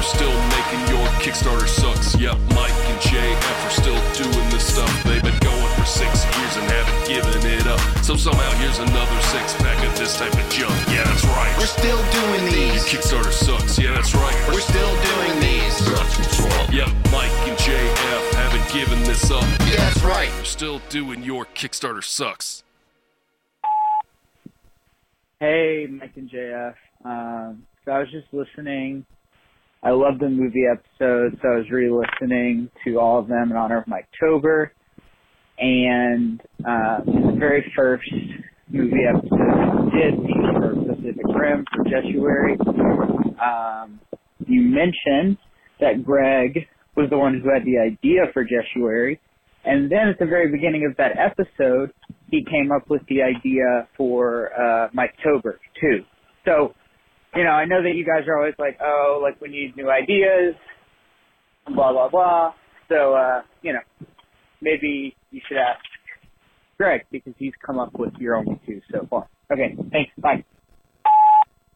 they're still making your Kickstarter sucks. Yep, Mike and JF are still doing this stuff. They've been going for six years and haven't given it up. So somehow here's another six pack of this type of junk. Yeah, that's right. We're still doing these. Your these. Kickstarter sucks. Yeah, that's right. We're still doing these. That's what's up. Yep, Mike and JF haven't given this up. Yeah, that's right. They're still doing your Kickstarter sucks. Hey, Mike and JF. Um, so I was just listening. I love the movie episodes, so I was re-listening to all of them in honor of Mike-tober. And uh, the very first movie episode did feature for Pacific Rim for Jesuary. Um, you mentioned that Greg was the one who had the idea for Jesuary. And then at the very beginning of that episode, he came up with the idea for uh, Mike Tober too. So, you know, I know that you guys are always like, oh, like we need new ideas, blah blah blah. So, uh, you know, maybe you should ask Greg because he's come up with your only two so far. Okay, thanks. Bye.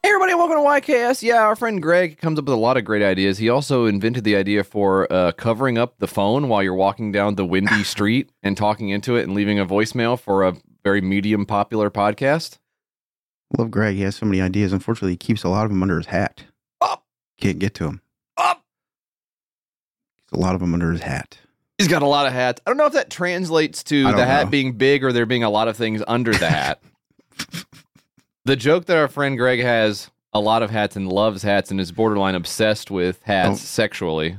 Hey everybody, welcome to YKS. Yeah, our friend Greg comes up with a lot of great ideas. He also invented the idea for uh, covering up the phone while you're walking down the windy street and talking into it and leaving a voicemail for a very medium popular podcast. Love Greg. He has so many ideas. Unfortunately, he keeps a lot of them under his hat. Up. Can't get to them. Up. Keeps a lot of them under his hat. He's got a lot of hats. I don't know if that translates to the hat know. being big or there being a lot of things under the hat. the joke that our friend Greg has a lot of hats and loves hats and is borderline obsessed with hats Don't- sexually.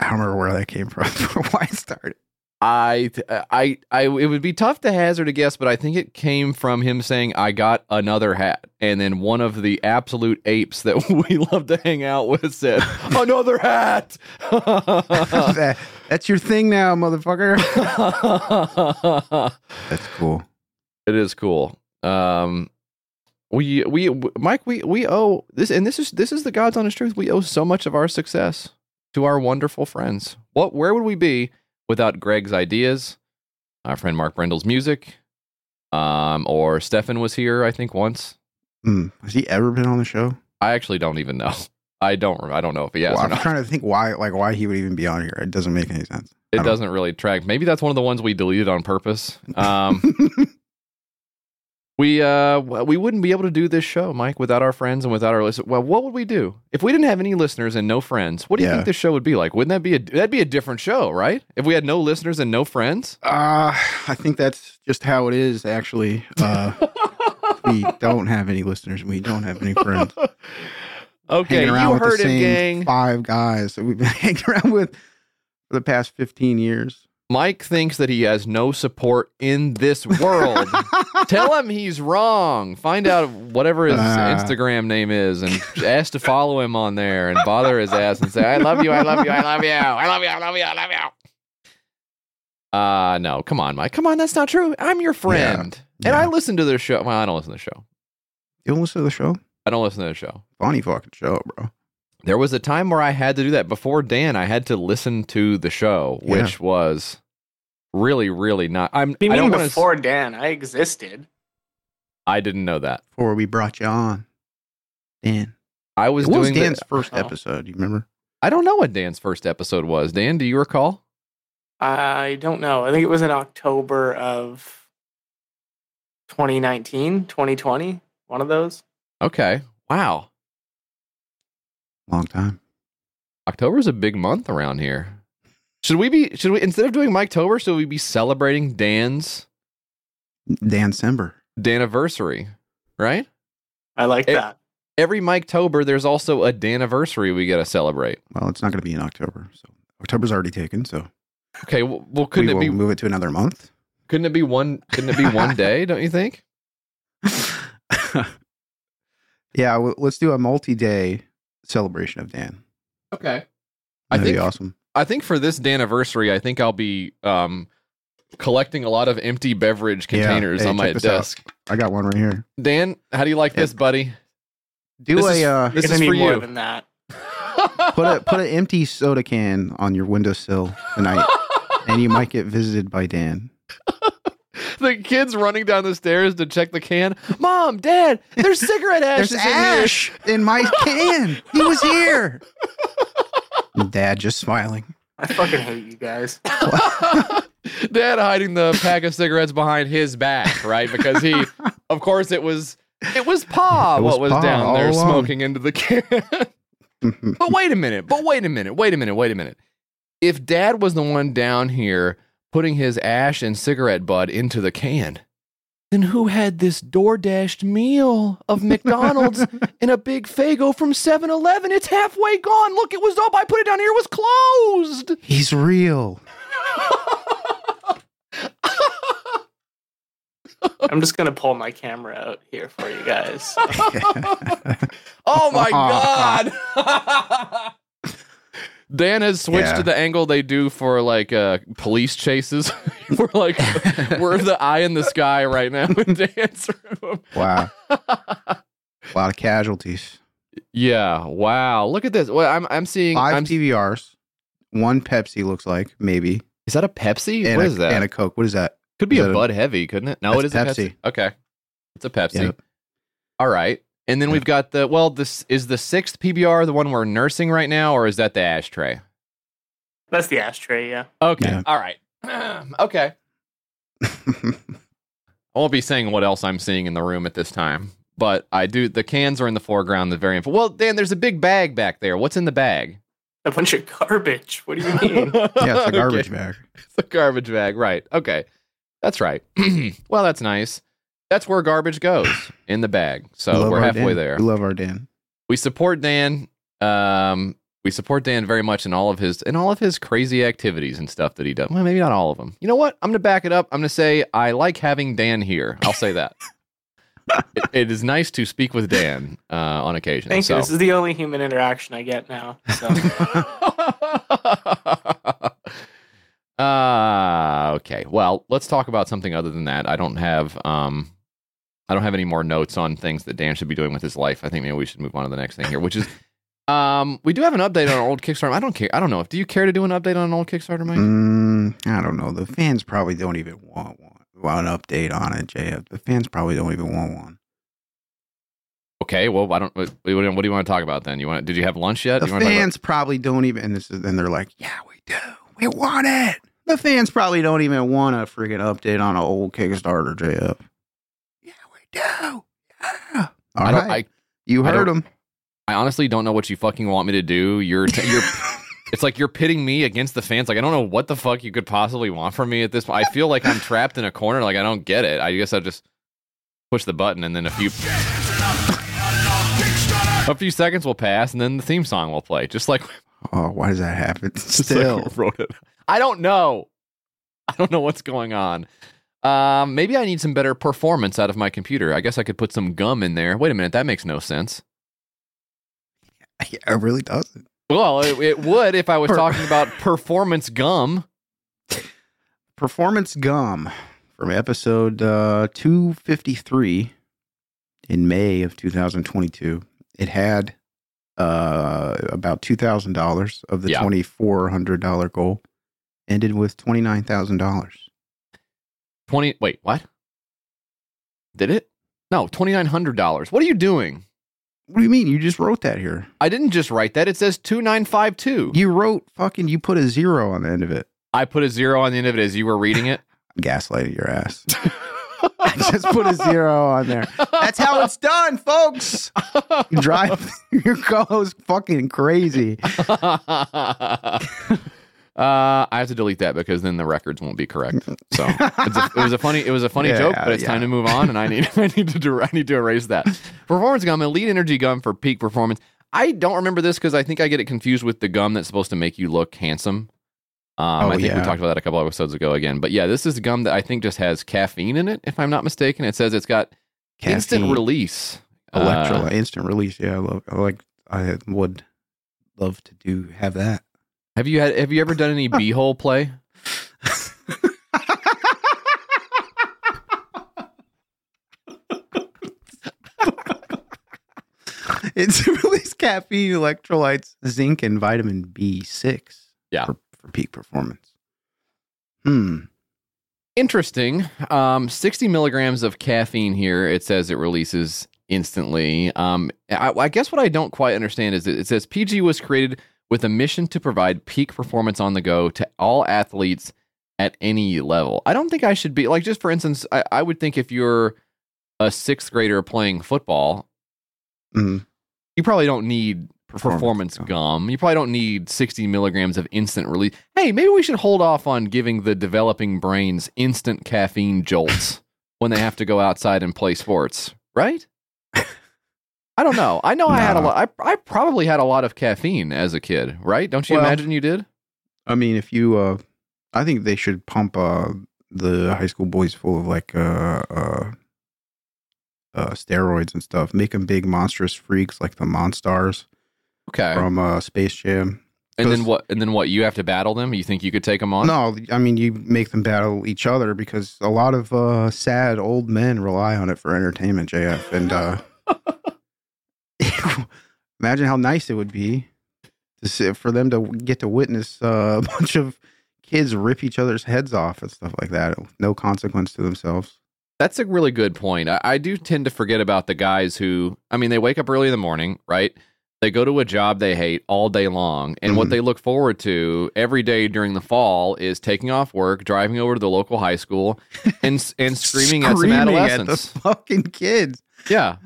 I don't remember where that came from or why it started. I, I, I, it would be tough to hazard a guess, but I think it came from him saying, "I got another hat," and then one of the absolute apes that we love to hang out with said, "Another hat." That- That's your thing now, motherfucker. That's cool. it is cool. Um, we, we, Mike, we, we owe this, and this is this is the God's honest truth. We owe so much of our success to our wonderful friends. What, where would we be without Greg's ideas? Our friend Mark Brendle's music, um, or Stefan was here, I think once. Hmm. Has he ever been on the show? I actually don't even know. I don't. I don't know if he has Well, I'm not. trying to think why, like, why he would even be on here. It doesn't make any sense. It doesn't really track. Maybe that's one of the ones we deleted on purpose. Um, we uh, we wouldn't be able to do this show, Mike, without our friends and without our listeners. Well, what would we do if we didn't have any listeners and no friends? What do you Yeah. think this show would be like? Wouldn't that be a that'd be a different show, right? If we had no listeners and no friends. Uh, I think that's just how it is, actually. Uh, we don't have any listeners and we don't have any friends. Okay, you with heard it, gang. five guys that we've been hanging around with for the past 15 years. Mike thinks that he has no support in this world. Tell him he's wrong. Find out whatever his Ah. Instagram name is and ask to follow him on there and bother his ass and say, I love you, I love you, I love you, I love you, I love you, I love you. Uh no, come on, Mike. Come on, that's not true. I'm your friend. And Yeah. I listen to this show. Well, I don't listen to the show. You don't listen to the show? I don't listen to the show. Funny fucking show, bro. There was a time where I had to do that. Before Dan, I had to listen to the show, Yeah. which was really, really not. I'm. What do you I don't mean wanna before Dan? I existed. I didn't know that. Before we brought you on, Dan. I was What was doing the- Dan's first Oh. episode? You remember? I don't know what Dan's first episode was. Dan, do you recall? I don't know. I think it was in October of 2019, 2020. One of those. Okay. Wow. Long time. October's a big month around here. Should we be should we instead of doing Mike Tober, should we be celebrating Dan's Dan Sember. Daniversary? Right? I like It- that. Every Mike Tober, there's also a Daniversary we gotta celebrate. Well, it's not going to be in October. So October's already taken. So Okay, well, well couldn't we it be move it to another month? couldn't it be one couldn't it be one day, don't you think? yeah, well, let's do a multi-day celebration of Dan. Okay. I That'd think be awesome. I think for this Daniversary, I think I'll be um collecting a lot of empty beverage Yeah. containers Hey, on my check this out. desk. I got one right here. Dan, how do you like Yeah. this, buddy? Do This a is- uh, This is for need more you. than that. put a put an empty soda can on your windowsill tonight, and you might get visited by Dan. the kids running down the stairs to check the can. Mom, Dad, there's cigarette ashes There's in here. ash in my can. He was here. Dad just smiling. I fucking hate you guys. Dad hiding the pack of cigarettes behind his back, right? Because he, of course, it was it was Pa It was what was Pa down all there along. smoking into the can. but wait a minute. But wait a minute. Wait a minute. Wait a minute. If Dad was the one down here putting his ash and cigarette butt into the can, then who had this door dashed meal of McDonald's in a big Fago from 7-Eleven? It's halfway gone. Look, it was up. I put it down here. It was closed. He's real. I'm just gonna pull my camera out here for you guys. Oh my god! Dan has switched Yeah. to the angle they do for like uh, police chases. we're like we're the eye in the sky right now in Dan's room. Wow. A lot of casualties. Yeah. Wow. Look at this. Well, I'm I'm seeing. 5 I'm, PBRs. One Pepsi looks like, maybe. is that a Pepsi? And what a, is that? And a Coke. What is that? Could be is a that a- Bud Heavy, couldn't it? No, it is Pepsi. Pepsi. Okay, it's a Pepsi. Yep. All right. And then we've got the well. This is the sixth PBR, the one we're nursing right now, or is that the ashtray? That's the ashtray, yeah. Okay. Yeah. All right. okay. I won't be saying what else I'm seeing in the room at this time, but I do. The cans are in the foreground. The very info. Well, Dan, there's a big bag back there. What's in the bag? A bunch of garbage. What do you mean? yeah, it's a Okay. garbage bag. It's a garbage bag. Right. Okay. That's right. well, that's nice. That's where garbage goes in the bag. So Love we're halfway Dan. there. We love our Dan. We support Dan. Um, we support Dan very much in all of his in all of his crazy activities and stuff that he does. Well, maybe not all of them. You know what? I'm gonna back it up. I'm gonna say I like having Dan here. I'll say that. it, it is nice to speak with Dan uh, on occasion. Thank so. you. This is the only human interaction I get now. So uh, okay. Well, let's talk about something other than that. I don't have um I don't have any more notes on things that Dan should be doing with his life. I think maybe we should move on to the next thing here, which is um we do have an update on our old Kickstarter. I don't care. I don't know. if Do you care to do an update on an old Kickstarter, Mike? Mm, I don't know. The fans probably don't even want one. Want an update on it, JF. The fans probably don't even want one. Okay. Well, I don't. What, what do you want to talk about then? You want? Did you have lunch yet? The You wanna about- fans probably don't even. And this is, and they're like, "Yeah, we do. We want it." The fans probably don't even want a freaking update on an old Kickstarter, JF. Do. Yeah. All I right. I, you heard don't- them. I honestly don't know what you fucking want me to do. You're t- you're it's like you're pitting me against the fans. Like I don't know what the fuck you could possibly want from me at this point. I feel like I'm trapped in a corner. Like I don't get it. I guess I'll just push the button and then a few a few seconds will pass and then the theme song will play. Just like Oh, why does that happen? just like Still, wrote it. I don't know. I don't know what's going on. Um, maybe I need some better performance out of my computer. I guess I could put some gum in there. Wait a minute, that makes no sense. yeah, it really doesn't. Well, it, it would if I was talking about performance gum. Performance Gum from episode uh, 253 in May of 2022. It had uh, about $2,000 of the Yeah. $2,400 goal, ended with $29,000. 20 wait what did it no $2900 what are you doing What do you mean? You just wrote that here. i didn't just write that it says 2952 You wrote fucking, you put a zero on the end of it. i put a zero on the end of it as you were reading it Gaslighting your ass. I just put a zero on there. That's how it's done, folks. You drive your co-host fucking crazy. Uh, I have to delete that because then the records won't be correct. So it's a, it was a funny, it was a funny Yeah, joke, but it's yeah. time to move on, and I need, I need to, do, I need to erase that. Performance gum, elite energy gum for peak performance. I don't remember this because I think I get it confused with the gum that's supposed to make you look handsome. Um, Oh, I think we talked about that a couple episodes ago again, but yeah, this is gum that I think just has caffeine in it. If I'm not mistaken, it says it's got instant release. Electrolyte, Uh, instant release. Yeah, I love. I like. I would love to do have that. Have you had? Have you ever done any beehole play? it's release caffeine, electrolytes, zinc, and vitamin B six. Yeah. for, for peak performance. Hmm. Interesting. Um, 60 milligrams of caffeine here. It says it releases instantly. Um, I, I guess what I don't quite understand is it says PG was created with a mission to provide peak performance on the go to all athletes at any level. I don't think I should be like just for instance, I, I would think if you're a sixth grader playing football, Mm. you probably don't need performance, Performance gum. gum. You probably don't need 60 milligrams of instant release. Hey, maybe we should hold off on giving the developing brains instant caffeine jolts when they have to go outside and play sports, right? I don't know. I know I had a lot. I, I probably had a lot of caffeine as a kid, right? Don't you Well- imagine you did? I mean, if you, uh, I think they should pump uh, the high school boys full of like uh, uh, uh, steroids and stuff. Make them big monstrous freaks like the Monstars Okay. from uh, Space Jam. and then what? And then what? You have to battle them. You think you could take them on? No, I mean you make them battle each other because a lot of uh, sad old men rely on it for entertainment. JF and uh, imagine how nice it would be to for them to get to witness uh, a bunch of kids rip each other's heads off and stuff like that. No consequence to themselves. That's a really good point. I, I do tend to forget about the guys who, I mean, they wake up early in the morning, right? They go to a job they hate all day long. And what Mhm. they look forward to every day during the fall is taking off work, driving over to the local high school, and, and screaming, at some Screaming adolescents. the fucking kids. yeah.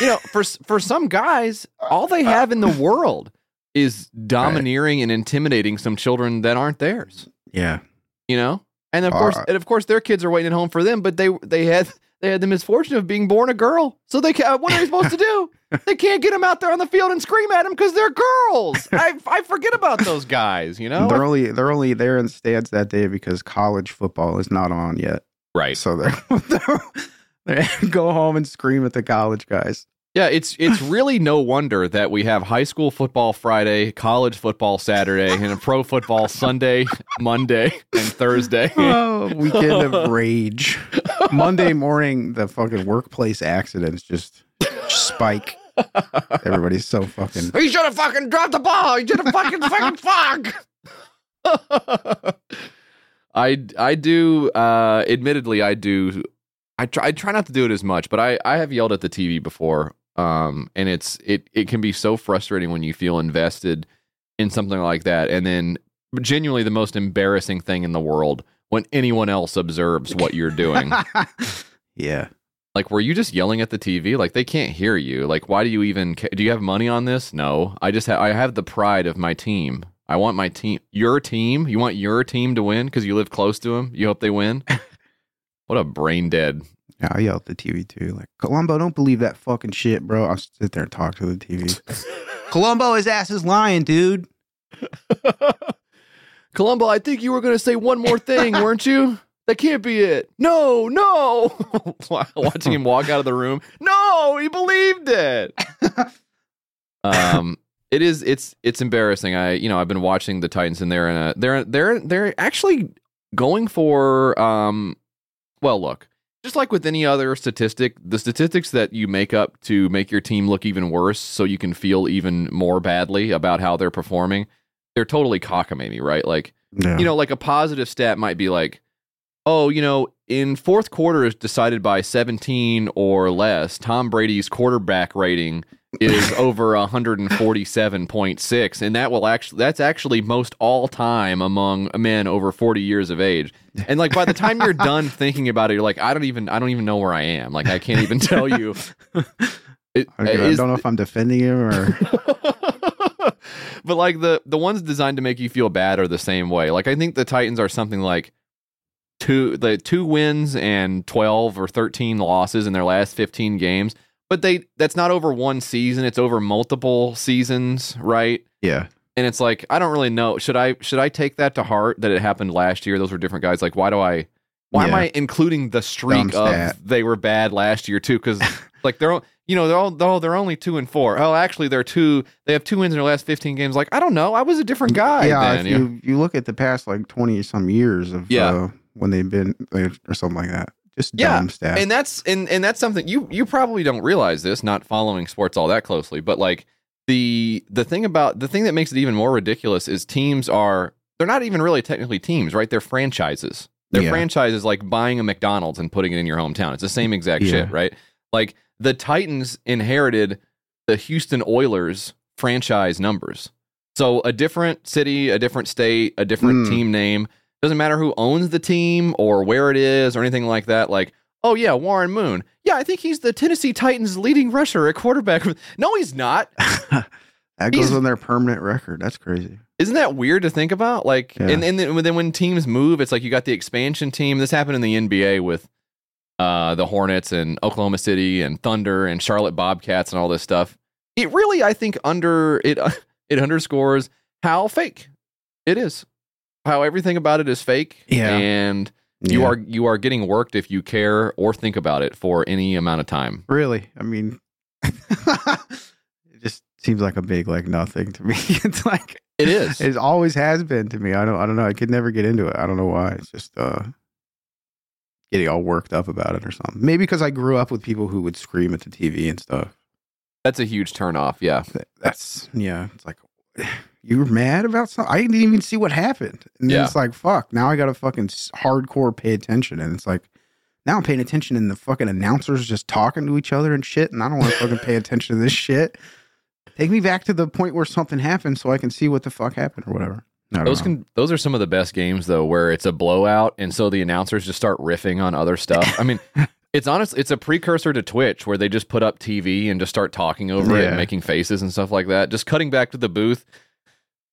You know, for, for some guys, all they have in the world is domineering and intimidating some children that aren't theirs. Yeah, you know? And of Uh, course and of course their kids are waiting at home for them but they they had they had the misfortune of being born a girl. So they can what are they supposed to do? They can't get them out there on the field and scream at them because they're girls. I, I forget about those guys you know? They're only they're only there in the stands that day because college football is not on yet. right. So they're, they're they go home and scream at the college guys. yeah it's it's really no wonder that we have high school football friday college football saturday and a pro football sunday monday and thursday Oh, weekend of rage. Monday morning, the fucking workplace accidents just spike. Everybody's so fucking. He should have fucking dropped the ball. He should have fucking fucking fuck. I I do. Uh, admittedly, I do. I try. I try not to do it as much, but I I have yelled at the TV before. Um, and it's it it can be so frustrating when you feel invested in something like that, and then genuinely the most embarrassing thing in the world when anyone else observes what you're doing. yeah. Like, were you just yelling at the TV? Like, they can't hear you. Like, why do you even? Ca- do you have money on this? No, I just ha- I have the pride of my team. I want my team, your team. You want your team to win because you live close to them. You hope they win. what a brain dead. Yeah, I yell at the TV too. Like, Columbo, don't believe that fucking shit, bro. I'll sit there and talk to the TV. Columbo, his ass is lying, dude. Columbo, I think you were going to say one more thing, weren't you? That can't be it. No, no. Watching him walk out of the room. No, he believed it. um, it is. It's it's embarrassing. I you know I've been watching the Titans and they're in a they're they're they're actually going for um. Well, look, just like with any other statistic, the statistics that you make up to make your team look even worse, so you can feel even more badly about how they're performing, they're totally cockamamie, right? Like Yeah. you know, like a positive stat might be like, oh, you know, in fourth quarter is decided by 17 or less. Tom Brady's quarterback rating is over 147.6 and that will actually that's actually most all time among men over 40 years of age. And like by the time you're done thinking about it you're like I don't even I don't even know where I am. Like I can't even tell you It- I don't, know if I'm defending him or. but like the the ones designed to make you feel bad are the same way. Like I think the Titans are something like two the two wins and 12 or 13 losses in their last 15 games. But they that's not over one season, it's over multiple seasons, right? yeah. And it's like I don't really know. Should I should I take that to heart that it happened last year? Those were different guys. Like why do I why am I including the streak of stat. they were bad last year too? Because like they're all- you know they're all oh, they're only two and four. Oh, actually they're two. They have two wins in their last fifteen games. Like I don't know. I was a different guy. yeah, then, if you, you look at the past like 20 some years of Yeah. uh, when they've been or something like that. Just Yeah, dumb stats. and that's and and that's something you you probably don't realize this not following sports all that closely but like the the thing about the thing that makes it even more ridiculous is teams are they're not even really technically teams right they're franchises they're Yeah. franchises like buying a mcdonald's and putting it in your hometown it's the same exact Yeah. shit right like the titans inherited the houston oilers franchise numbers So a different city, a different state, a different Mm. team name. Doesn't matter who owns the team or where it is or anything like that. Like, oh yeah, Warren Moon. Yeah, I think he's the Tennessee Titans leading rusher at quarterback. No, he's not. that He's- goes on their permanent record. That's crazy. Isn't that weird to think about? Like, Yeah. and, and then, then when teams move, it's like you got the expansion team. This happened in the NBA with uh, the Hornets and Oklahoma City and Thunder and Charlotte Bobcats and all this stuff. It really, I think, under it it underscores how fake it is. How everything about it is fake. Yeah. and you Yeah. are you are getting worked if you care or think about it for any amount of time. really. I mean, it just seems like a big like nothing to me. it's like It is. It always has been to me. I don't. I don't know. I could never get into it. I don't know why. It's just uh, getting all worked up about it or something. Maybe because I grew up with people who would scream at the TV and stuff. That's a huge turnoff. Yeah. That's yeah. It's like you were mad about something. I didn't even see what happened, and then Yeah. it's like fuck. Now I got to fucking hardcore pay attention, and it's like. Now I'm paying attention and the fucking announcers just talking to each other and shit, and I don't want to fucking pay attention to this shit. Take me back to the point where something happened so I can see what the fuck happened or whatever. Those know. can those are some of the best games though, where it's a blowout, and so the announcers just start riffing on other stuff. I mean, it's honest. It's a precursor to Twitch, where they just put up TV and just start talking over it and making faces and stuff like that. Just cutting back to the booth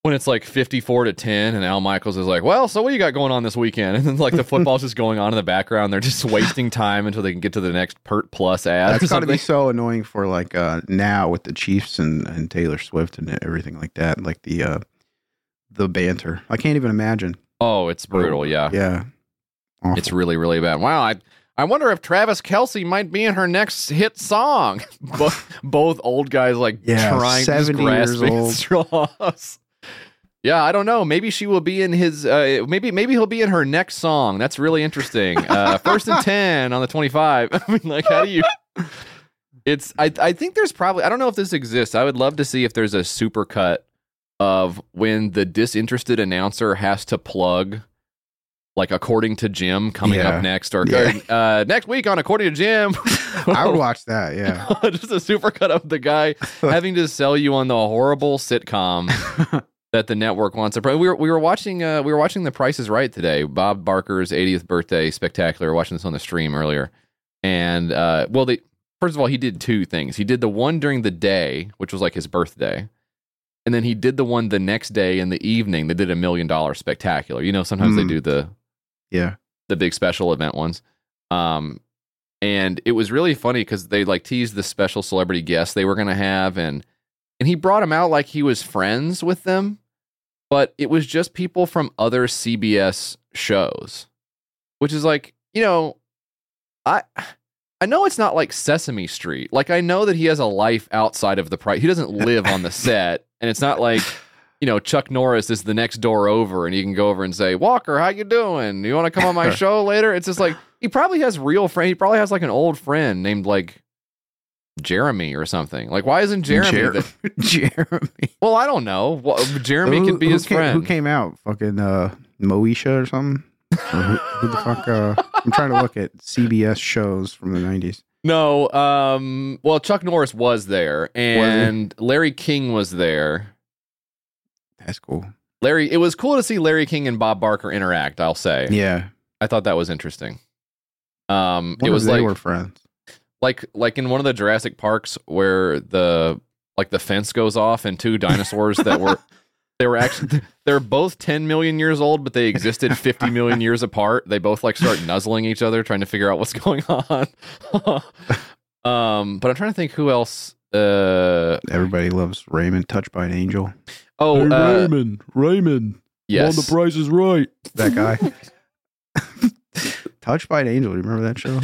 when it's like fifty-four to ten, and Al Michaels is like, "Well, so what you got going on this weekend?" And then like the football's just going on in the background. They're just wasting time until they can get to the next Pert Plus ad. That's got to be so annoying for like uh now with the Chiefs and, and Taylor Swift and everything like that. Like the uh the banter. I can't even imagine. Oh, it's brutal. Yeah. Yeah. Awful. It's really, really bad. Wow, I I wonder if Travis Kelce might be in her next hit song. both, both old guys like Yeah, trying to just 70 years straws. Yeah, I don't know. Maybe she will be in his. Uh, maybe maybe he'll be in her next song. That's really interesting. Uh, first and ten on the twenty-five. I mean, like, how do you? It's. I. I think there's probably. I don't know if this exists. I would love to see if there's a super cut of when the disinterested announcer has to plug like according to Jim coming Yeah. up next or Yeah. uh, next week on according to Jim. I would watch that, yeah. just a supercut of the guy having to sell you on the horrible sitcom that the network wants to. play. We were we were watching uh, we were watching The Price is Right today. Bob Barker's 80th birthday spectacular. We were watching this on the stream earlier, and uh, well, they first of all he did two things. He did the one during the day, which was like his birthday. And then he did the one the next day in the evening. They did a million dollar spectacular. You know, sometimes they Mm. do the Yeah. the big special event ones. Um, and it was really funny because they like teased the special celebrity guests they were going to have, and and he brought him out like he was friends with them, but it was just people from other CBS shows, which is like you know, I. I know it's not like Sesame Street. Like I know that he has a life outside of the price. He doesn't live on the set, and it's not like you know Chuck Norris is the next door over, and you can go over and say, "Walker, how you doing? You want to come on my show later?" It's just like he probably has real friend. He probably has like an old friend named like Jeremy or something. Like why isn't Jeremy? Jer- the- Jeremy. well, I don't know. Well, Jeremy Who- could be his came, friend. Who came out? Fucking uh, Moesha or something? Or who, who the fuck? Uh, I'm trying to look at CBS shows from the 90s. No, um, well, Chuck Norris was there, and Larry King was there. That's cool. Larry, it was cool to see Larry King and Bob Barker interact. I'll say, Yeah. I thought that was interesting. Um, it was they like were friends. like like in one of the Jurassic Parks where the like the fence goes off and two dinosaurs that were they were actually they're both 10 million years old but they existed 50 million years apart they both like start nuzzling each other trying to figure out what's going on um but i'm trying to think who else uh Everybody loves Raymond, touched by an angel. Oh uh, Raymond, Raymond, yes On the Price is Right. That guy. touched by an angel. Do you remember that show?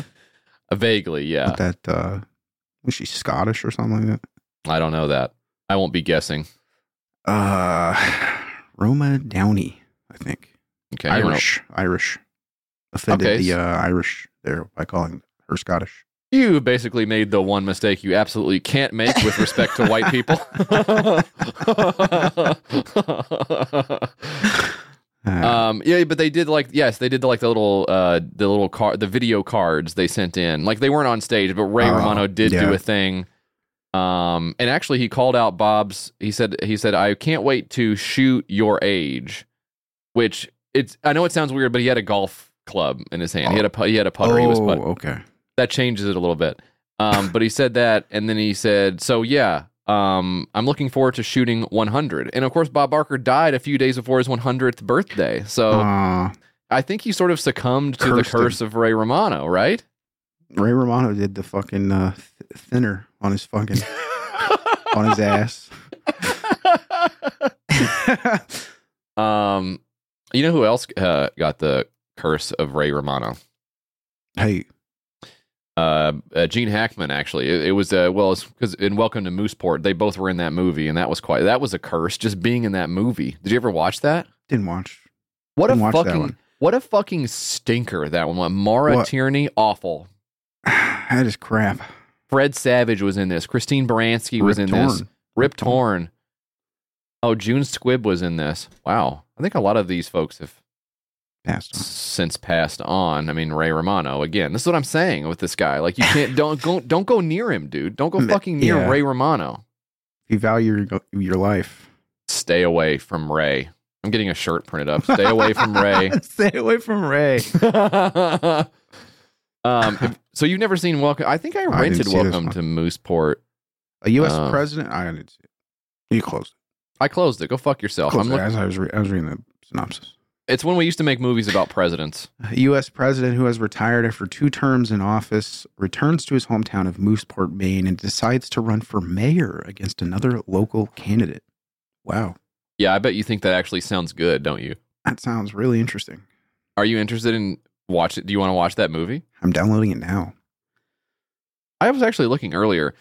vaguely yeah With that uh was she Scottish or something like that? i don't know that i won't be guessing Uh Roma Downey, I think. okay Irish. Irish. Offended Okay, the uh, Irish there by calling her Scottish. You basically made the one mistake you absolutely can't make with respect to white people. Uh, um, yeah, but they did like yes, they did like the little uh the little card the video cards they sent in. Like they weren't on stage, but Ray Oh, Romano did do a thing Um, and actually, he called out Bob's. He said, he said, I can't wait to shoot your age, which it's. I know it sounds weird, but he had a golf club in his hand. He had a he had a putter. he was oh, putting. okay. That changes it a little bit. Um, but he said that, and then he said, so yeah. Um, I'm looking forward to shooting 100. And of course, Bob Barker died a few days before his 100th birthday. So Uh, I think he sort of succumbed to the curse of Ray Romano, right? Ray Romano did the fucking uh, th- thinner on his fucking on his ass. Um, you know who else uh, got the curse of Ray Romano? hey, Uh, uh, Gene Hackman. Actually, it, it was uh, well, because in Welcome to Mooseport, they both were in that movie, and that was quite that was a curse just being in that movie. Did you ever watch that? didn't watch. What a Didn't watch that fucking what a fucking stinker that one. was. Maura What? Tierney, awful. that is crap. Fred Savage was in this. Christine Baranski was Rip in this. Torn. Rip Torn. Oh, June Squibb was in this. Wow. I think a lot of these folks have Passed on. since passed on. I mean, Ray Romano again. This is what I'm saying with this guy. Like you can't don't go don't go near him, dude. Don't go fucking near yeah. Ray Romano. If you value your, your life, Stay away from Ray. I'm getting a shirt printed up. Stay away from Ray. stay away from Ray. um, if- so you've never seen Welcome? I think I rented this Welcome to Mooseport. A U.S. Uh, president. I didn't see it. You closed it. I closed it. Go fuck yourself. I'm it look- as I was, re- I was reading the synopsis. It's when we used to make movies about presidents. A U.S. president who has retired after two terms in office returns to his hometown of Mooseport, Maine, and decides to run for mayor against another local candidate. Wow, Yeah, I bet you think that actually sounds good, don't you? that sounds really interesting. Are you interested in watch it? Do you want to watch that movie? I'm downloading it now. I was actually looking earlier.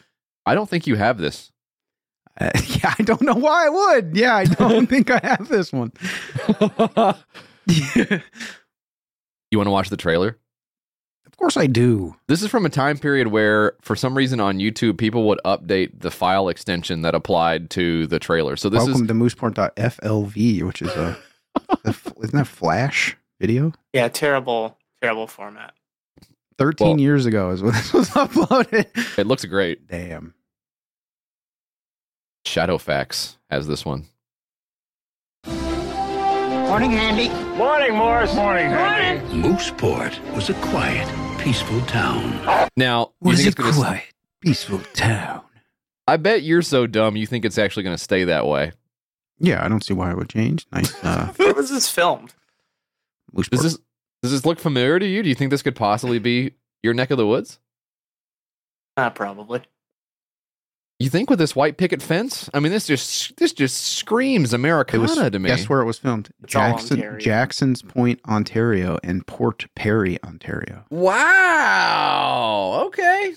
I don't think you have this. Uh, yeah, I don't know why I would. Yeah, I don't think I have this one. Yeah. You want to watch the trailer? Of course I do. This is from a time period where, for some reason, on YouTube, people would update the file extension that applied to the trailer. So this is Welcome is to mooseport.flv, which is a, a isn't that Flash video? Yeah, terrible, terrible format. 13 Well- years ago is when this was uploaded. it looks great. Damn. Shadowfax has this one. Morning, Handy. Morning, Morris. Morning, Handy. Mooseport was a quiet, peaceful town. Now, was think it's gonna, quiet, peaceful town? I bet you're so dumb you think it's actually going to stay that way. Yeah, I don't see why it would change. Nice. Uh, Where was this filmed? Mooseport. Does this does this look familiar to you? Do you think this could possibly be your neck of the woods? Uh, probably. You think with this white picket fence? I mean, this just this just screams it Americana was, to me. guess where it was filmed? It's Jackson, Jackson's Point, Ontario, and Port Perry, Ontario. Wow. Okay.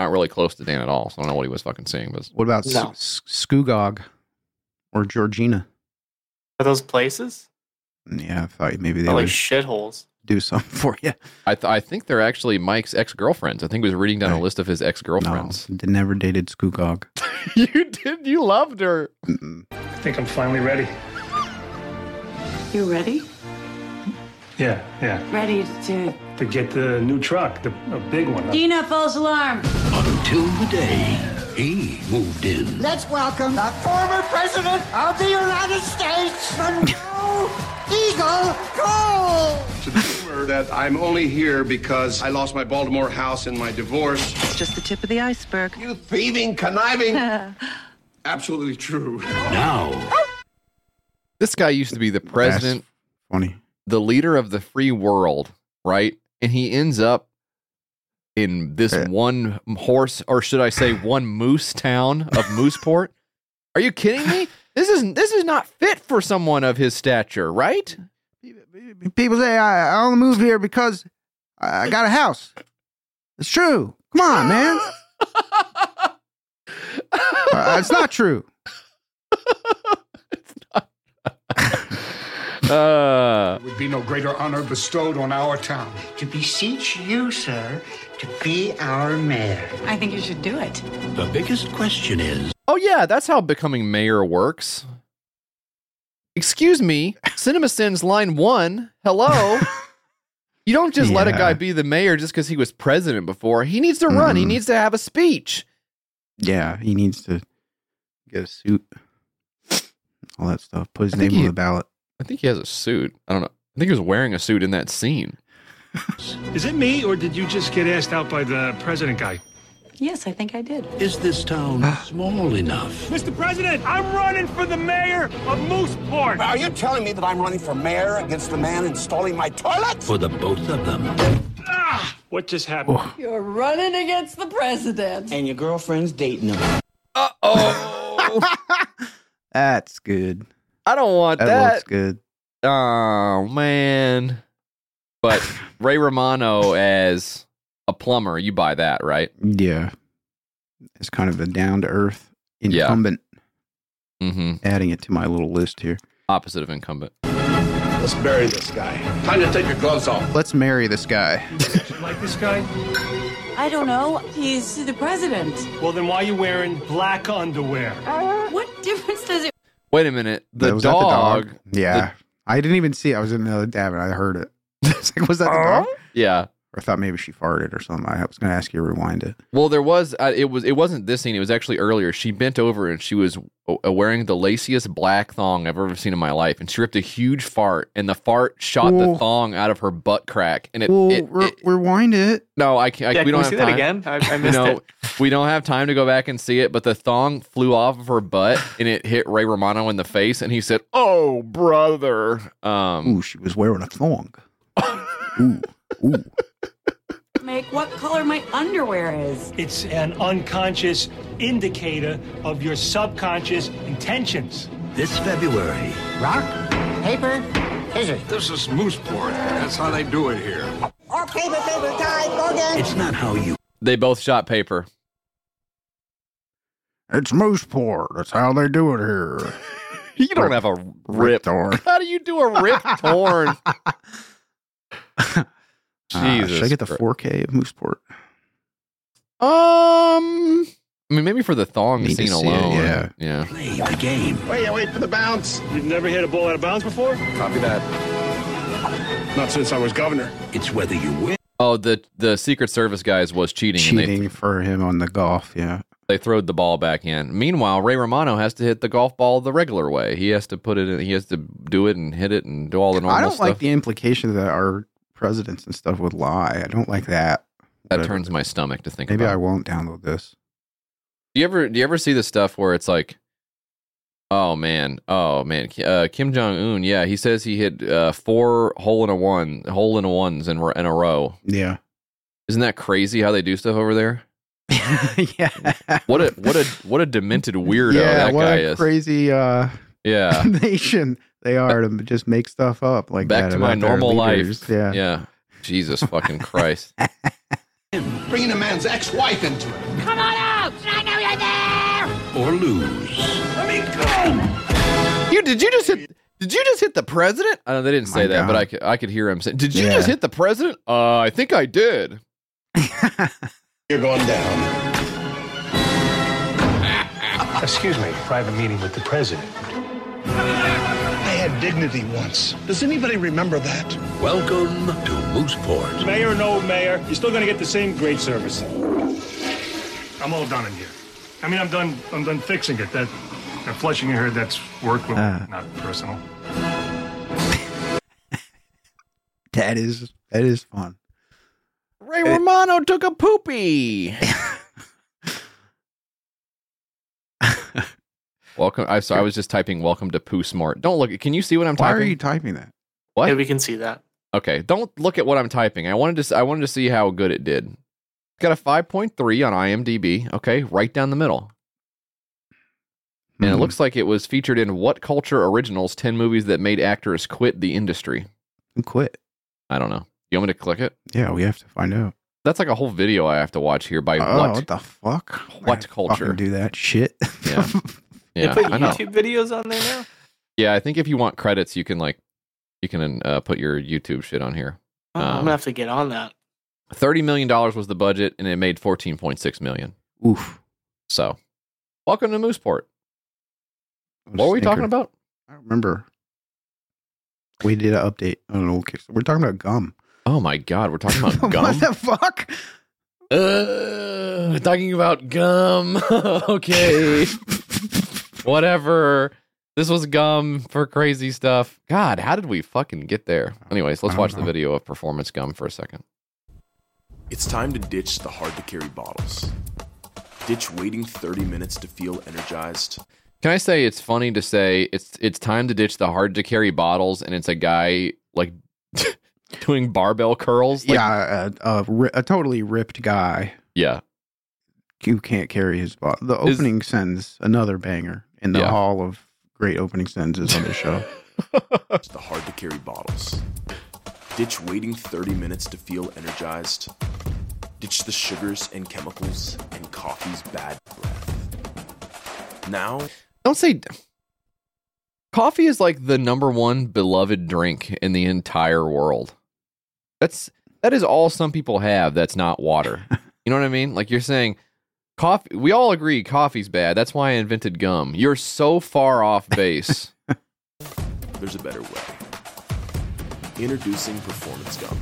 Not really close to Dan at all, so I don't know what he was fucking seeing. But What about No. S- Scugog or Georgina? Are those places? Yeah, I thought maybe they They're like shitholes. Do something for you. I th- I think they're actually Mike's ex girlfriends. I think he was reading down a list of his ex girlfriends. d- never dated Scugog. you did. You loved her. Mm-mm. I think I'm finally ready. You ready? Yeah, yeah. Ready to. To get the new truck, the a big one. Dina, false alarm. Until the day he moved in. Let's welcome the former president of the United States, Monroe Eagle Cole. to the rumor that I'm only here because I lost my Baltimore house in my divorce. It's just the tip of the iceberg. You thieving, conniving. Absolutely true. Now, This guy used to be the president, Funny. the leader of the free world, right? And he ends up in this Yeah. one horse, or should I say, one moose town of Mooseport. Are you kidding me? This is this is not fit for someone of his stature, right? People say I, I only moved here because I got a house. It's true. Come on, man. Uh, it's not true. Uh, would be no greater honor bestowed on our town. To beseech you, sir, to be our mayor. I think you should do it. the biggest question is oh yeah, that's how becoming mayor works. Excuse me, Cinema Sins line one. Hello. You don't just let a guy be the mayor just because he was president before. He needs to run. He Mm-mm. needs to have a speech. Yeah, he needs to get a suit, all that stuff. Put his I think name on he- the ballot. I think he has a suit. I don't know. I think he was wearing a suit in that scene. Is it me, or did you just get asked out by the president guy? Yes, I think I did. Is this town small enough? Mr. President, I'm running for the mayor of Mooseport. Are you telling me that I'm running for mayor against the man installing my toilet? For the both of them. Ah, what just happened? You're running against the president. And your girlfriend's dating him. Uh oh, That's good. I don't want That, that. looks good. Oh man. But Ray Romano as a plumber, you buy that, right? Yeah, it's kind of a down to earth Yeah. incumbent. Mm-hmm. Adding it to my little list here. Opposite of incumbent. Let's bury this guy. Time to take your gloves off. Let's marry this guy. You like this guy? I don't know. He's the president. Well, then why are you wearing black underwear? What difference does it? Wait a minute. The Was that the dog. Yeah, I didn't even see it. I was in the other tab and I heard it. It's like, was that the dog? Oh? Yeah. Or I thought maybe she farted or something. I was going to ask you to rewind it. Well, there was. Uh, it was. It wasn't this scene. It was actually earlier. She bent over and she was uh, wearing the laciest black thong I've ever seen in my life, and she ripped a huge fart, and the fart shot Whoa. the thong out of her butt crack, and it. Well, it, re- it- rewind it. no, I can't. I, Yeah, we can don't we have see time. that again? I, I missed no, it. we don't have time to go back and see it, but the thong flew off of her butt and it hit Ray Romano in the face, and he said, "Oh, brother." Um, Ooh, she was wearing a thong. Ooh, ooh. Make what color my underwear is. It's an unconscious indicator of your subconscious intentions. This February, Rock, paper, scissors. This is moose Mooseport. That's how they do it here. Or paper, paper, time, go again. it's not how you they both shot paper. It's moose Mooseport. That's how they do it here. You don't have a rip. torn. How do you do a rip torn? Uh, should I get the 4K of Mooseport? Um, I mean, maybe for the thong Need scene see it, alone. yeah. yeah. play the game. Wait, wait for the bounce. You've never hit a ball out of bounds before? Copy that. Not since I was governor. It's whether you win Oh, the the Secret Service guys was cheating, and they Cheating for him on the golf. Yeah. they throwed the ball back in. Meanwhile, Ray Romano has to hit the golf ball the regular way. He has to put it in. He has to do it and hit it and do all the normal I don't stuff. like the implication that our presidents and stuff would lie. I don't like that. that turns my stomach to think Maybe I won't download this. Do you ever do you ever see the stuff where it's like, oh man, oh man, uh, Kim Jong Un, yeah, he says he hit uh, four hole in a one, hole in a ones in, in a row. Yeah. Isn't that crazy how they do stuff over there? yeah. What a what a what a demented weirdo yeah, that what guy a is. crazy uh, yeah. nation they are to just make stuff up like Back that to my normal life. Yeah. Yeah. Jesus fucking Christ. Bringing a man's ex-wife into it. Come on out! I know you're there! or lose. Let me go! You did you just hit did you just hit the president? I know they didn't say My that, but I could I could hear him say, "Did you Yeah. just hit the president?" Uh, I think I did. You're going down. Excuse me, private meeting with the president. I had dignity once. Does anybody remember that? Welcome to Mooseport. Mayor no mayor, you're still gonna get the same great service. I'm all done in here. I mean, I'm done. I'm done fixing it. That, that flushing your hair, that's work, with, Ah. not personal. that is that is fun. Ray Romano took a poopy. welcome. I so I was just typing "Welcome to Poo Smart." Don't look. It. Can you see what I'm Why typing? are you typing that? What? Yeah, we can see that. Okay, don't look at what I'm typing. I wanted to. s- I wanted to see how good it did. It's got a 5.3 on IMDb. Okay, right down the middle. And it Hmm. looks like it was featured in What Culture Originals 10 movies that made actors quit the industry. Who quit? I don't know. You want me to click it? Yeah, we have to find out. That's like a whole video I have to watch here by oh, what? what the fuck? What I culture? do that shit? Yeah. They put YouTube videos on there now. Yeah, I think if you want credits, you can like you can uh, put your YouTube shit on here. Oh, I'm Um, gonna have to get on that. Thirty million dollars was the budget, and it made fourteen point six million. Oof. So, welcome to Mooseport. What What were we talking about? I don't remember. We did an update on an old Kickstarter. We're talking about gum. Oh my god, we're talking about gum. what gum. the fuck? Uh, talking about gum. okay. Whatever. This was gum for crazy stuff. God, how did we fucking get there? Anyways, let's I don't watch the video of performance gum for a second. It's time to ditch the hard to carry bottles. Ditch waiting 30 minutes to feel energized. Can I say it's funny to say it's it's time to ditch the hard to carry bottles and it's a guy like doing barbell curls? Like, yeah, a, a, a totally ripped guy Yeah. who can't carry his bottle. The Is- opening sentence, another banger in the Yeah. hall of great opening sentences on the show. Ditch the hard to carry bottles. Ditch waiting 30 minutes to feel energized. Ditch the sugars and chemicals and coffee's bad breath. Now, Don't say coffee is like the number one beloved drink in the entire world. That's that is all some people have that's not water. You know what I mean? Like you're saying coffee we all agree coffee's bad. That's why I invented gum. You're so far off base. there's a better way. Introducing Performance Gum.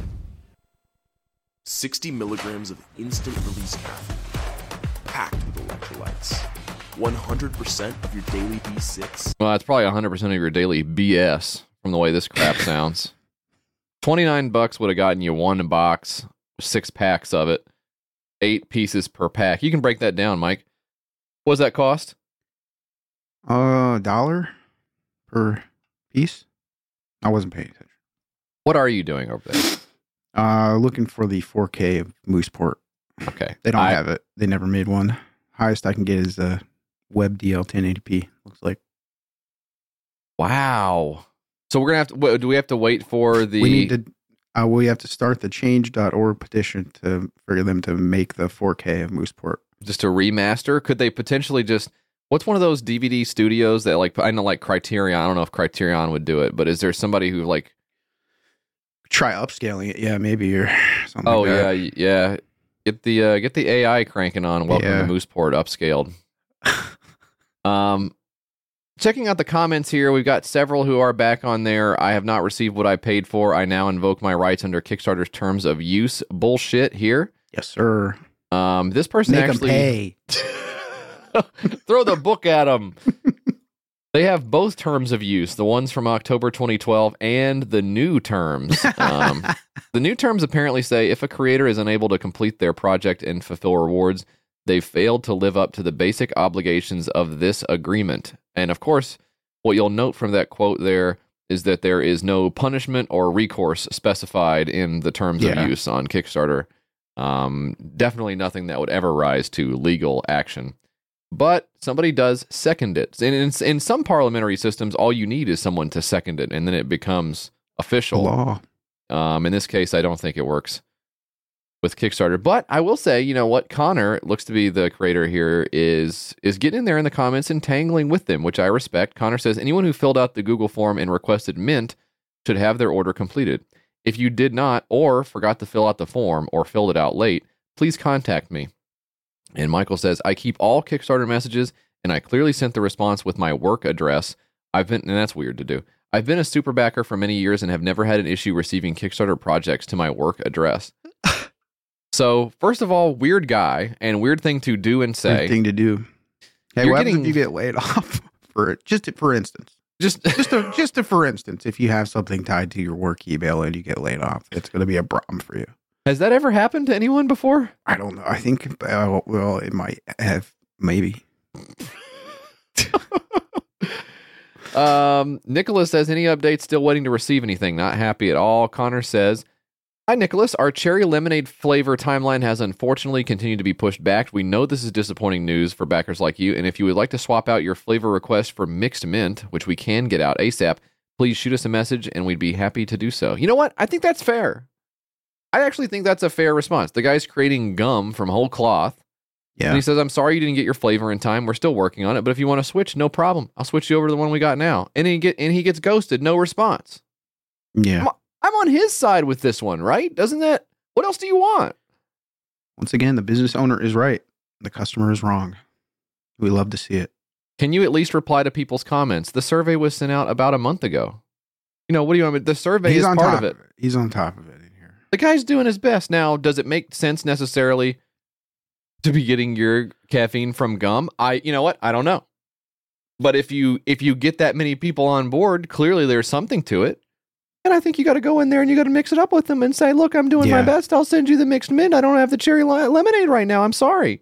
60 milligrams of instant release caffeine, packed with electrolytes. 100% of your daily B6 well, that's probably 100% of your daily BS from the way this crap sounds. 29 bucks would have gotten you one box, six packs of it, eight pieces per pack. You can break that down, Mike. What does that cost? A dollar per piece. I wasn't paying attention. What are you doing over there? Uh, looking for the 4K of Mooseport. Okay. They don't I- have it. They never made one. Highest I can get is a Web DL 1080p. Looks like Wow. So we're gonna have to. Do we have to wait for the? we need to. Uh, we have to start the change.org petition to for them to make the 4K of Mooseport. just a remaster? Could they potentially just? What's one of those DVD studios that like I know like Criterion? I don't know if Criterion would do it, but is there somebody who like? Try upscaling it, yeah, maybe or something. Oh like yeah, yeah. Get the uh, get the AI cranking on. Welcome Yeah. to Mooseport upscaled. um, checking out the comments here, we've got several who are back on there. I have not received what I paid for. I now invoke my rights under Kickstarter's terms of use. Bullshit here. Yes, sir. Um, this person Make 'em actually pay. throw the book at them. they have both terms of use, the ones from October 2012 and the new terms. Um, the new terms apparently say if a creator is unable to complete their project and fulfill rewards, they've failed to live up to the basic obligations of this agreement. And of course, what you'll note from that quote there is that there is no punishment or recourse specified in the terms Yeah. of use on Kickstarter. Um, definitely nothing that would ever rise to legal action. But somebody does second it. And in, in some parliamentary systems, all you need is someone to second it, and then it becomes official. Law. Um, in this case, I don't think it works with Kickstarter. But I will say, you know what? Connor looks to be the creator here is is getting in there in the comments and tangling with them, which I respect. Connor says anyone who filled out the Google form and requested Mint should have their order completed. If you did not, or forgot to fill out the form, or filled it out late, please contact me. And Michael says, I keep all Kickstarter messages, and I clearly sent the response with my work address. I've been, and that's weird to do. I've been a super backer for many years and have never had an issue receiving Kickstarter projects to my work address. So, first of all, weird guy and weird thing to do and say. Weird thing to do. Hey, what getting- if you get laid off for just for instance? Just just a, just a for instance, if you have something tied to your work email and you get laid off, it's going to be a problem for you. Has that ever happened to anyone before? I don't know. I think uh, well, it might have maybe. Um, Nicholas says, any updates? Still waiting to receive anything. Not happy at all. Connor says, Hi, Nicholas. Our cherry lemonade flavor timeline has unfortunately continued to be pushed back. We know this is disappointing news for backers like you. And if you would like to swap out your flavor request for mixed mint, which we can get out ASAP, please shoot us a message and we'd be happy to do so. You know what? I think that's fair. I actually think that's a fair response. The guy's creating gum from whole cloth. Yeah. And he says, I'm sorry you didn't get your flavor in time. We're still working on it. But if you want to switch, no problem. I'll switch you over to the one we got now. And he get and he gets ghosted, no response. Yeah. I'm, on his side with this one, right? Doesn't that what else do you want? Once again, the business owner is right. The customer is wrong. We love to see it. Can you at least reply to people's comments? The survey was sent out about a month ago. You know, what do you want? The survey He's is on part top of it. He's on top of it. In here. The guy's doing his best. Now, does it make sense necessarily to be getting your caffeine from gum? I you know what? I don't know. But if you if you get that many people on board, clearly there's something to it. And I think you got to go in there and you got to mix it up with them and say, "Look, I'm doing my best. I'll send you the mixed mint. I don't have the cherry lemonade right now. I'm sorry."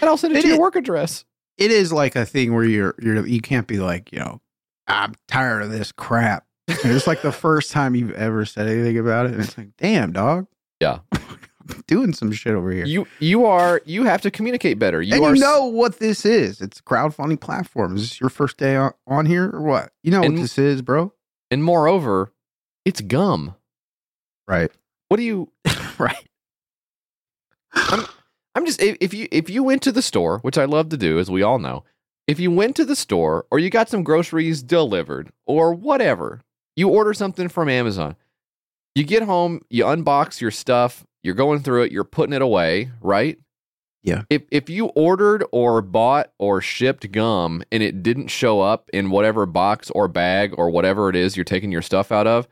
And I'll send it, It to your work address. It is like a thing where you're you're you can't be like you know I'm tired of this crap. It's like the first time you've ever said anything about it, and it's like, damn, dog. Yeah. Doing some shit over here. You you are you have to communicate better. You and are you s- know what this is. It's a crowdfunding platform. Is this your first day on, on here or what? You know And- what this is, bro? and moreover, it's gum. Right. What do you right. I'm I'm just if, you if you went to the store, which I love to do, as we all know, if you went to the store or you got some groceries delivered or whatever, you order something from Amazon. You get home, you unbox your stuff, you're going through it, you're putting it away, right? Yeah. If if you ordered or bought or shipped gum and it didn't show up in whatever box or bag or whatever it is you're taking your stuff out of,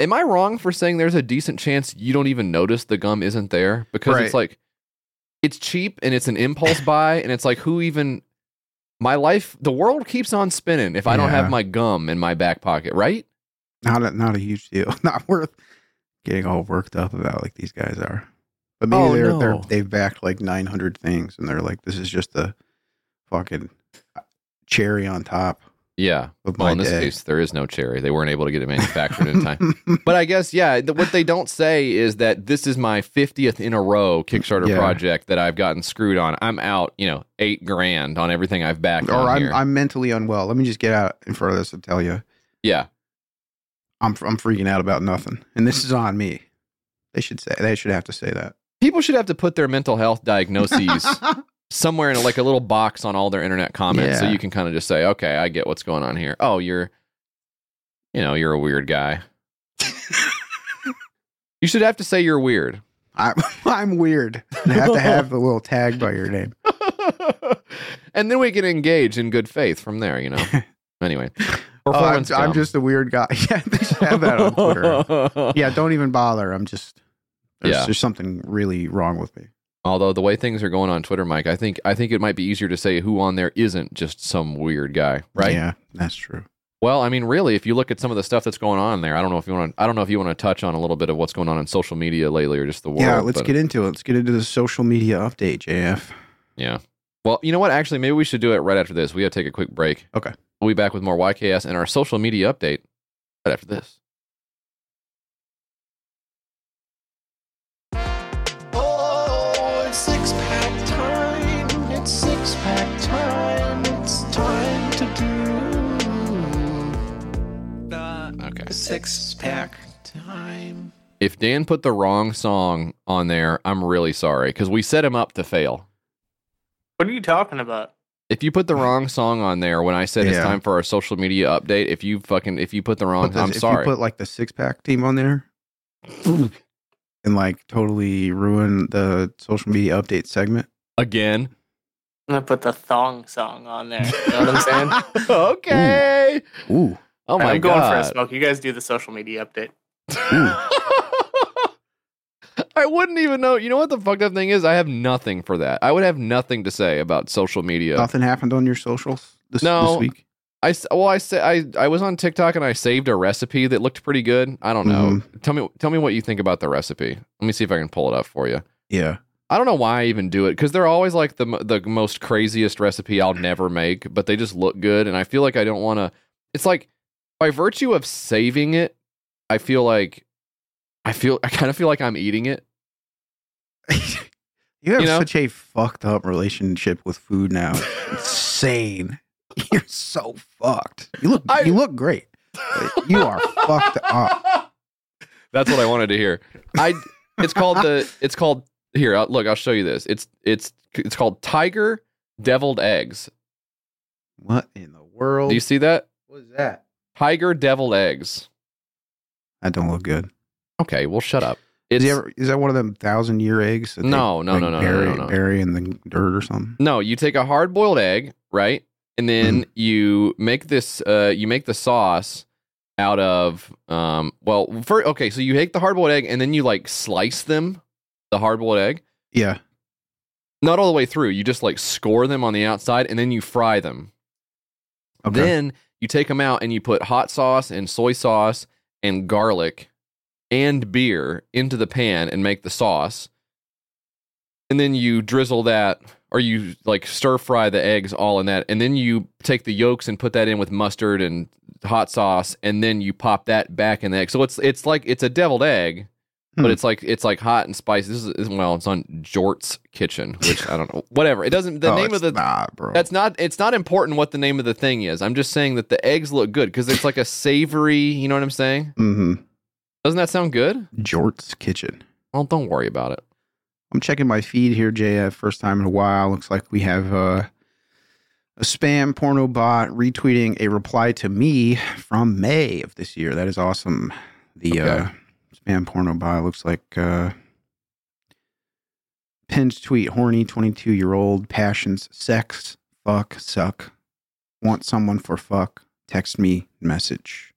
am I wrong for saying there's a decent chance you don't even notice the gum isn't there because it's like it's cheap and it's an impulse buy and it's like who even my life the world keeps on spinning if I don't have my gum in my back pocket, right? Not a not a huge deal. Not worth getting all worked up about like these guys are. But maybe Oh, they're, no. they're they've backed like nine hundred things, and they're like, this is just the fucking uh, cherry on top. Yeah. Well, in this day. case, there is no cherry. They weren't able to get it manufactured in time. But I guess, yeah, th- what they don't say is that this is my 50th in a row Kickstarter Yeah. project that I've gotten screwed on. I'm out, you know, eight grand on everything I've backed Or I'm here. I'm mentally unwell. Let me just get out in front of this and tell you, yeah. I'm I'm freaking out about nothing, and this is on me. They should say they should have to say that. People should have to put their mental health diagnoses somewhere in like a little box on all their internet comments so you can kind of just say, okay, I get what's going on here. Oh, you're, you know, you're a weird guy. you should have to say you're weird. I'm I'm weird. And have to have the little tag by your name. and then we can engage in good faith from there, you know. Anyway, Oh, I'm. I'm just a weird guy. Yeah, they should have that on Twitter. yeah, don't even bother. I'm just there's, Yeah. there's something really wrong with me. Although the way things are going on Twitter, Mike, I think I think it might be easier to say who on there isn't just some weird guy, right? Yeah, that's true. Well, I mean, really, if you look at some of the stuff that's going on there, I don't know if you want to. I don't know if you want to touch on a little bit of what's going on in social media lately, or just the world. yeah, let's but- get into it. Let's get into the social media update, JF. Yeah. Well, you know what? Actually, maybe we should do it right after this. We got to take a quick break. Okay. We'll be back with more YKS and our social media update right after this. Six pack time. If Dan put the wrong song on there, I'm really sorry because we set him up to fail. What are you talking about? If you put the wrong song on there when I said it's Yeah. time for our social media update, if you fucking if you put the wrong, Put this- I'm if sorry. you put like the six pack team on there and like totally ruin the social media update segment. Again. I'm gonna put the thong song on there. You know what I'm saying? okay. Ooh. Oh my I'm going for a god. smoke. You guys do the social media update. I wouldn't even know. You know what the fucked up thing is? I have nothing for that. I would have nothing to say about social media. Nothing happened on your socials this, No. this week. I s- well, I sa- I I was on TikTok and I saved a recipe that looked pretty good. I don't know. Mm-hmm. Tell me tell me what you think about the recipe. Let me see if I can pull it up for you. Yeah. I don't know why I even do it because they're always like the the most craziest recipe I'll never make, but they just look good, and I feel like I don't want to. It's like by virtue of saving it, I feel like I feel I kind of feel like I'm eating it. You have You know? such a fucked up relationship with food now. Insane. You're so fucked. You look you look great. you are fucked up. That's what I wanted to hear. I it's called the it's called here. I'll, look, I'll show you this. It's it's it's called Tiger Deviled Eggs. What in the world? Do you see that? What is that? Tiger Deviled Eggs. That don't look good. Okay, well, shut up. Is, he ever, is that one of them thousand year eggs? that they, No, no, no, no, no, bury, no, no. Bury in the dirt or something. No, you take a hard boiled egg, right? And then Mm-hmm. you make this uh you make the sauce out of um well for okay, so you take the hard boiled egg and then you like slice them, the hard boiled egg, Yeah. Not all the way through. You just like score them on the outside and then you fry them. Okay. Then you take them out and you put hot sauce and soy sauce and garlic and beer into the pan and make the sauce. And then you drizzle that or you like stir fry the eggs all in that. And then you take the yolks and put that in with mustard and hot sauce and then you pop that back in the egg. So it's it's like it's a deviled egg, but Hmm. it's like it's like hot and spicy. This is well, it's on Jort's Kitchen, which I don't know. Whatever. It doesn't the No, name of the not, bro. that's not it's not important what the name of the thing is. I'm just saying that the eggs look good because it's like a savory. You know what I'm saying? Mm-hmm. Doesn't that sound good? Jort's Kitchen. Well, don't worry about it. I'm checking my feed here, JF. First time in a while. Looks like we have uh, a spam porno bot retweeting a reply to me from May of this year. That is awesome. The uh, Okay. Spam porno bot looks like uh, pinned tweet horny 22 year old passions sex fuck suck want someone for fuck text me message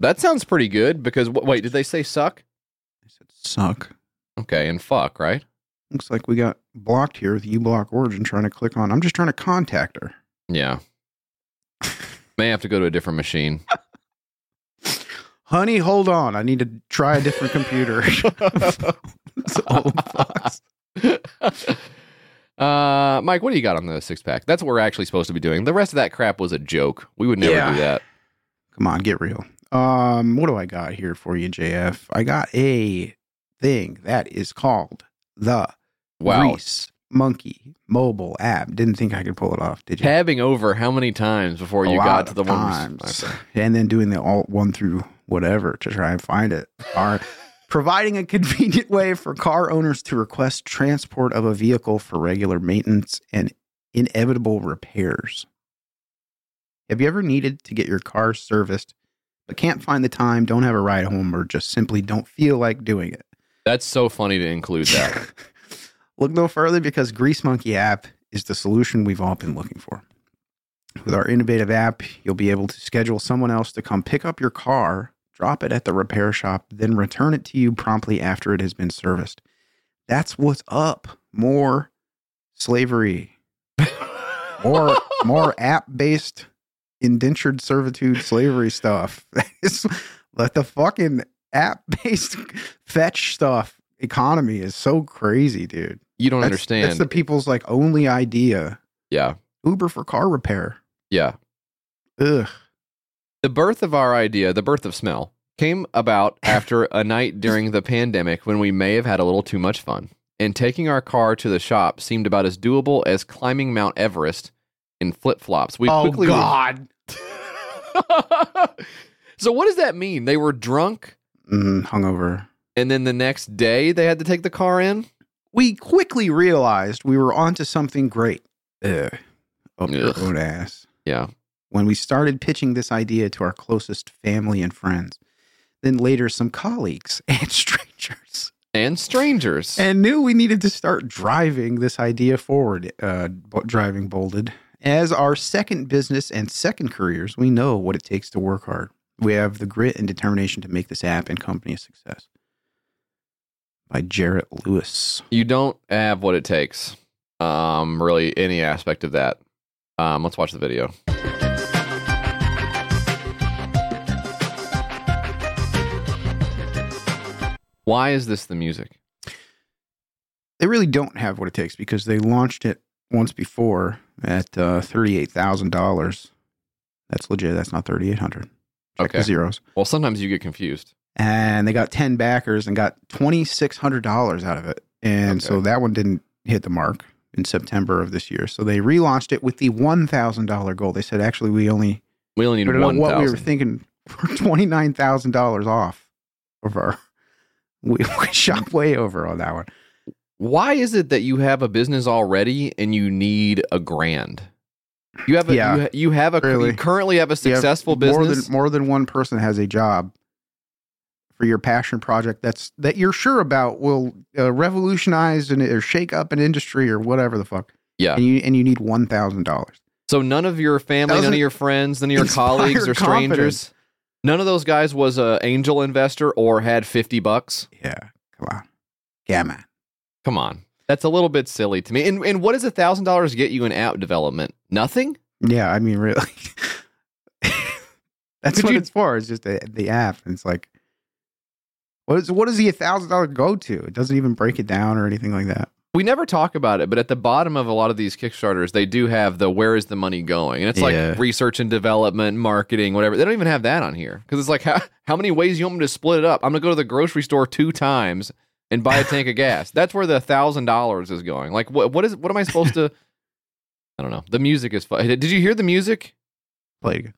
That sounds pretty good because wait, did they say suck? They said suck Okay, and fuck, right? looks like we got blocked here with uBlock Origin trying to click on. I'm just trying to contact her. Yeah. May have to go to a different machine. Honey, hold on. I need to try a different computer. It's old fucks. uh, Mike, what do you got on the six pack? That's what we're actually supposed to be doing. The rest of that crap was a joke. We would never Yeah. do that. Come on, get real. Um, what do I got here for you, JF? I got a thing that is called the Wow. Grease Monkey mobile app. Didn't think I could pull it off, did you? Tabbing over how many times before A you got to of the one? times. and then doing the alt one through whatever to try and find it are providing a convenient way for car owners to request transport of a vehicle for regular maintenance and inevitable repairs. Have you ever needed to get your car serviced but can't find the time, don't have a ride home, or just simply don't feel like doing it? That's so funny to include that. Look no further because Grease Monkey app is the solution we've all been looking for. With our innovative app, you'll be able to schedule someone else to come pick up your car, drop it at the repair shop, then return it to you promptly after it has been serviced. That's what's up. More slavery. More more app-based indentured servitude slavery stuff. Let the fucking app-based fetch stuff economy is so crazy, dude. You don't That's- understand. That's the people's like only idea. yeah. Uber for car repair. Yeah. Ugh. The birth of our idea, the birth of smell, came about after a night during the pandemic when we may have had a little too much fun. And taking our car to the shop seemed about as doable as climbing Mount Everest in flip flops. We oh quickly God. so what does that mean? They were drunk Mm, hungover. and then the next day they had to take the car in? We quickly realized we were onto something great. Ugh. Up your Ugh. own ass. Yeah. When we started pitching this idea to our closest family and friends, then later some colleagues and strangers. And strangers. and knew we needed to start driving this idea forward. Uh, driving bolded as our second business and second careers. We know what it takes to work hard. We have the grit and determination to make this app and company a success. By Jarrett Lewis. you don't have what it takes. Um, really any aspect of that. Um, let's watch the video. Why is this the music? They really don't have what it takes because they launched it once before at uh, thirty-eight thousand dollars. That's legit. That's not thirty-eight hundred. Check Okay. the zeros. Well, sometimes you get confused. and they got 10 backers and got $2600 out of it and so that one didn't hit the mark in september of this year so they relaunched it with the $1000 goal they said actually we only We only need one what we were thousand. thinking for $29000 off of our we, we shot way over on that one Why is it that you have a business already and you need a grand? You have a Yeah, you, ha- you have a really. you currently have a You have successful more business. than, more than one person has a job for your passion project that's that you're sure about will uh, revolutionize and or shake up an industry or whatever the fuck yeah. and you and you need one thousand dollars. So none of your family, none Doesn't of your friends, none of your colleagues or strangers, confidence. None of those guys was a angel investor or had fifty bucks. Yeah, come on, yeah, man. Come on. That's a little bit silly to me. And and what does a thousand dollars get you in app development? Nothing. Yeah, I mean, really. That's Could what you- it's for. It's just the, the app. And it's like, what is what does the thousand dollar go to? It doesn't even break it down or anything like that. We never talk about it, but at the bottom of a lot of these Kickstarters, they do have the where is the money going, and it's like research and development, marketing, whatever. They don't even have that on here because it's like how how many ways you want me to split it up? I'm gonna go to the grocery store two times and buy a tank of gas. That's where the thousand dollars is going. Like what what is what am I supposed to? I don't know. The music is fun. Did you hear the music? Play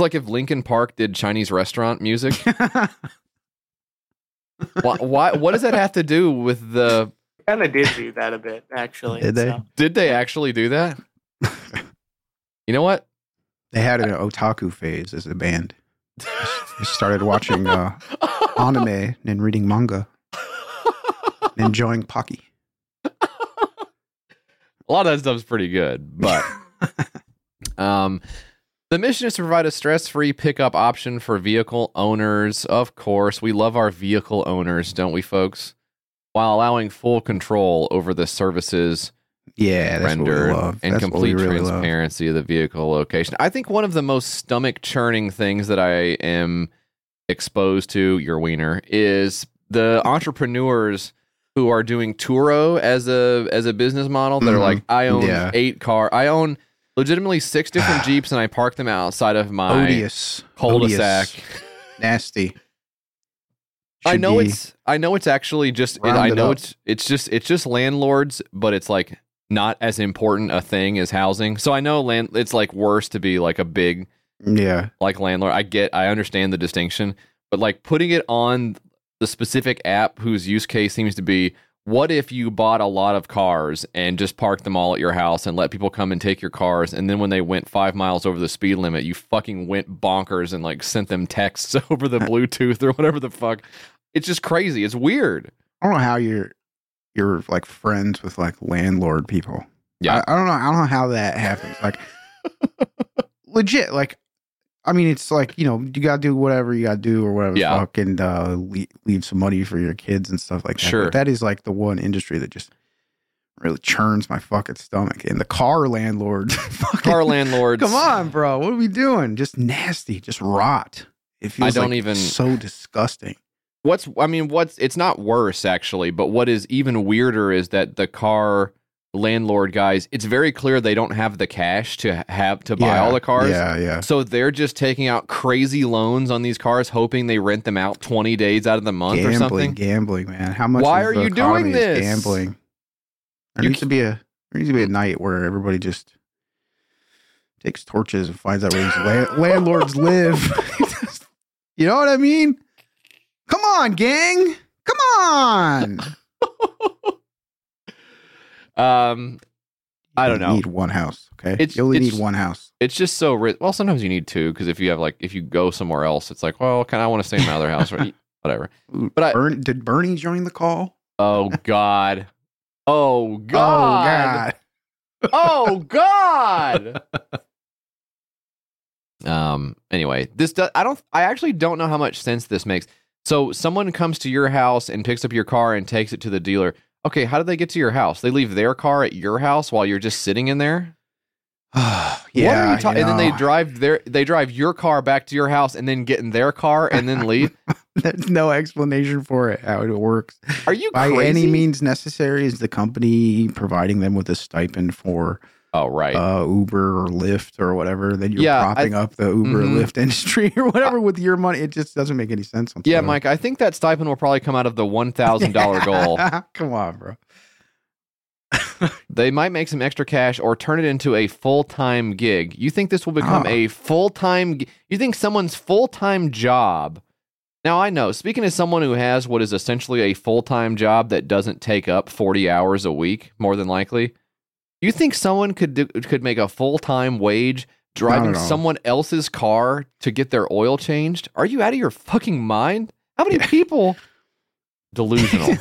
it like if Linkin Park did Chinese restaurant music. why, why? What does that have to do with the? Kind of did do that a bit, actually. Did they? so. Did they actually do that? You know what? They had an otaku phase as a band. They started watching uh, anime and reading manga, and enjoying Pocky. A lot of that stuff's pretty good, but um, the mission is to provide a stress-free pickup option for vehicle owners. Of course, we love our vehicle owners, don't we, folks? While allowing full control over the services Yeah, that's what we rendered love. and That's complete really love. transparency of the vehicle location. I think one of the most stomach churning things that I am exposed to, your wiener, is the entrepreneurs who are doing Turo as a as a business model. That are Mhm. like, I own Yeah. eight car, I own legitimately six different Jeeps, and I park them outside of my Odious, cul-de-sac. Odious. nasty. I know it's I know it's actually just it, I know up. it's it's just it's just landlords, but it's like not as important a thing as housing. So I know land it's like worse to be like a big yeah. like landlord. I get I understand the distinction, but like putting it on the specific app whose use case seems to be what if you bought a lot of cars and just parked them all at your house and let people come and take your cars and then when they went 5 miles over the speed limit you fucking went bonkers and like sent them texts over the bluetooth or whatever the fuck. It's just crazy. It's weird. I don't know how you're you're like friends with like landlord people. Yeah. I, I don't know. I don't know how that happens. Like legit. Like I mean, it's like you know you gotta do whatever you gotta do or whatever. Yeah. Fuck and uh, leave, leave some money for your kids and stuff like that. Sure. But that is like the one industry that just really churns my fucking stomach. And the car landlords. fucking- Car landlords. Come on, bro. What are we doing? Just nasty. Just rot. It feels don't like even- so disgusting. what's i mean what's it's not worse actually but what is even weirder is that the car landlord guys it's very clear they don't have the cash to have to buy Yeah, all the cars yeah, yeah. so they're just taking out crazy loans on these cars hoping they rent them out 20 days out of the month or something gambling, man. How much? Why are you doing this? Gambling. There You needs to be a there needs to be a night where everybody just takes torches and finds out where these la- landlords live. you know what I mean? Come on, gang. Come on. um i don't You know Need one house, okay? It's- you only it's- need one house. it's just so ri- well sometimes you need two because if you have like if you go somewhere else it's like well can i want to stay in my other house or whatever but i Bern, did Bernie join the call? oh god oh god Oh God. um. Anyway, this does. I don't. I actually don't know how much sense this makes. So someone comes to your house and picks up your car and takes it to the dealer. Okay, how did they get to your house? They leave their car at your house while you're just sitting in there. yeah, what are you you and then they drive their they drive your car back to your house and then get in their car and then leave. There's no explanation for it how it works. Are you by crazy? any means necessary? Is the company providing them with a stipend for oh right uh, Uber or Lyft or whatever? Then you're Yeah, I- propping up the Uber Mhm. Lyft industry or whatever with your money. It just doesn't make any sense. Yeah. Mike. I think that stipend will probably come out of the one thousand dollar goal. Come on, bro. They might make some extra cash or turn it into a full time gig. You think this will become Ah. a full time? You think someone's full time job? Now I know. Speaking as someone who has what is essentially a full time job that doesn't take up forty hours a week, more than likely, you think someone could do, could make a full time wage driving someone else's car to get their oil changed? Are you out of your fucking mind? How many people? Delusional.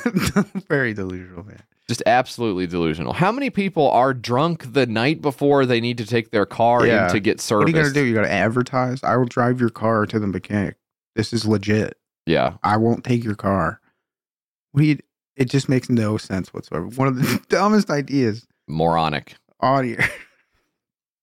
Very delusional, man. Just absolutely delusional. How many people are drunk the night before they need to take their car in to get serviced? What are you gonna do? You gotta advertise. I will drive your car to the mechanic. This is legit. Yeah. I won't take your car. We. It just makes no sense whatsoever. One of the dumbest ideas. Moronic. Audio.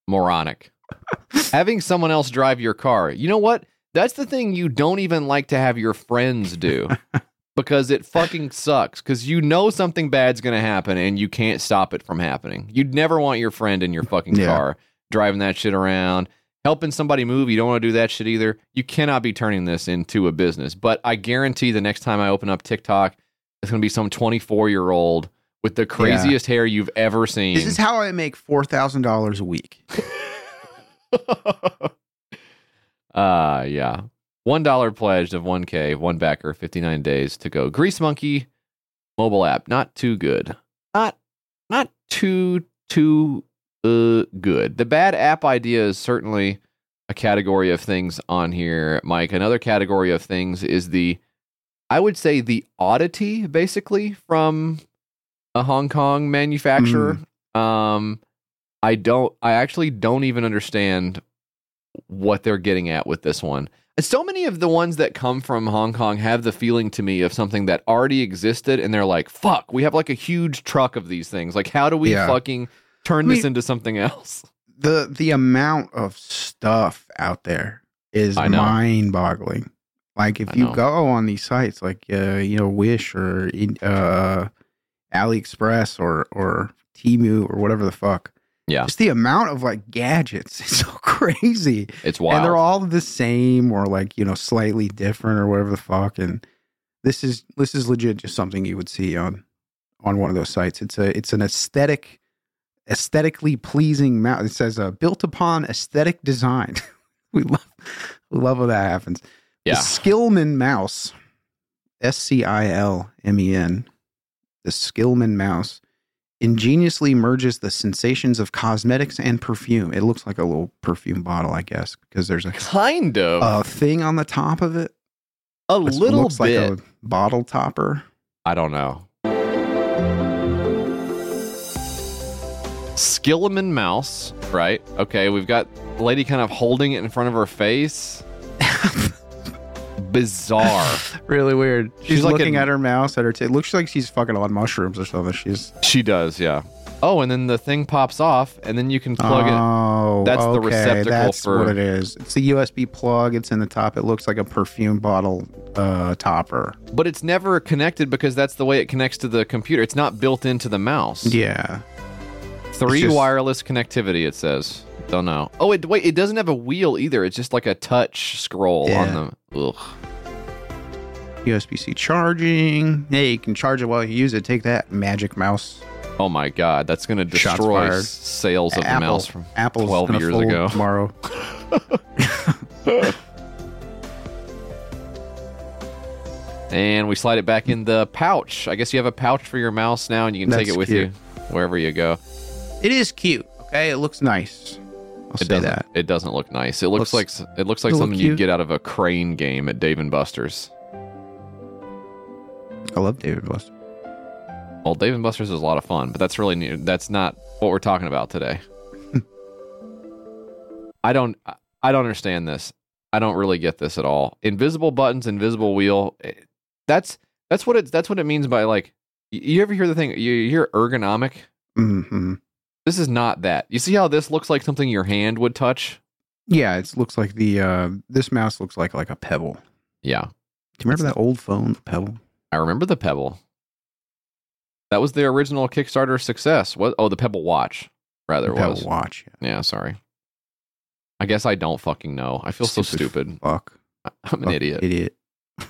Moronic. Having someone else drive your car. You know what? That's the thing you don't even like to have your friends do because it fucking sucks because you know something bad's going to happen and you can't stop it from happening. You'd never want your friend in your fucking Yeah. car driving that shit around. Helping somebody move, you don't want to do that shit either. You cannot be turning this into a business. But I guarantee the next time I open up TikTok, it's going to be some 24 year old with the craziest hair you've ever seen. This is how I make four thousand dollars a week. Uh yeah. One dollar pledged of one K, one backer, fifty nine days to go. Grease Monkey mobile app, not too good. Not not too too uh good. The bad app idea is certainly a category of things on here, Mike. Another category of things is the I would say the oddity, basically, from a Hong Kong manufacturer. Um I don't I actually don't even understand what they're getting at with this one. And so many of the ones that come from Hong Kong have the feeling to me of something that already existed and they're like, fuck, we have like a huge truck of these things. Like how do we Yeah. fucking turn I this into something else? the The amount of stuff out there is mind boggling. Like if I you know. go on these sites, like uh, you know, Wish or uh, AliExpress or or Temu or whatever the fuck. Yeah. Just the amount of like gadgets is so crazy. It's wild. And they're all the same or like, you know, slightly different or whatever the fuck. And this is this is legit just something you would see on on one of those sites. It's a it's an aesthetic aesthetically pleasing mouse. It says uh, built upon aesthetic design. we love we love when that happens. Yeah. The Scilmen mouse. S C I L M E N. The Scilmen mouse ingeniously merges the sensations of cosmetics and perfume. It looks like a little perfume bottle, I guess, because there's a kind of a thing on the top of it. a It little looks bit. like a bottle topper. I don't know. Scilmen mouse, right? Okay, we've got lady kind of holding it in front of her face. Bizarre. Really weird. She's, She's like looking a- at her mouse at her. T- it looks like she's fucking on mushrooms or something. She's She does, yeah. Oh, and then the thing pops off, and then you can plug it. oh, it. That's the receptacle that's for. what it is. It's a USB plug. It's in the top. It looks like a perfume bottle uh, topper. But it's never connected because that's the way it connects to the computer. It's not built into the mouse. Yeah. Three just- wireless connectivity. It says. Don't know. Oh, it wait. It doesn't have a wheel either. It's just like a touch scroll Yeah. on the. Ugh. USB C charging. Hey, you can charge it while you use it. Take that, Magic Mouse. Oh my god, that's going to destroy sales of the Apple- mouse from Apple's 12 years ago. Tomorrow. And we slide it back in the pouch. I guess you have a pouch for your mouse now, and you can take it with cute. you wherever you go. It is cute. Okay, it looks nice. I'll It say doesn't. that. It doesn't look nice. It looks, Looks- like it looks like it look something you'd get out of a crane game at Dave and Buster's. I love Dave and Buster's. Well, Dave and Buster's is a lot of fun, but that's really new. That's not what we're talking about today. I don't. I- don't understand this. I don't really get this at all. Invisible buttons, invisible wheel. eh, That's that's what it. That's what it means by like. You ever hear the thing? You hear ergonomic. hmm This is not that. You see how this looks like something your hand would touch? Yeah, it looks like the uh, this mouse looks like like a pebble. Yeah. Do you remember that old phone, the Pebble? I remember the Pebble. That was the original Kickstarter success. What? Oh, the Pebble Watch, rather The Pebble was. Watch. Yeah. Yeah, sorry. I guess I don't fucking know. I feel so stupid. Fuck. I'm an Fuck idiot. Idiot.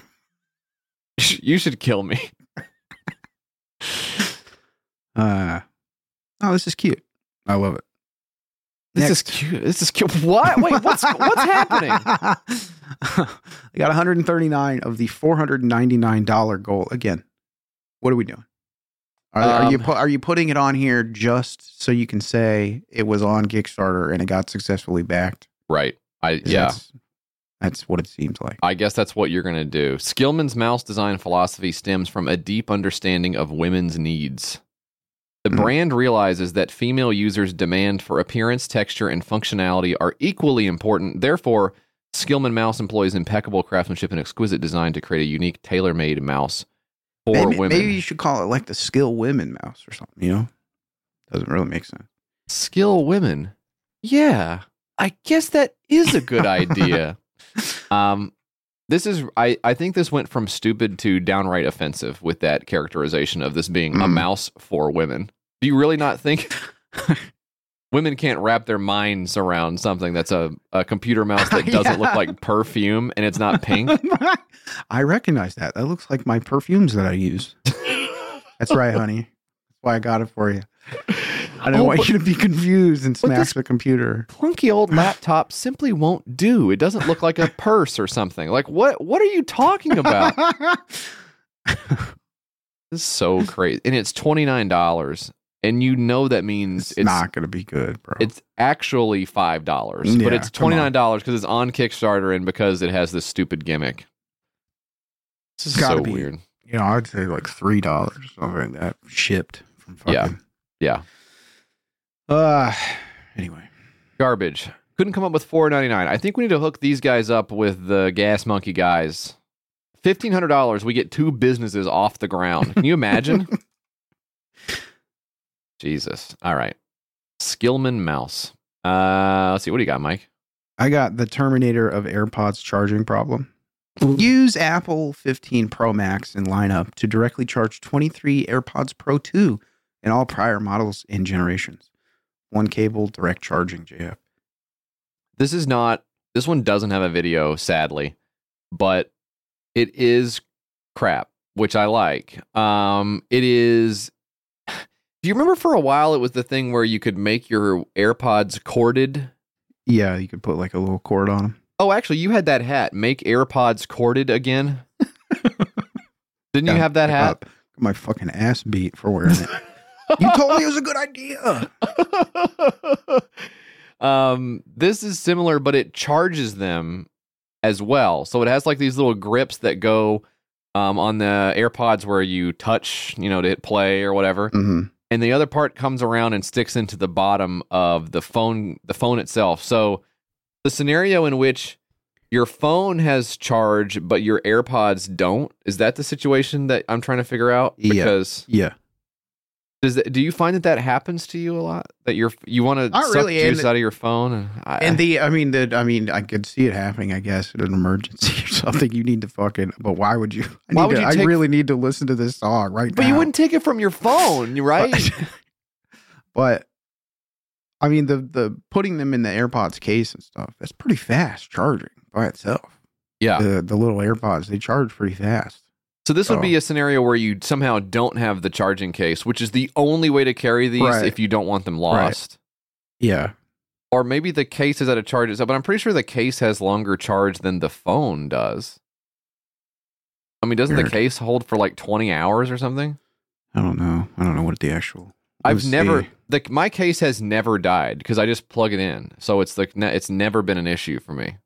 You should kill me. Uh, oh, this is cute. I love it. This Next. is cute. This is cute. What? Wait, what's what's happening? I got 139 of the 499 dollar goal. Again, what are we doing? Are, are you Um, pu- are you putting it on here just so you can say it was on Kickstarter and it got successfully backed? Right. I yeah. That's, that's what it seems like. I guess that's what you're going to do. Scilmen's mouse design philosophy stems from a deep understanding of women's needs. The brand realizes that female users' demand for appearance, texture, and functionality are equally important. Therefore, Scilmen Mouse employs impeccable craftsmanship and exquisite design to create a unique, tailor-made mouse for maybe, women. maybe you should call it like the skill women mouse or something. You know, doesn't really make sense. Skill women. Yeah, I guess that is a good idea. um, this is I, I think this went from stupid to downright offensive with that characterization of this being a Mm. mouse for women. Do you really not think women can't wrap their minds around something that's a, a computer mouse that doesn't look like perfume and it's not pink? I recognize that. That looks like my perfumes that I use. That's right, honey. That's why I got it for you. I don't Oh, want but- you to be confused and smash the computer. Clunky old laptop simply won't do. It doesn't look like a purse or something. Like what what are you talking about? This is so crazy. And it's $29. And you know that means It's, not going to be good, bro. It's actually five dollars, but it's twenty nine dollars because it's on Kickstarter and because it has this stupid gimmick. This is so be- weird. you know, I'd say like three dollars, something like that, shipped from fucking. Yeah, yeah, Uh, anyway, garbage. Couldn't come up with four ninety nine. I think we need to hook these guys up with the Gas Monkey guys. Fifteen hundred dollars, we get two businesses off the ground. Can you imagine? Jesus. All right, Scilmen Mouse. Uh, let's see. What do you got, Mike? I got the Terminator of AirPods charging problem. Use Apple 15 Pro Max in lineup to directly charge 23 AirPods Pro 2 and all prior models and generations. One cable direct charging, JF. this is not this one doesn't have a video sadly but it is crap which i like um it is do you remember for a while it was the thing where you could make your airpods corded Yeah, you could put like a little cord on them. oh actually you had that hat make airpods corded again didn't you have that hat my fucking ass beat for wearing it. you told me it was a good idea. um, this is similar, but it charges them as well. So it has like these little grips that go um, on the AirPods where you touch, you know, to hit play or whatever. hmm And the other part comes around and sticks into the bottom of the phone, the phone itself. So the scenario in which your phone has charge but your AirPods don't is that the situation that I'm trying to figure out? Yeah. Because Yeah. Does that, do you find that that happens to you a lot? That you're you want to suck really, juice and- out of your phone? And, I, And the, I mean, the, I mean, I could see it happening. I guess in an emergency or something. You need to fucking. But why would you? I, Why need would to, you I really need to listen to this song right but now. But you wouldn't take it from your phone, right? But I mean, the the putting them in the AirPods case and stuff. That's pretty fast charging by itself. yeah. The the little AirPods they charge pretty fast. So this would Oh. be a scenario where you somehow don't have the charging case, which is the only way to carry these Right. if you don't want them lost. Yeah. Or maybe the case is at a charge itself, but I'm pretty sure the case has longer charge than the phone does. I mean, doesn't the case hold for like 20 hours or something? I don't know. I don't know what the actual. I've never see. the my case has never died because I just plug it in, so it's like it's never been an issue for me.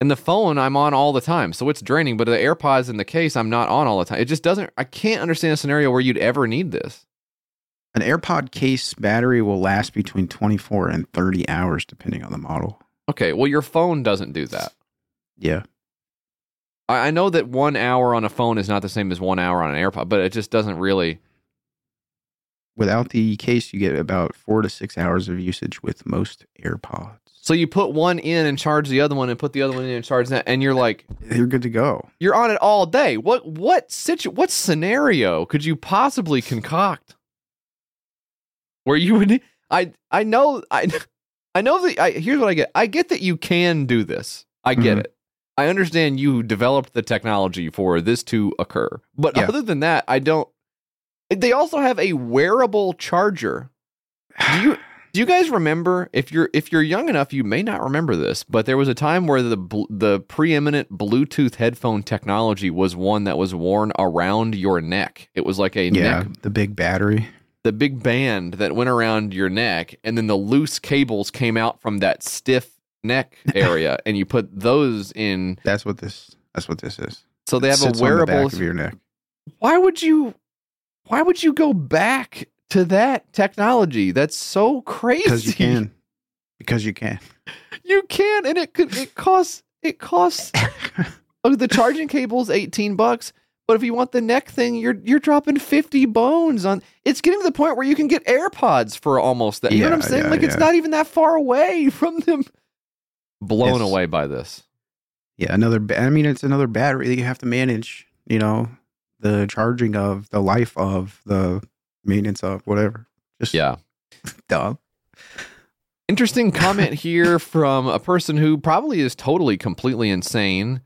And the phone I'm on all the time, so it's draining. But the AirPods in the case I'm not on all the time. It just doesn't. I can't understand a scenario where you'd ever need this. An AirPod case battery will last between 24 and 30 hours depending on the model. Okay, well your phone doesn't do that. Yeah. I, I know that one hour on a phone is not the same as one hour on an AirPod, but it just doesn't really. Without the case, you get about four to six hours of usage with most AirPods. So you put one in and charge the other one, and put the other one in and charge that, and you're like, You're good to go. you're on it all day. What what situ what scenario could you possibly concoct where you would? I I know I I know that I here's what I get. I get that you can do this. I get Mhm. it. I understand you developed the technology for this to occur, but Yeah. other than that, I don't. They also have a wearable charger. Do you do you guys remember if you're if you're young enough you may not remember this but there was a time where the the preeminent bluetooth headphone technology was one that was worn around your neck it was like a Yeah. neck The big battery. the big band that went around your neck and then the loose cables came out from that stiff neck area and you put those in That's what this. That's what this is. so they It have a wearable of your neck. why would you why would you go back to that technology. That's so crazy. Because you can. Because you can. You can, and it could. It costs. It costs. oh, the charging cable's eighteen bucks. But if you want the neck thing, you're you're dropping fifty bones on. It's getting to the point where you can get AirPods for almost that. You know what I'm saying? yeah, like it's not even that far away from them. Blown It's- away by this. Yeah, another. I mean, it's another battery that you have to manage. You know, the charging of, the life of, the maintenance of, whatever. Just Yeah. dumb. Interesting comment here from a person who probably is totally completely insane.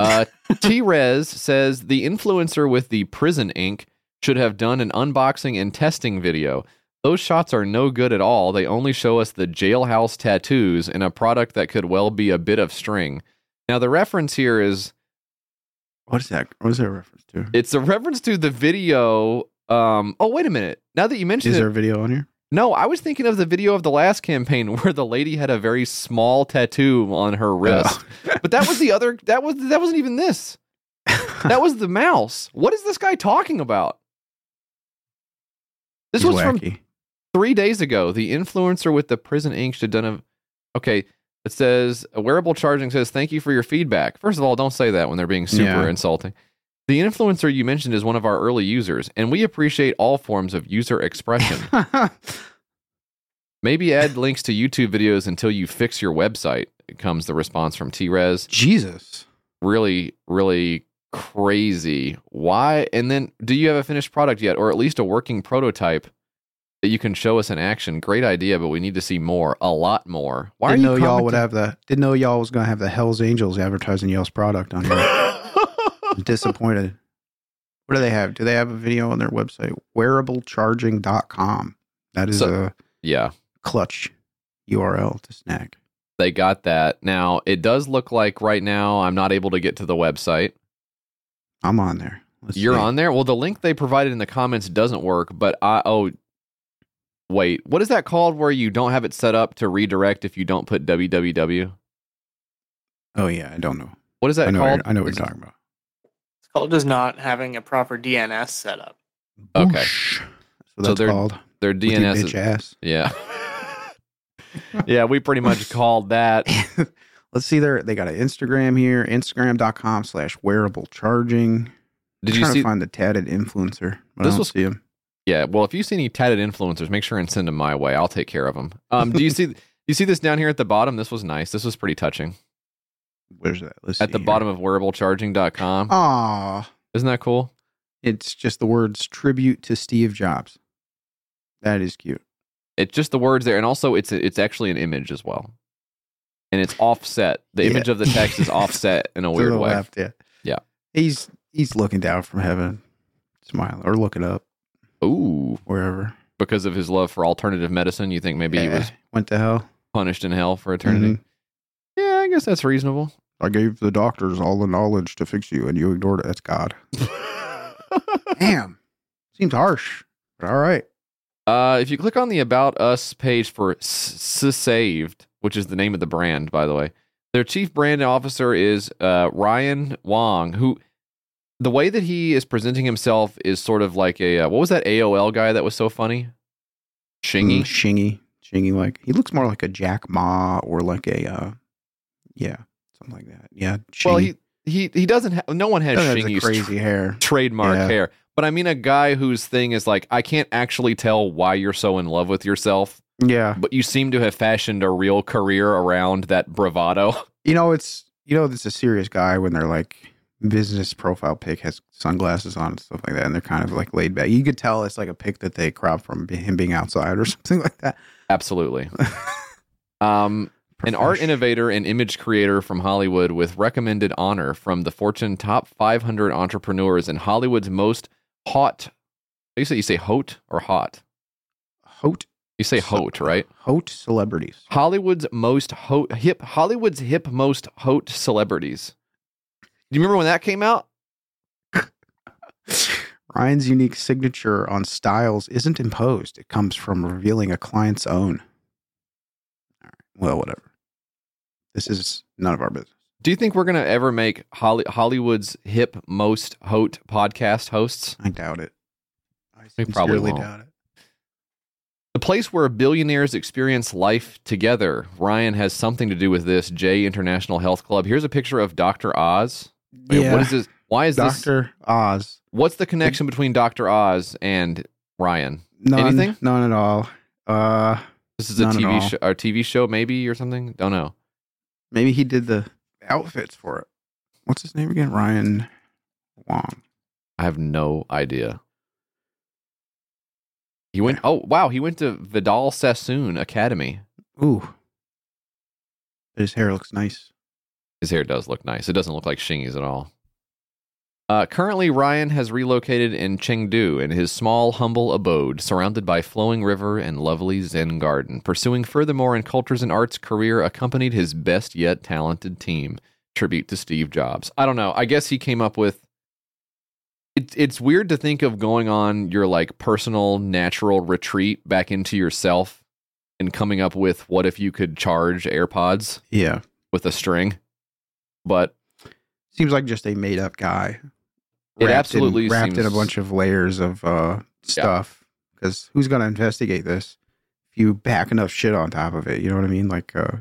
Uh, T Rez says the influencer with the prison ink should have done an unboxing and testing video. Those shots are no good at all. They only show us the jailhouse tattoos in a product that could well be a bit of string. Now, the reference here is What is that? What is that a reference to? it's a reference to the video. Um, oh, wait a minute. Now that you mentioned Is it, there a video on here? no, I was thinking of the video of the last campaign where the lady had a very small tattoo on her wrist. but that was the other that was that wasn't even this. That was the mouse. What is this guy talking about? This He's was from three days ago. The influencer with the prison ink should done a okay. It says wearable charging says thank you for your feedback. First of all, don't say that when they're being super Yeah. insulting. The influencer you mentioned is one of our early users, and we appreciate all forms of user expression. Maybe add links to YouTube videos until you fix your website. Comes the response from T-Rez. Jesus. Really, really crazy. Why? And then, do you have a finished product yet, or at least a working prototype that you can show us in action? Great idea, but we need to see more, a lot more. Why didn't are know you y'all would have the. Didn't know y'all was gonna have the Hell's Angels advertising y'all's product on here. I'm disappointed. What do they have? Do they have a video on their website? Wearablecharging.com. That is So- a Yeah, clutch URL to snag. they got that. Now it does look like right now I'm not able to get to the website. I'm on there. Let's You're see. on there. Well, the link they provided in the comments doesn't work, but I oh wait, what is that called where you don't have it set up to redirect if you don't put www? Oh yeah, I don't know. What is that I know. called? I know what you're talking about. It's called just not having a proper DNS setup. Okay. Boosh. So So that's they're- called Their with your DNS bitch is, ass. Yeah. yeah, we pretty much called that. Let's see there. They got an Instagram here. Instagram.com slash wearable charging. Did I'm you see to find the tatted influencer? But This I don't was- see him. Yeah, well, if you see any tatted influencers, make sure and send them my way. I'll take care of them. Um, do you see? You see this down here at the bottom? This was nice. This was pretty touching. Where's that? Let's At the here. bottom of wearablecharging.com. Aw. Isn't that cool? It's just the words tribute to Steve Jobs. That is cute. It's just the words there, and also it's it's actually an image as well, and it's offset. The Yeah. image of the text is offset in a To weird the way. left, yeah. Yeah. He's he's looking down from heaven, smiling or looking up Ooh, wherever. because of his love for alternative medicine, you think maybe he was went to hell. punished in hell for eternity? Mhm. Yeah, I guess that's reasonable. I gave the doctors all the knowledge to fix you, and you ignored it. That's God. Damn, seems harsh, but all right. Uh, if you click on the About Us page for S- S- Saved, which is the name of the brand, by the way, their chief brand officer is uh, Ryan Wong, who the way that he is presenting himself is sort of like a uh, what was that AOL guy that was so funny? Shingy. Mm, Shingy, Shingy. Like he looks more like a Jack Ma or like a, uh, yeah, something like that. Yeah. well, he he he doesn't. Ha- no one has have Shingy's crazy hair. trademark Yeah. hair. But I mean, a guy whose thing is like, I can't actually tell why you're so in love with yourself, Yeah. but you seem to have fashioned a real career around that bravado. You know, it's you know, it's a serious guy when they're like business profile pic has sunglasses on and stuff like that, and they're kind of like laid back. You could tell it's like a pic that they crop from him being outside or something like that. Absolutely. um, an art innovator and image creator from Hollywood with recommended honor from the Fortune Top 500 entrepreneurs and Hollywood's most hot. You say you say hot or hot? Hot. You say hot, right? Hot celebrities. Hollywood's most ho- hip. Hollywood's hip most hot celebrities. Do you remember when that came out? Ryan's unique signature on styles isn't imposed; it comes from revealing a client's own. All right. Well, whatever. This is none of our business. Do you think we're gonna ever make Holly- Hollywood's hip most hot podcast hosts? I doubt it. I We probably won't. doubt it. The place where billionaires experience life together. Ryan has something to do with this. J International Health Club. Here's a picture of Dr. Oz. Wait, Yeah. What is this? Why is this? Doctor Oz. What's the connection between Dr. Oz and Ryan? None, Anything? None at all. Uh, This is a TV show or TV show maybe or something? Don't know. Maybe he did the outfits for it. What's his name again? Ryan Wong. I have no idea. He went Oh, wow, he went to Vidal Sassoon Academy. Ooh. His hair looks nice. His hair does look nice. It doesn't look like Shingy's at all. Uh, currently, Ryan has relocated in Chengdu in his small, humble abode, surrounded by flowing river and lovely Zen garden. Pursuing furthermore in cultures and arts career, accompanied his best yet talented team. Tribute to Steve Jobs. I don't know. I guess he came up with. It, it's weird to think of going on your like personal, natural retreat back into yourself, and coming up with what if you could charge AirPods Yeah. with a string. But Seems like just a made up guy. It absolutely in, wrapped in a bunch of layers of uh, stuff. Because who's gonna investigate this? If you back enough shit on top of it, you know what I mean? Like, uh,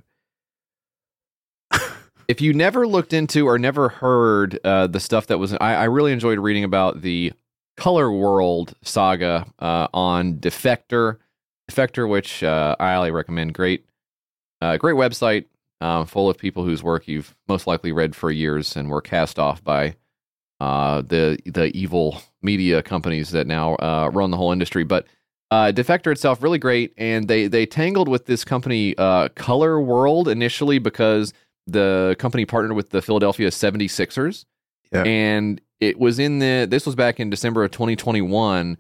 if you never looked into or never heard uh, the stuff that was, I, I really enjoyed reading about the Color World saga uh, on Defector. Defector, which uh, I highly recommend. Great, uh, great website um, full of people whose work you've most likely read for years and were cast off by uh, the the evil media companies that now uh, run the whole industry. But uh, Defector itself really great, and they they tangled with this company uh, Color World initially because the company partnered with the Philadelphia 76ers. Yeah. And it was in the this was back in December of 2021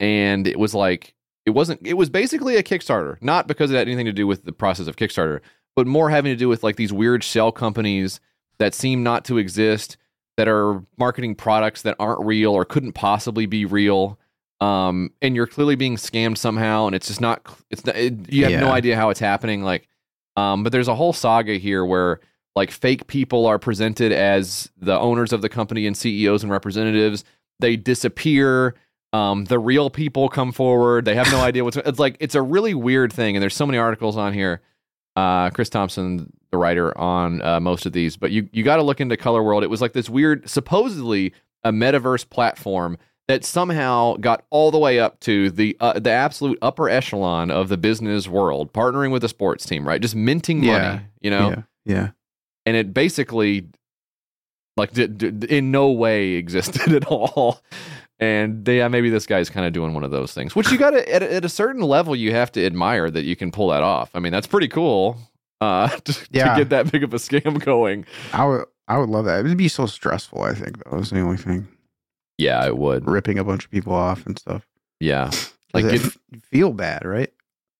and it was like it wasn't it was basically a Kickstarter, not because it had anything to do with the process of Kickstarter, but more having to do with like these weird shell companies that seem not to exist that are marketing products that aren't real or couldn't possibly be real. Um, and you're clearly being scammed somehow, and it's just not. It's not, it, you have no idea how it's happening. Like, um, but there's a whole saga here where like fake people are presented as the owners of the company and CEOs and representatives. They disappear. Um, the real people come forward. They have no idea what's. It's like it's a really weird thing, and there's so many articles on here. Uh, Chris Thompson, the writer on uh, most of these, but you you got to look into Color World. It was like this weird, supposedly a metaverse platform that somehow got all the way up to the uh, the absolute upper echelon of the business world, partnering with a sports team, right? Just minting money, Yeah. you know yeah, yeah. and it basically like d- d- in no way existed at all and they, yeah maybe this guy's kind of doing one of those things which you gotta at, a- at a certain level you have to admire that you can pull that off i mean that's pretty cool uh to, to get that big of a scam going I would, I would love that. It would be so stressful. I think that was the only thing. yeah it would Ripping a bunch of people off and stuff. yeah like get, you feel bad, right?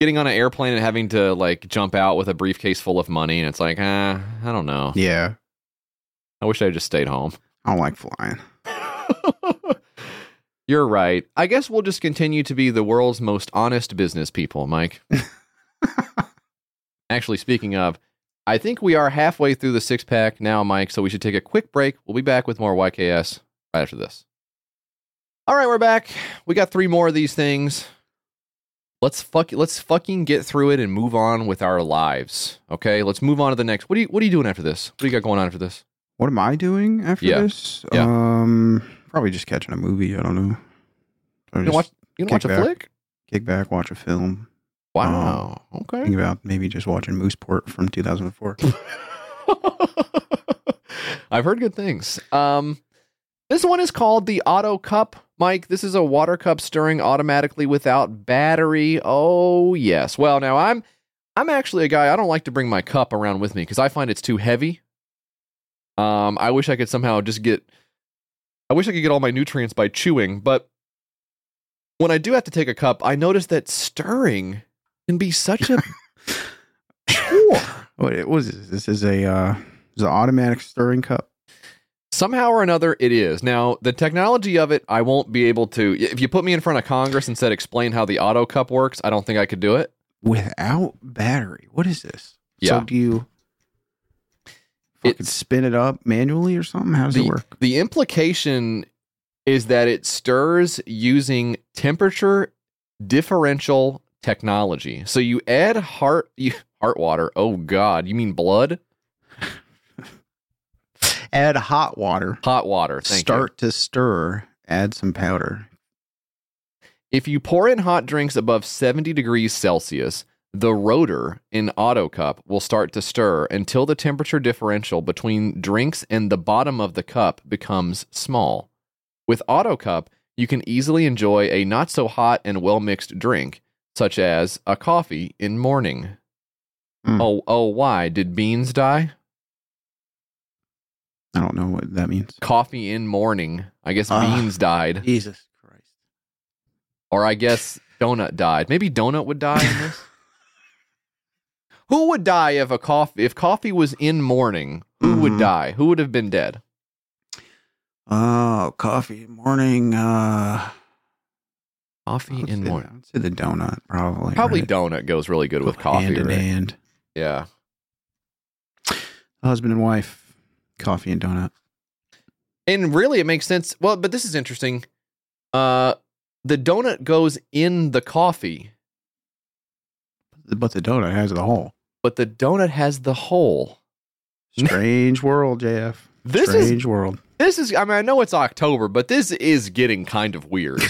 getting on an airplane and having to like jump out with a briefcase full of money and it's like uh, i don't know Yeah. i wish i had just stayed home I don't like flying. You're right. I guess we'll just continue to be the world's most honest business people, Mike. Actually, speaking of, I think we are halfway through the six pack now, Mike, so we should take a quick break. We'll be back with more YKS right after this. All right, we're back. We got three more of these things. Let's fuck let's fucking get through it and move on with our lives. Okay? Let's move on to the next. What are you what are you doing after this? What do you got going on after this? What am I doing after Yeah. this? Yeah. Um, probably just catching a movie. I don't know. Or You just watch you watch a back- flick? Kick back, watch a film. Wow. Um, okay. Think about maybe just watching Mooseport from 2004. I've heard good things. Um, this one is called the Auto Cup. Mike, this is a water cup stirring automatically without battery. Oh yes. Well, now I'm I'm actually a guy I don't like to bring my cup around with me because I find it's too heavy. Um, I wish I could somehow just get. I wish I could get all my nutrients by chewing, but when I do have to take a cup, I notice that stirring can be such a chore. what it was this? This is a uh, is an automatic stirring cup. Somehow or another, it is. Now, the technology of it, I won't be able to. If you put me in front of Congress and said, explain how the auto cup works, I don't think I could do it. without battery. What is this? Yeah. So do you fucking spin it up manually or something? How does the, it work? The implication is that it stirs using temperature differential technology. So you add heart you heart water. Oh God, you mean blood? Add hot water. Hot water. Thank you. Start to stir. Add some powder. If you pour in hot drinks above 70 degrees Celsius, the rotor in Auto Cup will start to stir until the temperature differential between drinks and the bottom of the cup becomes small. With Auto Cup, you can easily enjoy a not so hot and well mixed drink, such as a coffee in morning. Hmm. Oh, oh, why did beans die? I don't know what that means. Coffee in morning. I guess Ah. beans died. Jesus Christ. Or I guess Donut died. Maybe Donut would die in this. who would die if a coffee if coffee was in mourning? Who would Mhm. die? Who would have been dead? Oh, coffee morning. Uh, Coffee in mourning. I'd say the donut, probably. Probably right? donut goes really good with coffee. hand in right? hand. Yeah. Husband and wife, coffee and donut. And really it makes sense. Well, but this is interesting. Uh the donut goes in the coffee, But the donut has the hole. But the donut has the hole. Strange world, JF. This is- Strange world. This is I mean I know it's October, but this is getting kind of weird.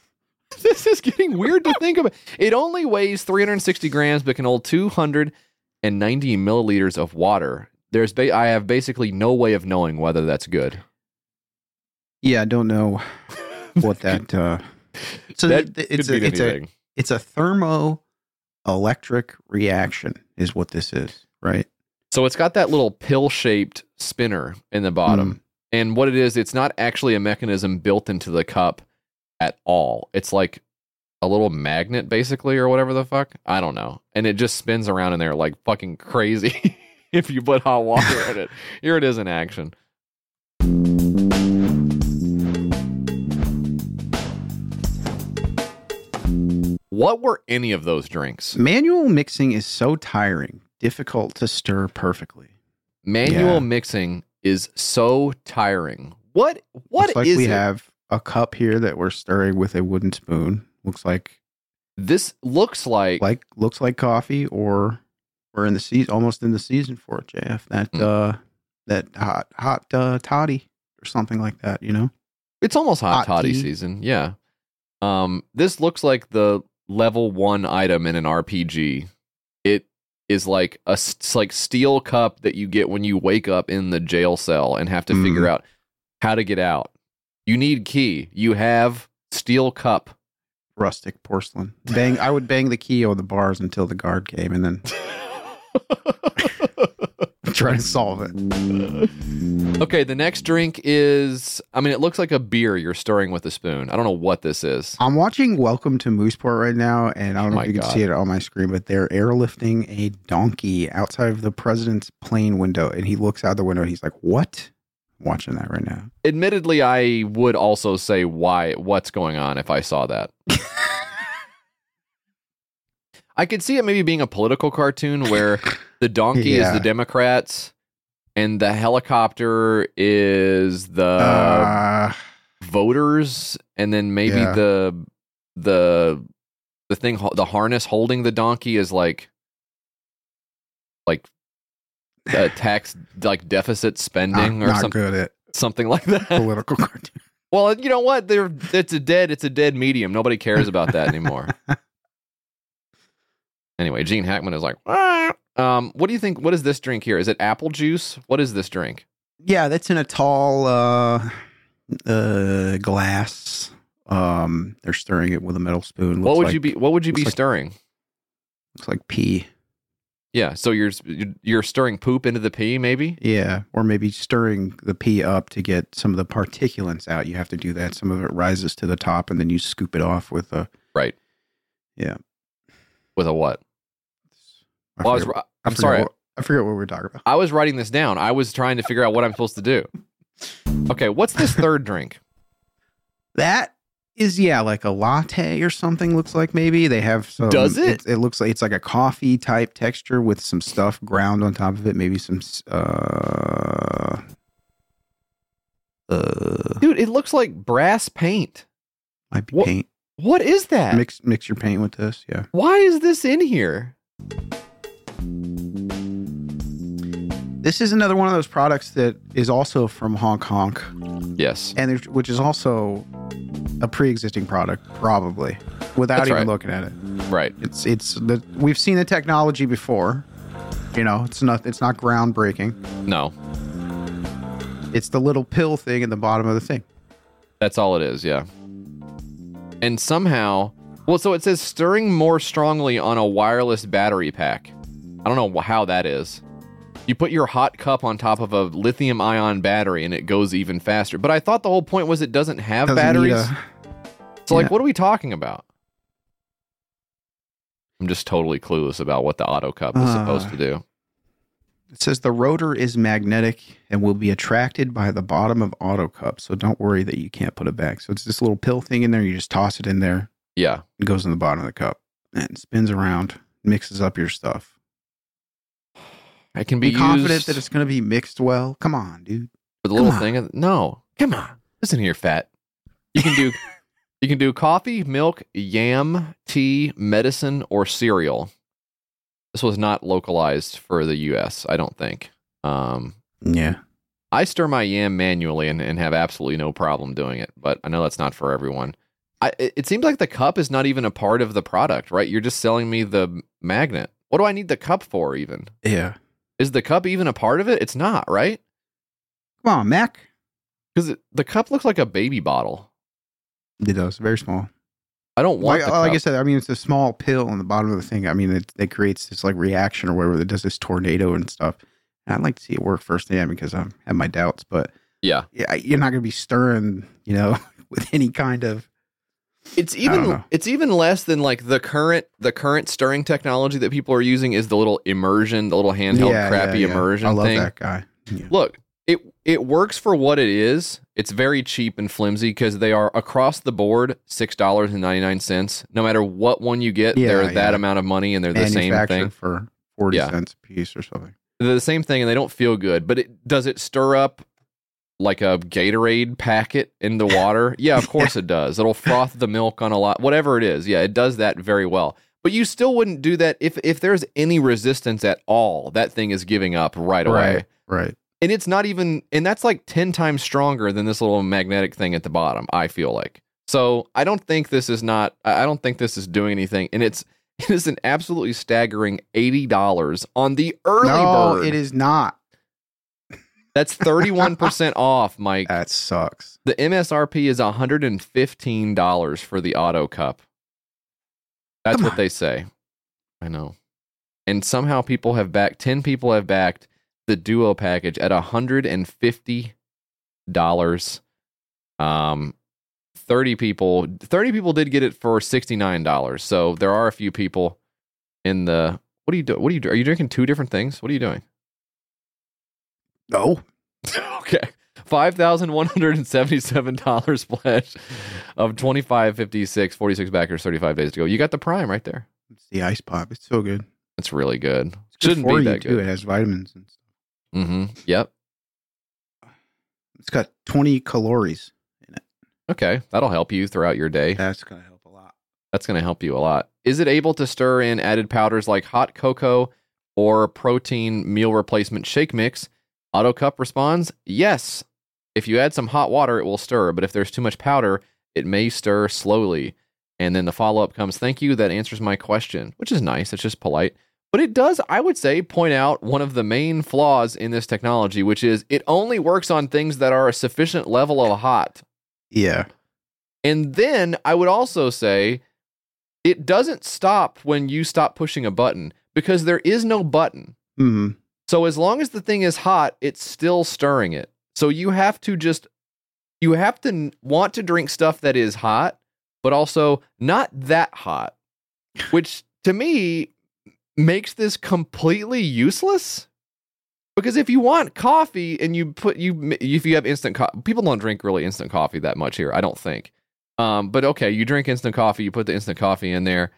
this is getting weird to think about. It only weighs 360 grams but can hold 290 milliliters of water. There's ba- I have basically no way of knowing whether that's good. Yeah, I don't know what that. Uh, so That it's a, it's a it's a thermoelectric reaction, is what this is, right? So it's got that little pill shaped spinner in the bottom. Mm. And what it is, it's not actually a mechanism built into the cup at all. It's like a little magnet, basically, or whatever the fuck. I don't know. And it just spins around in there like fucking crazy if you put hot water in it. Here it is in action. What were any of those drinks? Manual mixing is so tiring, difficult to stir perfectly. Manual Yeah. mixing is so tiring. What what Looks like is we it? have a cup here that we're stirring with a wooden spoon. Looks like This looks like like looks like coffee, or we're in the season, almost in the season for it, JF. That Hmm. uh, that hot hot uh, toddy or something like that. You know, It's almost hot, Hot toddy tea. season. Yeah. Um, this looks like the level one item in an RPG. It is like a like steel cup that you get when you wake up in the jail cell and have to figure Mhm. out how to get out. You need key. You have steel cup. rustic porcelain. Bang! I would bang the key on the bars until the guard came, and then try to solve it. Okay, the next drink is I mean it looks like a beer you're stirring with a spoon. I don't know what this is. I'm watching Welcome to Mooseport right now, and I don't know Oh if you can see it on my screen, but they're airlifting a donkey outside of the president's plane window, and he looks out the window and he's like, "What?" I'm watching that right now. Admittedly, I would also say why what's going on if I saw that. I could see it maybe being a political cartoon where the donkey is the Democrats and the helicopter is the Uh, voters and then maybe Yeah. the the the thing the harness holding the donkey is like like a tax like deficit spending not, or something something like that. political cartoon. Well, you know what? They're, it's a dead it's a dead medium. Nobody cares about that anymore. Anyway, Gene Hackman is like, "Ah." um, what do you think? What is this drink here? Is it apple juice? What is this drink? Yeah, that's in a tall uh, uh, glass. Um, they're stirring it with a metal spoon. what would like- you be? What would you be like- stirring? Looks like pee. Yeah, so you're you're stirring poop into the pee, maybe. Yeah, or maybe stirring the pee up to get some of the particulates out. You have to do that. Some of it rises to the top, and then you scoop it off with a Right. yeah. With a what? I Well, I was, forget- ri- I I'm forget sorry. What, I forget what we were talking about. I was writing this down. I was trying to figure out what I'm supposed to do. Okay, what's this third drink? That is yeah, like a latte or something. Looks like maybe they have some. Does it? It, looks like it's like a coffee type texture with some stuff ground on top of it. Maybe some. Uh, uh, Dude, it looks like brass paint. might be What- paint. What is that? Mix mix your paint with this. Yeah. Why is this in here? This is another one of those products that is also from Hong Kong. Yes. And which is also a pre-existing product, probably, without That's even right. looking at it. Right. It's it's the we've seen the technology before. You know, it's not it's not groundbreaking. No. It's the little pill thing in the bottom of the thing. That's all it is, yeah. And somehow, well, so it says stirring more strongly on a wireless battery pack. I don't know how that is. You put your hot cup on top of a lithium ion battery and it goes even faster. But I thought the whole point was it doesn't have Doesn't batteries. a- so, like, what are we talking about? I'm just totally clueless about what the auto cup is supposed Uh, to do. It says the rotor is magnetic and will be attracted by the bottom of auto cup. So don't worry that you can't put it back. So it's this little pill thing in there. You just toss it in there. Yeah. It goes in the bottom of the cup and spins around, mixes up your stuff. I can Be, be, confident that it's going to be mixed well. Come on, dude. with a little on. thing. No, come on, listen here, fat. You can do, you can do coffee, milk, yam, tea, medicine, or cereal. This was not localized for the U.S. I don't think. Um, Yeah. I stir my yam manually and, and have absolutely no problem doing it, but I know that's not for everyone. I, it seems like the cup is not even a part of the product, right? You're just selling me the magnet. What do I need the cup for, even? Yeah. Is the cup even a part of it? It's not, right? Come on, Mac. Because the cup looks like a baby bottle. It does. Very small. I don't want Like, the uh, like I said, I mean, it's a small pill on the bottom of the thing. I mean, it, it creates this like reaction or whatever that does this tornado and stuff. And I'd like to see it work firsthand because I have my doubts, but Yeah. yeah, you're not going to be stirring, you know, with any kind of. It's even it's even less than like the current the current stirring technology that people are using is the little immersion, the little handheld Yeah, crappy yeah, yeah. immersion I love thing. that guy. Look, it it works for what it is. It's very cheap and flimsy because they are across the board six dollars and ninety nine cents. No matter what one you get, they're that amount of money and they're the same thing. for 40 Yeah. cents a piece or something. They're the same thing and they don't feel good. But it does it stir up like a Gatorade packet in the water? Yeah, of course it does. It'll froth the milk on a lot, whatever it is. Yeah, it does that very well. But you still wouldn't do that if if there's any resistance at all. That thing is giving up right away. Right. Right. And it's not even, and that's like 10 times stronger than this little magnetic thing at the bottom, I feel like. So I don't think this is not, I don't think this is doing anything. And it's, it is an absolutely staggering $80 on the early no, bird. it is not. That's 31% off, Mike. That sucks. The MSRP is $115 for the auto cup. That's Come what on. they say. I know. And somehow people have backed 10 people have backed the duo package at $150. Um 30 people 30 people did get it for $69. So there are a few people in the What are you doing? What are you doing? Are you drinking two different things? What are you doing? No. okay. Five thousand one hundred and seventy-seven dollars pledge of twenty-five fifty-six, forty-six backers, thirty-five days to go. You got the prime right there. It's the ice pop. It's so good. It's really good. It's good Shouldn't be that too. It has vitamins and stuff. Mm-hmm. Yep. It's got 20 calories. In it. Okay, that'll help you throughout your day. That's gonna help a lot. That's going to help you a lot. Is it able to stir in added powders like hot cocoa or protein meal replacement shake mix? Auto Cup responds, yes. If you add some hot water, it will stir, but if there's too much powder, it may stir slowly. And then the follow up comes, thank you. That answers my question, which is nice. It's just polite. But it does, I would say, point out one of the main flaws in this technology, which is it only works on things that are a sufficient level of hot. Yeah. And then I would also say it doesn't stop when you stop pushing a button because there is no button. hmm So as long as the thing is hot, it's still stirring it. So you have to just you have to want to drink stuff that is hot, but also not that hot, which to me makes this completely useless. Because if you want coffee and you put you if you have instant coffee, people don't drink really instant coffee that much here. I don't think. Um, but okay, you drink instant coffee, you put the instant coffee in there.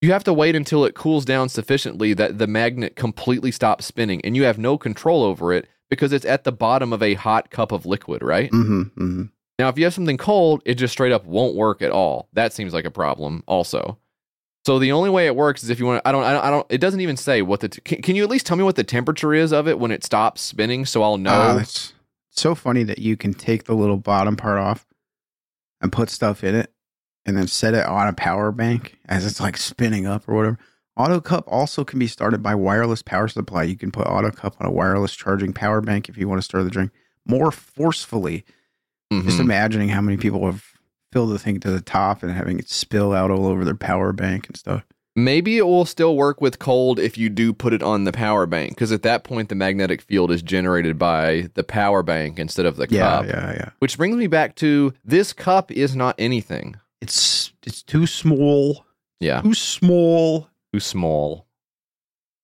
You have to wait until it cools down sufficiently that the magnet completely stops spinning, and you have no control over it because it's at the bottom of a hot cup of liquid, right? hmm hmm Now, if you have something cold, it just straight up won't work at all. That seems like a problem, also. So the only way it works is if you want. I don't. I don't. I don't it doesn't even say what the. T- can, can you at least tell me what the temperature is of it when it stops spinning, so I'll know? Uh, it's so funny that you can take the little bottom part off and put stuff in it and then set it on a power bank as it's like spinning up or whatever. Auto cup also can be started by wireless power supply. You can put auto cup on a wireless charging power bank if you want to start the drink more forcefully. Just Mhm. imagining how many people have filled the thing to the top and having it spill out all over their power bank and stuff. Maybe it will still work with cold if you do put it on the power bank, because at that point the magnetic field is generated by the power bank instead of the Yeah, cup. yeah, yeah. Which brings me back to this cup is not anything. It's it's too small. Yeah, Too small. too small.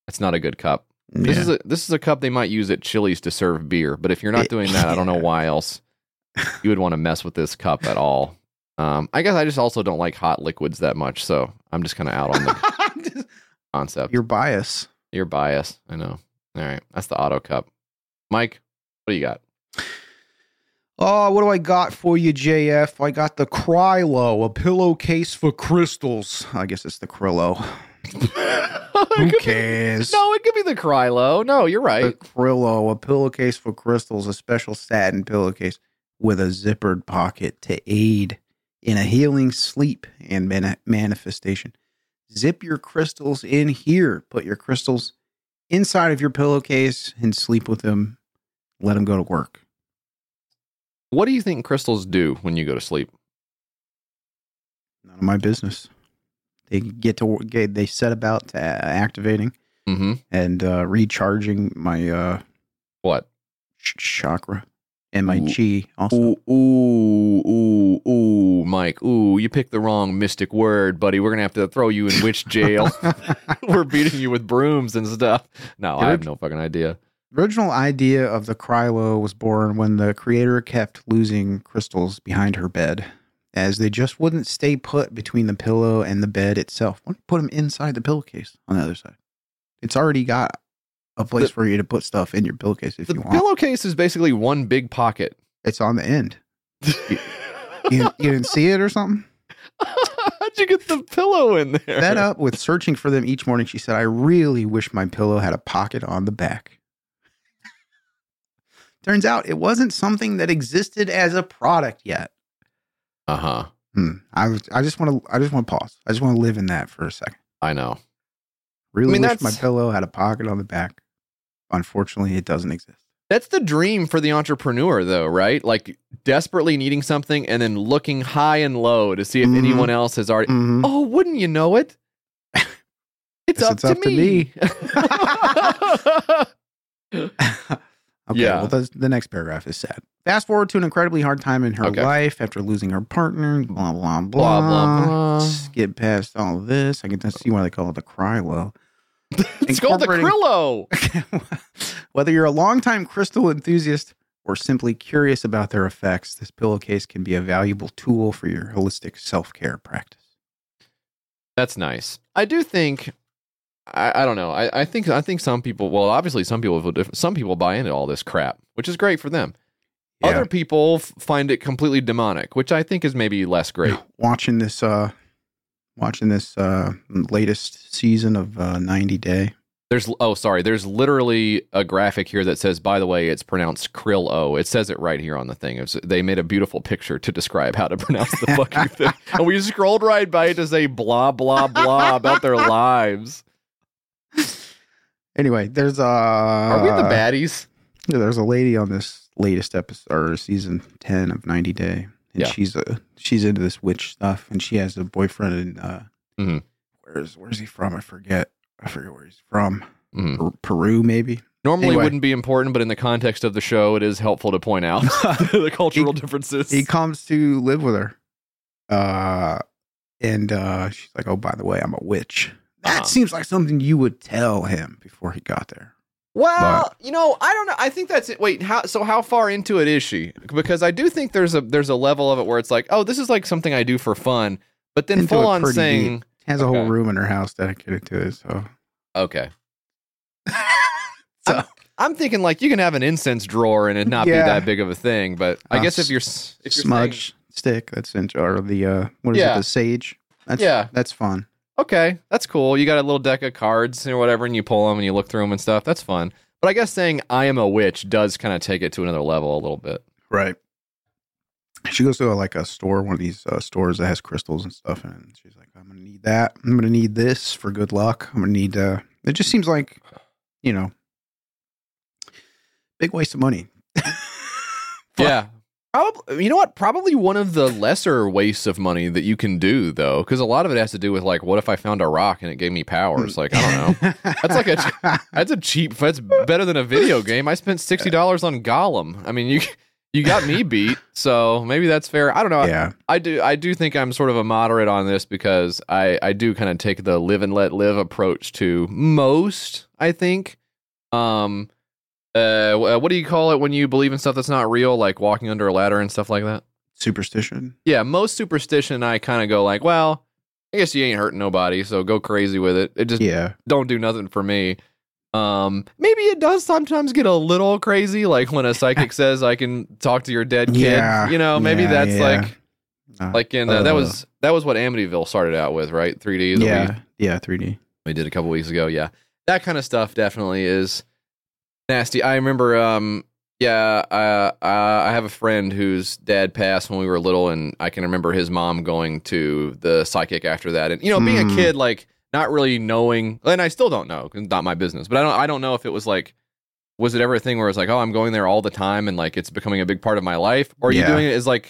That's not a good cup. This is a this is a cup they might use at Chili's to serve beer, but if you're not doing that, I don't know why else you would want to mess with this cup at all. Um, I guess I just also don't like hot liquids that much, so I'm just kind of out on the concept. Your bias. Your bias, I know. All right, that's the auto cup. Mike, what do you got? Oh, what do I got for you, JF? I got the Krylo, a pillowcase for crystals. I guess it's the Krillo. Who cares? No, it could be the Krylo. No, you're right. The right. Krillo, a pillowcase for crystals, a special satin pillowcase with a zippered pocket to aid in a healing sleep and mani- manifestation. Zip your crystals in here. Put your crystals inside of your pillowcase and sleep with them. Let them go to work. What do you think crystals do when you go to sleep? None of my business. They get to. They set about to activating Mm-hmm. and uh, recharging my uh, What? ch- chakra and my Ooh. chi. Also, Ooh, ooh, ooh, ooh, Mike. Ooh, you picked the wrong mystic word, buddy. We're gonna have to throw you in witch jail. We're beating you with brooms and stuff. No, I have no fucking idea. Original idea of the Krylo was born when the creator kept losing crystals behind her bed, as they just wouldn't stay put between the pillow and the bed itself. Why don't you put them inside the pillowcase on the other side? It's already got a place The- for you to put stuff in your pillowcase if you want. The pillowcase is basically one big pocket. it's on the end. You, you, you didn't see it or something? How'd you get the pillow in there? Fed up with searching for them each morning, she said, I really wish my pillow had a pocket on the back. Turns out it wasn't something that existed as a product yet. Uh huh. Hmm. I was, I just want to I just want to pause. I just want to live in that for a second. I know. Really I mean, wish my pillow had a pocket on the back. Unfortunately, it doesn't exist. That's the dream for the entrepreneur, though, right? Like desperately needing something and then looking high and low to see if Mhm. anyone else has already. Mhm. Oh, wouldn't you know it? It's, up, it's to up to me. Okay, Yeah. well, the, the next paragraph is sad. Fast forward to an incredibly hard time in her Okay. life after losing her partner. Blah blah blah. Blah, blah, blah. Skip past all this. I can just see why they call it the Krylo. it's called the Krillo. Whether you're a longtime crystal enthusiast or simply curious about their effects, this pillowcase can be a valuable tool for your holistic self care practice. That's nice. I do think. I, I don't know. I, I think I think some people. Well, obviously, some people some people buy into all this crap, which is great for them. Yeah. Other people f- find it completely demonic, which I think is maybe less great. Watching this, uh, watching this uh, latest season of uh, 90 Day. There's oh sorry, there's literally a graphic here that says, by the way, it's pronounced krill o. It says it right here on the thing. It's, they made a beautiful picture to describe how to pronounce the fucking thing, and we scrolled right by it to say blah blah blah about their lives. Anyway, there's uh, Are we the baddies? Yeah, there's a lady on this latest episode or season ten of 90 Day, and Yeah. she's a she's into this witch stuff, and she has a boyfriend in uh, Mhm. where's where's he from? I forget. I forget where he's from. Mhm. Per- Peru, maybe. Normally Anyway. wouldn't be important, but in the context of the show, it is helpful to point out the cultural differences. He comes to live with her, uh, and uh, she's like, "Oh, by the way, I'm a witch." That Uh-huh. seems like something you would tell him before he got there. Well, you know, I don't know. I think that's it. Wait, how? So how far into it is she? Because I do think there's a there's a level of it where it's like, oh, this is like something I do for fun, but then Into full on pretty saying, deep. has a whole room in her house dedicated to it. So okay. So- I'm thinking like you can have an incense drawer and it not Yeah. be that big of a thing. But I Uh, guess if you're if you're smudge stick, that's in, or the uh, what is Yeah. it? The sage. That's, Yeah. that's fun. Okay, that's cool. You got a little deck of cards or whatever, and you pull them and you look through them and stuff. That's fun. But I guess saying I am a witch does kind of take it to another level a little bit. Right. She goes to like a store, one of these uh, stores that has crystals and stuff, and she's like, "I'm gonna need that. I'm gonna need this for good luck. I'm gonna need." uh It just seems like, you know, big waste of money. Yeah. Probably, you know what? Probably one of the lesser wastes of money that you can do, though, because a lot of it has to do with like, what if I found a rock and it gave me powers? Like, I don't know. That's like a that's a cheap. That's better than a video game. I spent sixty dollars on Gollum. I mean, you you got me beat, so maybe that's fair. I don't know. Yeah. I do I do think I'm sort of a moderate on this because I I do kind of take the live and let live approach to most. I think. Um. Uh. What do you call it when you believe in stuff that's not real, like walking under a ladder and stuff like that? Superstition. Yeah, most superstition I kind of go like, well, I guess you ain't hurting nobody, so go crazy with it. It just Yeah. don't do nothing for me. Um, maybe it does sometimes get a little crazy, like when a psychic says I can talk to your dead kid. Yeah, You know, maybe yeah, that's yeah. like Uh, like in uh, that uh, was that was what Amityville started out with, right? 3D. that we- Yeah. Yeah. 3D. we did a couple weeks ago. Yeah, that kind of stuff definitely is nasty. I remember, um, yeah, uh, I have a friend whose dad passed when we were little, and I can remember his mom going to the psychic after that. And you know, being a Mm. kid, like not really knowing, and I still don't know. it's not my business. But I don't, I don't know if it was like. Was it ever a thing where it's like, oh, I'm going there all the time and like it's becoming a big part of my life? Or are you doing it as like,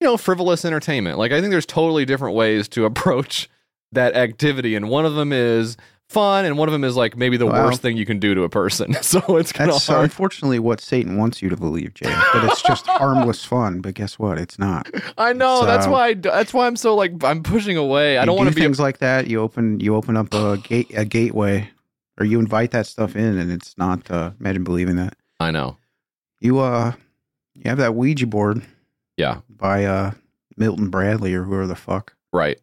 you know, frivolous entertainment? Like, I think there's totally different ways to approach that activity. And one of them is fun, and one of them is like maybe the Well- worst thing you can do to a person. so it's kind of hard. unfortunately what Satan wants you to believe, James. That it's just harmless fun. But guess what? It's not. I know. that's why. I, that's why I'm so like I'm pushing away. I don't want do to be. things like that. You open you open up a gate a gateway, or you invite that stuff in, and it's not. Uh, imagine believing that. I know. You uh, you have that Ouija board Yeah. by uh Milton Bradley or whoever the fuck. Right.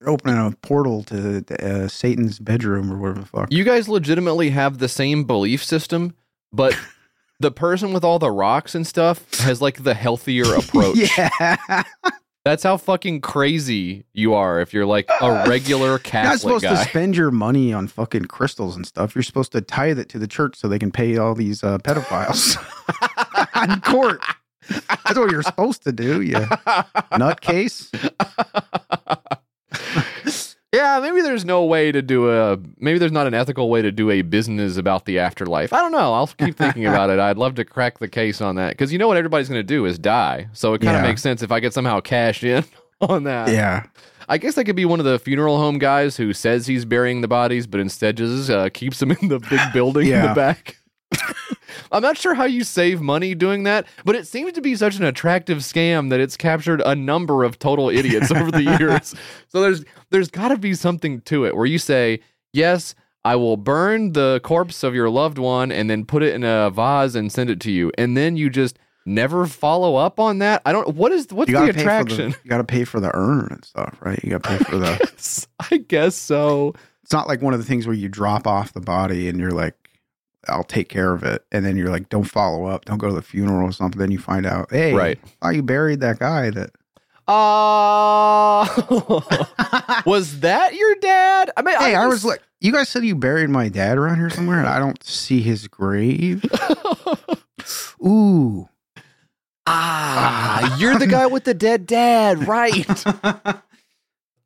You're opening a portal to uh, Satan's bedroom or whatever the fuck. You guys legitimately have the same belief system, but the person with all the rocks and stuff has like the healthier approach. yeah. That's how fucking crazy you are if you're like a regular You're not supposed guy. to spend your money on fucking crystals and stuff. You're supposed to tithe it to the church so they can pay all these uh, pedophiles in court. That's what you're supposed to do, you nutcase. Yeah, maybe there's no way to do a maybe there's not an ethical way to do a business about the afterlife. I don't know. I'll keep thinking about it. I'd love to crack the case on that because you know what everybody's going to do is die. So it kind of Yeah. makes sense if I could somehow cash in on that. Yeah. I guess I could be one of the funeral home guys who says he's burying the bodies, but instead just uh, keeps them in the big building in the back. I'm not sure how you save money doing that, but it seems to be such an attractive scam that it's captured a number of total idiots over the years. So there's there's got to be something to it where you say, "Yes, I will burn the corpse of your loved one and then put it in a vase and send it to you." And then you just never follow up on that. I don't what is what's the gotta pay for attraction? the, you got to pay for the urn and stuff, right? You got to pay for the. I guess so. It's not like one of the things where you drop off the body and you're like, "I'll take care of it," and then you're like, "Don't follow up, don't go to the funeral or something." Then you find out, hey, Right. oh, you buried that guy that. Uh, was that your dad? I mean, Hey, I was just- like, you guys said you buried my dad around here somewhere, and I don't see his grave. Ooh, ah, you're the guy with the dead dad, right?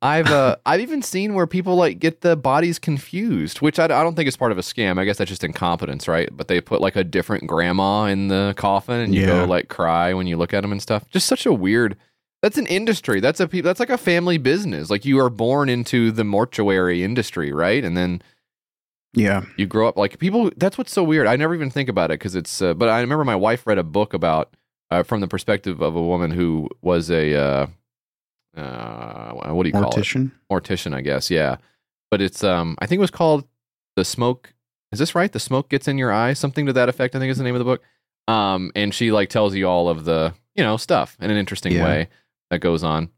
I've uh, I've even seen where people like get the bodies confused, which I, I don't think is part of a scam. I guess that's just incompetence, right? But they put like a different grandma in the coffin, and you Yeah. go like cry when you look at them and stuff. Just such a weird. That's an industry. That's a that's like a family business. Like you are born into the mortuary industry, right? And then yeah, you grow up like people that's what's so weird i never even think about it because it's uh, but i remember my wife read a book about uh, from the perspective of a woman who was a uh, what do you call mortician. it mortician i guess yeah but it's um i think it was called the smoke is this right the smoke gets in your eye something to that effect i think is the name of the book um and she like tells you all of the you know stuff in an interesting Yeah. way that goes on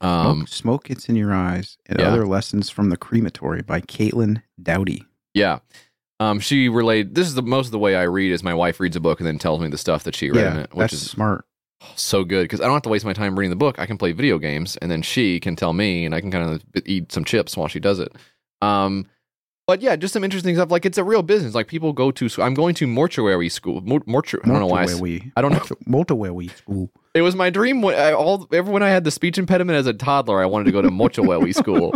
um smoke, smoke gets in your eyes, and yeah. other lessons from the crematory by Caitlin Doughty. Yeah. Um, she relayed. This is the most of the way I read is my wife reads a book and then tells me the stuff that she read in Yeah, it, which that's is smart. So good because I don't have to waste my time reading the book. I can play video games, and then she can tell me, and I can kind of eat some chips while she does it. Um, but yeah, just some interesting stuff. Like it's a real business. Like people go to. I'm going to mortuary school. Mor- mortu- I don't know why. I Mortuary. I don't know. Mortuary school. It was my dream. When I, all ever when I had the speech impediment as a toddler, I wanted to go to mortuary school.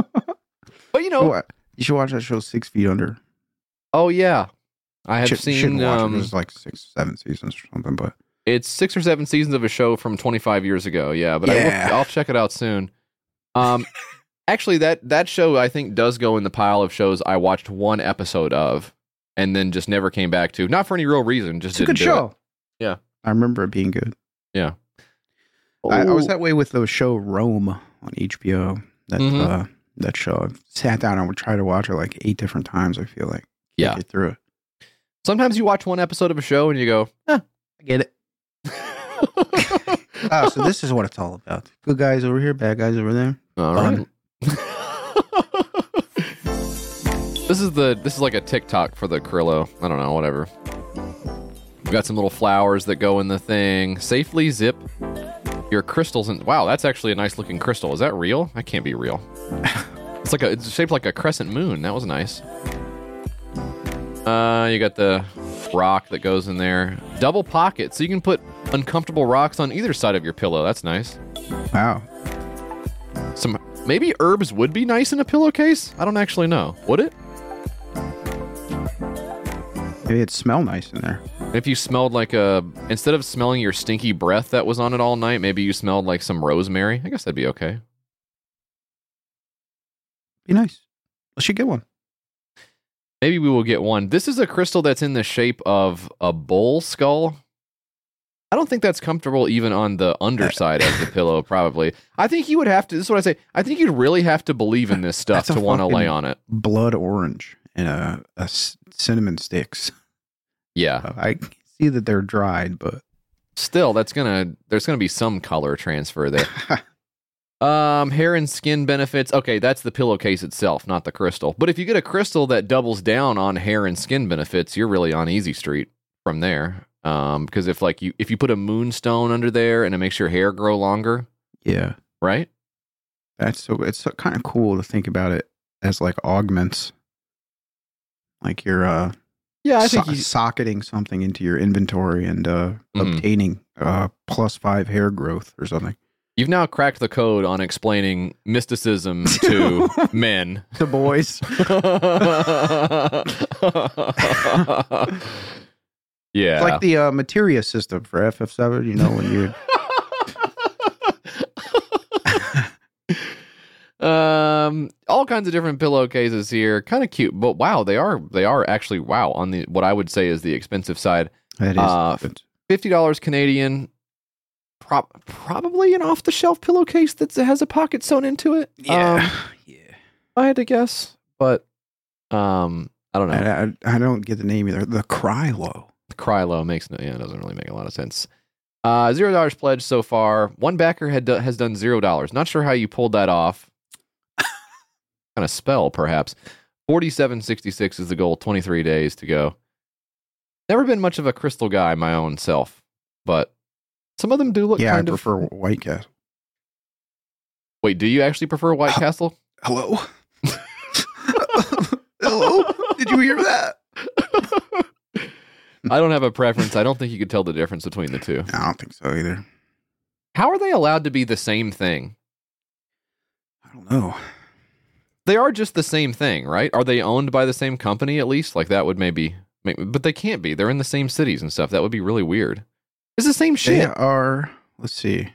But you know, Oh, you should watch that show Six Feet Under. oh yeah, I have Should- seen. watch it. was like six, seven seasons or something, but It's six or seven seasons of a show from 25 years ago. Yeah, but Yeah. I will, I'll check it out soon. Um, actually, that that show I think does go in the pile of shows I watched one episode of and then just never came back to. Not for any real reason, just it's a good didn't it. show. Yeah. I remember it being good. Yeah. I, I was that way with the show Rome on HBO. That Mhm. uh, that show. I sat down and would try to watch it like eight different times. I feel like Yeah. get through it. Sometimes you watch one episode of a show and you go, eh, I get it. oh, so this is what it's all about. Good guys over here, bad guys over there. all Fun. this is the this is like a TikTok for the Krillo. I don't know, whatever. We've got some little flowers that go in the thing. Safely zip your crystals and Wow, that's actually a nice looking crystal. Is that real? That can't be real. it's like a it's shaped like a crescent moon. That was nice. Uh, you got the rock that goes in there. Double pocket, so you can put uncomfortable rocks on either side of your pillow. That's nice. Wow. Some maybe herbs would be nice in a pillowcase. I don't actually know. Would it? Maybe it'd smell nice in there. If you smelled like a instead of smelling your stinky breath that was on it all night, maybe you smelled like some rosemary. I guess that'd be okay. Be nice. Let's should get one. Maybe we will get one. This is a crystal that's in the shape of a bull skull. I don't think that's comfortable even on the underside of the pillow, probably. I think you would have to, this is what I say, I think you'd really have to believe in this stuff to want to lay on it. Blood orange and a cinnamon sticks. Yeah. Uh, I see that they're dried, but Still, that's gonna, there's gonna be some color transfer there. Um, hair and skin benefits. Okay, that's the pillowcase itself, not the crystal. But if you get a crystal that doubles down on hair and skin benefits, you're really on easy street from there. Um, because if like you if you put a moonstone under there and it makes your hair grow longer, yeah, right? that's so it's so kind of cool to think about it as like augments. Like you're uh Yeah, I think so- you- socketing something into your inventory and uh Mhm. obtaining uh plus five hair growth or something. You've now cracked the code on explaining mysticism to men. To boys. yeah. It's like the uh, materia system for FF7, you know, when you um all kinds of different pillowcases here kind of cute but wow they are they are actually wow on the what i would say is the expensive side That is uh, $50 canadian Pro- probably an off the shelf pillowcase that has a pocket sewn into it Yeah. yeah i had to guess but um i don't know I, I, I don't get the name either. The Krylo. The Krylo makes no, yeah, it doesn't really make a lot of sense. Uh, zero dollars pledged so far. One backer had do, has done zero dollars. Not sure how you pulled that off. kind of spell, perhaps. Forty-seven sixty-six is the goal. Twenty-three days to go. Never been much of a crystal guy my own self, but some of them do look Yeah, I kind of. prefer White Castle. Wait, do you actually prefer White ah, Castle? Hello? Hello? Did you hear that? I don't have a preference. I don't think you could tell the difference between the two. I don't think so either. How are they allowed to be the same thing? I don't know. They are just the same thing, right? Are they owned by the same company at least? Like that would maybe make, but they can't be. They're in the same cities and stuff. That would be really weird. It's the same They shit. are, let's see.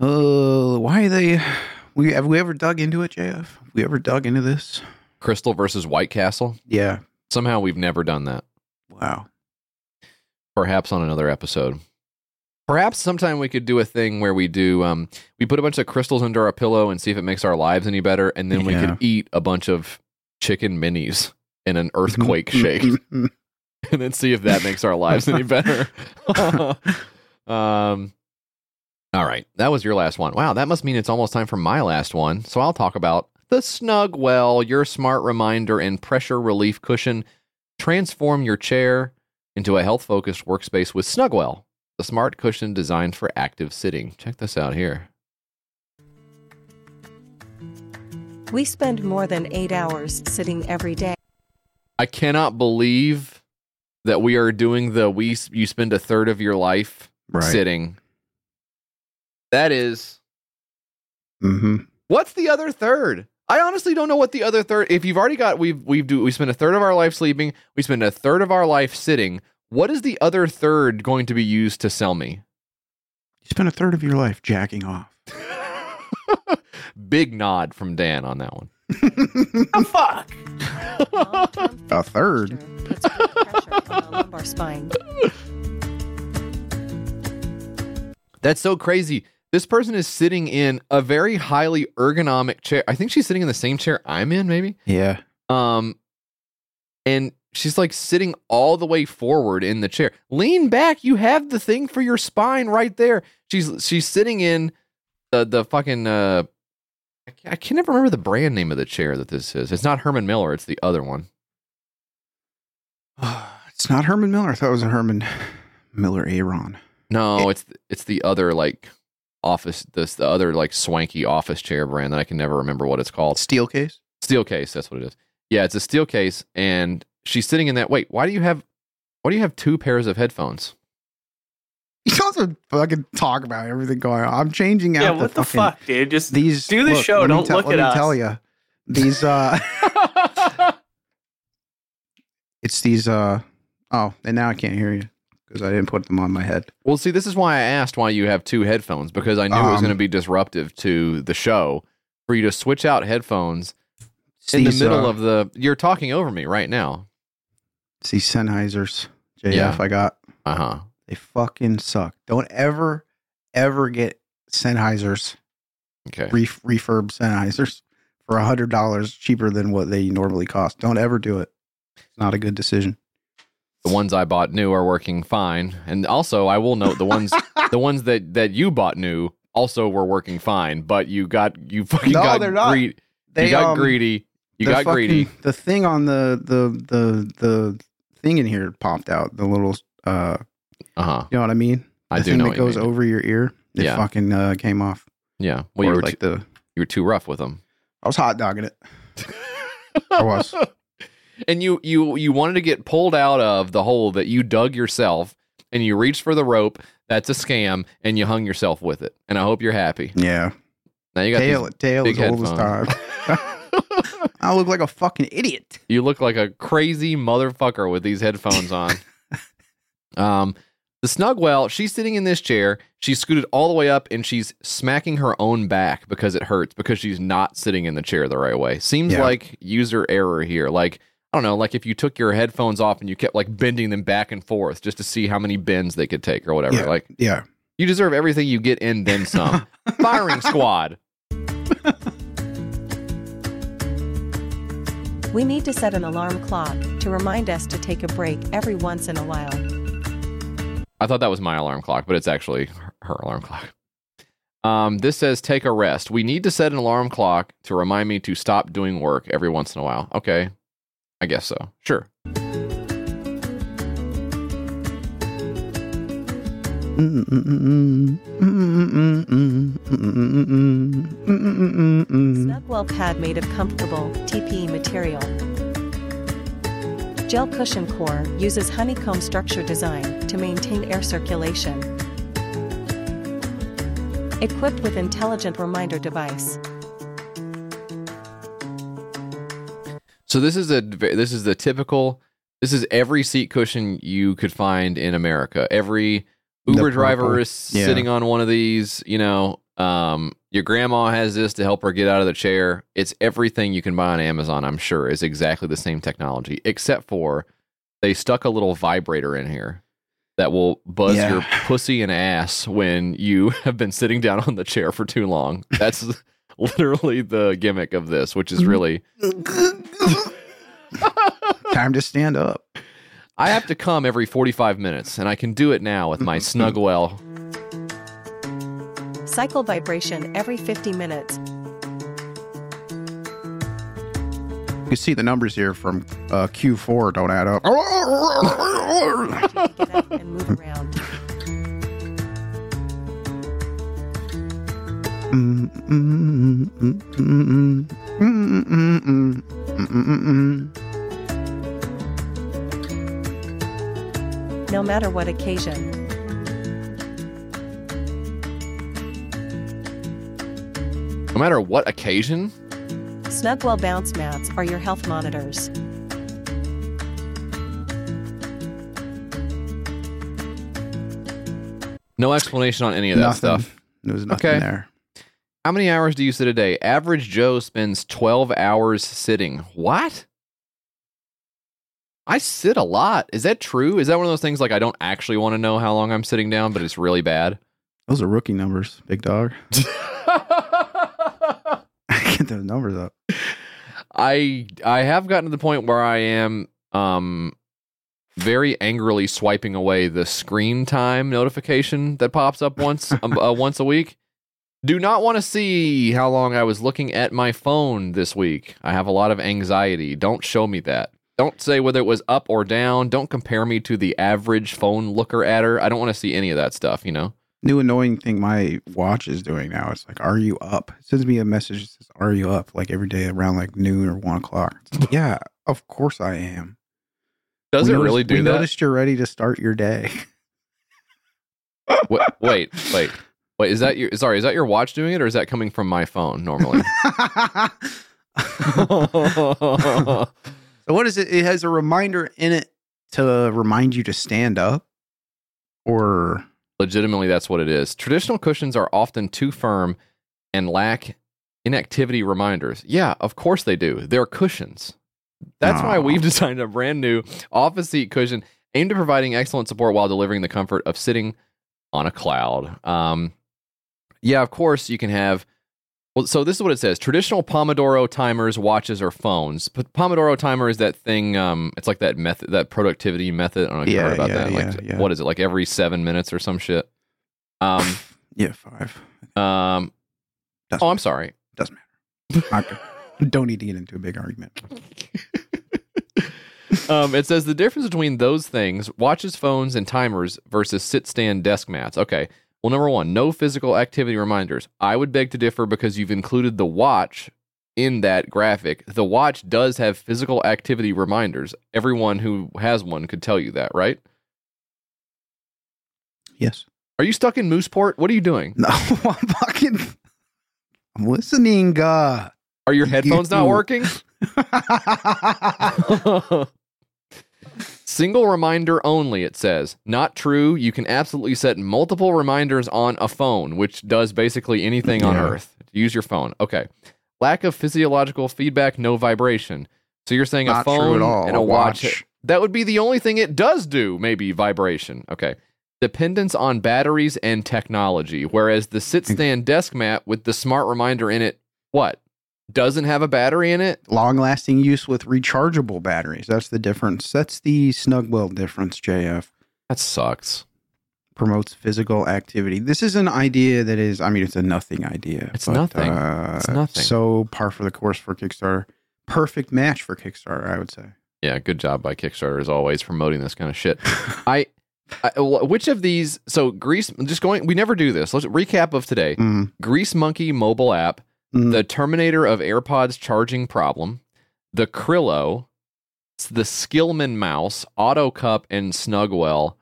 Uh, why are they? We have we ever dug into it, JF? Have we ever dug into this? Crystal versus White Castle. Yeah. Somehow we've never done that. Wow. Perhaps on another episode. Perhaps sometime we could do a thing where we do um we put a bunch of crystals under our pillow and see if it makes our lives any better, and then we could eat a bunch of chicken minis in an earthquake shake. and then see if that makes our lives any better. um, all right, that was your last one. Wow, that must mean it's almost time for my last one. So I'll talk about The Snugwell, your smart reminder and pressure relief cushion. Transform your chair into a health focused workspace with Snugwell, the smart cushion designed for active sitting. Check this out here. We spend more than eight hours sitting every day. I cannot believe that we are doing the we you spend a third of your life Right. sitting. That is Mm-hmm. What's the other third? I honestly don't know what the other third. If you've already got we've we've do we spend a third of our life sleeping, we spend a third of our life sitting. What is the other third going to be used to sell me? You spend a third of your life jacking off. Big nod from Dan on that one. Oh, fuck. A third. Puts great pressure on the lumbar spine. That's so crazy. This person is sitting in a very highly ergonomic chair. I think she's sitting in the same chair I'm in, maybe. Yeah. Um, and she's like sitting all the way forward in the chair. Lean back. You have the thing for your spine right there. She's she's sitting in the the fucking. Uh, I ca- I can never remember the brand name of the chair that this is. It's not Herman Miller. It's the other one. It's not Herman Miller. I thought it was a Herman Miller Aeron. No, it's it's the other like office. This the other like swanky office chair brand that I can never remember what it's called. Steelcase. Steel case. That's what it is. Yeah, it's a Steelcase, and she's sitting in that. Wait, why do you have? Why do you have two pairs of headphones? You also fucking talk about everything going on. I'm changing out Yeah, the what the fucking, fuck, dude? Just these do the look, show. let Don't tell- look let at me us. tell you. These uh it's these uh oh, and now I can't hear you because I didn't put them on my head. Well, see, this is why I asked why you have two headphones because I knew it was Um, going to be disruptive to the show for you to switch out headphones It's in the middle uh, of the. You're talking over me right now. It's these Sennheisers JF Yeah. I got. Uh huh. They fucking suck. Don't ever ever get Sennheisers Okay. re- refurb Sennheisers for a hundred dollars cheaper than what they normally cost. Don't ever do it. It's not a good decision. The ones I bought new are working fine, and also I will note the ones the ones that that you bought new also were working fine, but you got you fucking No, got they're not. greedy. They, you got um, greedy. You the got fucking- greedy. The thing on the the the the thing in here popped out. The little uh, Uh huh. you know what I mean? I the do thing know that goes mean. over your ear. It Yeah. fucking uh, came off. Yeah. Well, you were like too, the you were too rough with them. I was hot dogging it. I was. and you you you wanted to get pulled out of the hole that you dug yourself and you reached for the rope that's a scam and you hung yourself with it and i hope you're happy Yeah. now you got Tale tale is old as time. I look like a fucking idiot. you look like a crazy motherfucker with these headphones on um the snugwell she's sitting in this chair she's scooted all the way up and she's smacking her own back because it hurts because she's not sitting in the chair the right way seems Yeah. like user error here like I don't know, like if you took your headphones off and you kept like bending them back and forth just to see how many bends they could take or whatever. Yeah. Like Yeah. you deserve everything you get and then some. Firing squad. We need to set an alarm clock to remind us to take a break every once in a while. I thought that was my alarm clock, but it's actually her, her alarm clock. Um, this says take a rest. We need to set an alarm clock to remind me to stop doing work every once in a while. Okay. I guess so. Sure. Snugwell pad made of comfortable TPE material. Gel cushion core uses honeycomb structure design to maintain air circulation. Equipped with intelligent reminder device. So this is a this is the typical this is every seat cushion you could find in America. Every Uber driver is Yeah. sitting on one of these, you know, um your grandma has this to help her get out of the chair. It's everything you can buy on Amazon, I'm sure, is exactly the same technology except for they stuck a little vibrator in here that will buzz Yeah. your pussy and ass when you have been sitting down on the chair for too long. That's literally the gimmick of this, which is really Time to stand up. I have to come every 45 minutes, and I can do it now with my Snugwell cycle vibration every 50 minutes. You see the numbers here from uh, Q4 don't add up. up and move around. No matter what occasion. No matter what occasion, Snugwell bounce mats are your health monitors. no explanation on any of that Nothing. stuff. There was nothing Okay. there. How many hours do you sit a day? Average Joe spends 12 hours sitting. What? I sit a lot. Is that true? Is that one of those things like I don't actually want to know how long I'm sitting down, but it's really bad? Those are rookie numbers, big dog. Get those numbers up. I I have gotten to the point where I am um very angrily swiping away the screen time notification that pops up once um, uh, once a week. Do not want to see how long I was looking at my phone this week. I have a lot of anxiety. Don't show me that. Don't say whether it was up or down. Don't compare me to the average phone looker adder. I don't want to see any of that stuff, you know? New annoying thing my watch is doing now. It's like, "Are you up?" It sends me a message that says, "Are you up?" Like every day around like noon or one o'clock. Like, yeah, of course I am. Does We it noticed- really do we that? noticed you're ready to start your day. wait, wait, wait. Wait, is that your sorry, is that your watch doing it or is that coming from my phone normally? so what is it? It has a reminder in it to remind you to stand up, or Legitimately, that's what it is. Traditional cushions are often too firm and lack inactivity reminders. Yeah, of course they do. They're cushions. That's why we've designed a brand new office seat cushion aimed at providing excellent support while delivering the comfort of sitting on a cloud. Um, yeah, of course you can have. Well, so this is what it says: traditional Pomodoro timers, watches, or phones. But Pomodoro timer is that thing. Um, it's like that method, that productivity method. I don't know if you Yeah, heard about yeah, that. Like, yeah, yeah. what is it? Like every seven minutes or some shit. Um, yeah, five. um. Oh, I'm sorry. Doesn't matter. Don't need to get into a big argument. um, it says the difference between those things, watches, phones, and timers versus sit stand desk mats. Okay. Well, number one, no physical activity reminders. I would beg to differ because you've included the watch in that graphic. The watch does have physical activity reminders. Everyone who has one could tell you that, right? Yes. Are you stuck in Mooseport? What are you doing? No, I'm fucking. I'm listening. Uh, Are your headphones not working? Single reminder only, it says. Not true. You can absolutely set multiple reminders on a phone, which does basically anything on Yeah. Earth. Use your phone. Okay. Lack of physiological feedback, no vibration. So you're saying a Not true phone and a A watch. watch. That would be the only thing it does do, maybe vibration. Okay. Dependence on batteries and technology. Whereas the sit stand desk mat with the smart reminder in it, what? Doesn't have a battery in it? long lasting use with rechargeable batteries. That's the difference. That's the Snugwell difference, JF. That sucks. Promotes physical activity. This is an idea that is, I mean, it's a nothing idea. It's nothing. Uh, It's nothing. So par for the course for Kickstarter. Perfect match for Kickstarter, I would say. Yeah, good job by Kickstarter as always promoting this kind of shit. I, I which of these? So Grease, just going. We never do this. Let's recap of today. Mm. Grease Monkey mobile app, Mm. the Terminator of AirPods charging problem, the Krillo, the Scilmen mouse, Auto Cup, and Snugwell.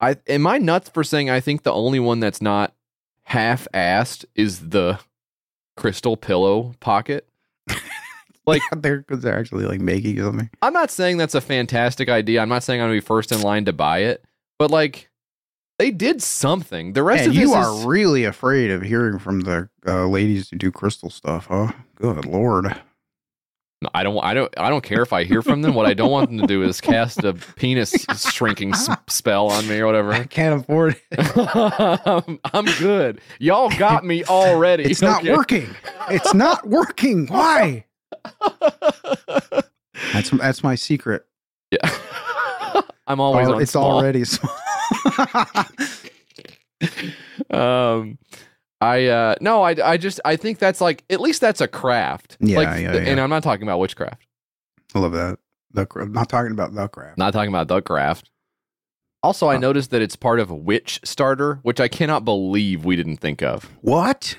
I am I nuts for saying I think the only one that's not half-assed is the crystal pillow pocket. Like they're, they're actually like making something. I'm not saying that's a fantastic idea. I'm not saying I'm gonna be first in line to buy it, but like they did something. The rest And of you is, are really afraid of hearing from the uh, ladies who do crystal stuff, huh? Good lord. No, I don't. I don't. I don't care if I hear from them. What I don't want them to do is cast a penis shrinking s- spell on me or whatever. I can't afford it. I'm good. Y'all got me already. It's not Okay. working. It's not working. Why? That's that's my secret. Yeah. I'm always Oh, it's small. already small. um I uh no, I I just I think that's like at least that's a craft. Yeah, like, yeah, And. I'm not talking about witchcraft. I love that. The I'm not talking about the craft. Not talking about the craft. Also, I Huh. noticed that it's part of Witch Starter, which I cannot believe we didn't think of. What?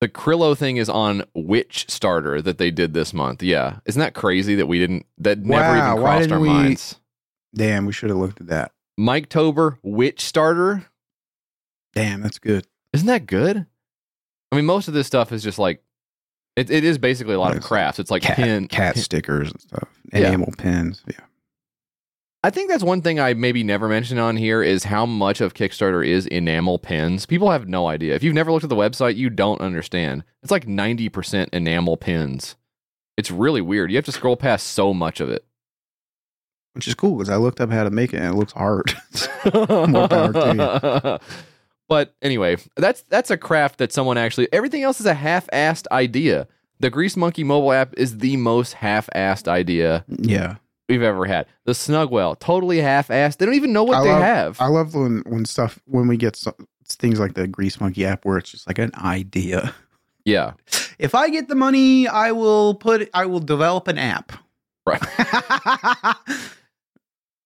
The Krillo thing is on Witch Starter that they did this month. Yeah, isn't that crazy that we didn't? That never Wow, even why crossed our we- minds. Damn, we should have looked at that. Mike Tober Witch Starter. Damn, that's good. Isn't that good? I mean, most of this stuff is just like it, it is basically a lot of crafts. It's like cat, pin cat pin- stickers and stuff. Yeah. Enamel pins. Yeah. I think that's one thing I maybe never mentioned on here is how much of Kickstarter is enamel pins. People have no idea. If you've never looked at the website, you don't understand. It's like 90% enamel pins. It's really weird. You have to scroll past so much of it. Which is cool because I looked up how to make it and it looks hard. More power to but anyway, that's that's a craft that someone actually everything else is a half-assed idea. The Grease Monkey mobile app is the most half-assed idea Yeah. we've ever had. The Snugwell, totally half-assed. They don't even know what I they love, have. I love when when stuff when we get so, things like the Grease Monkey app where it's just like an idea. yeah. If I get the money, I will put I will develop an app. Right.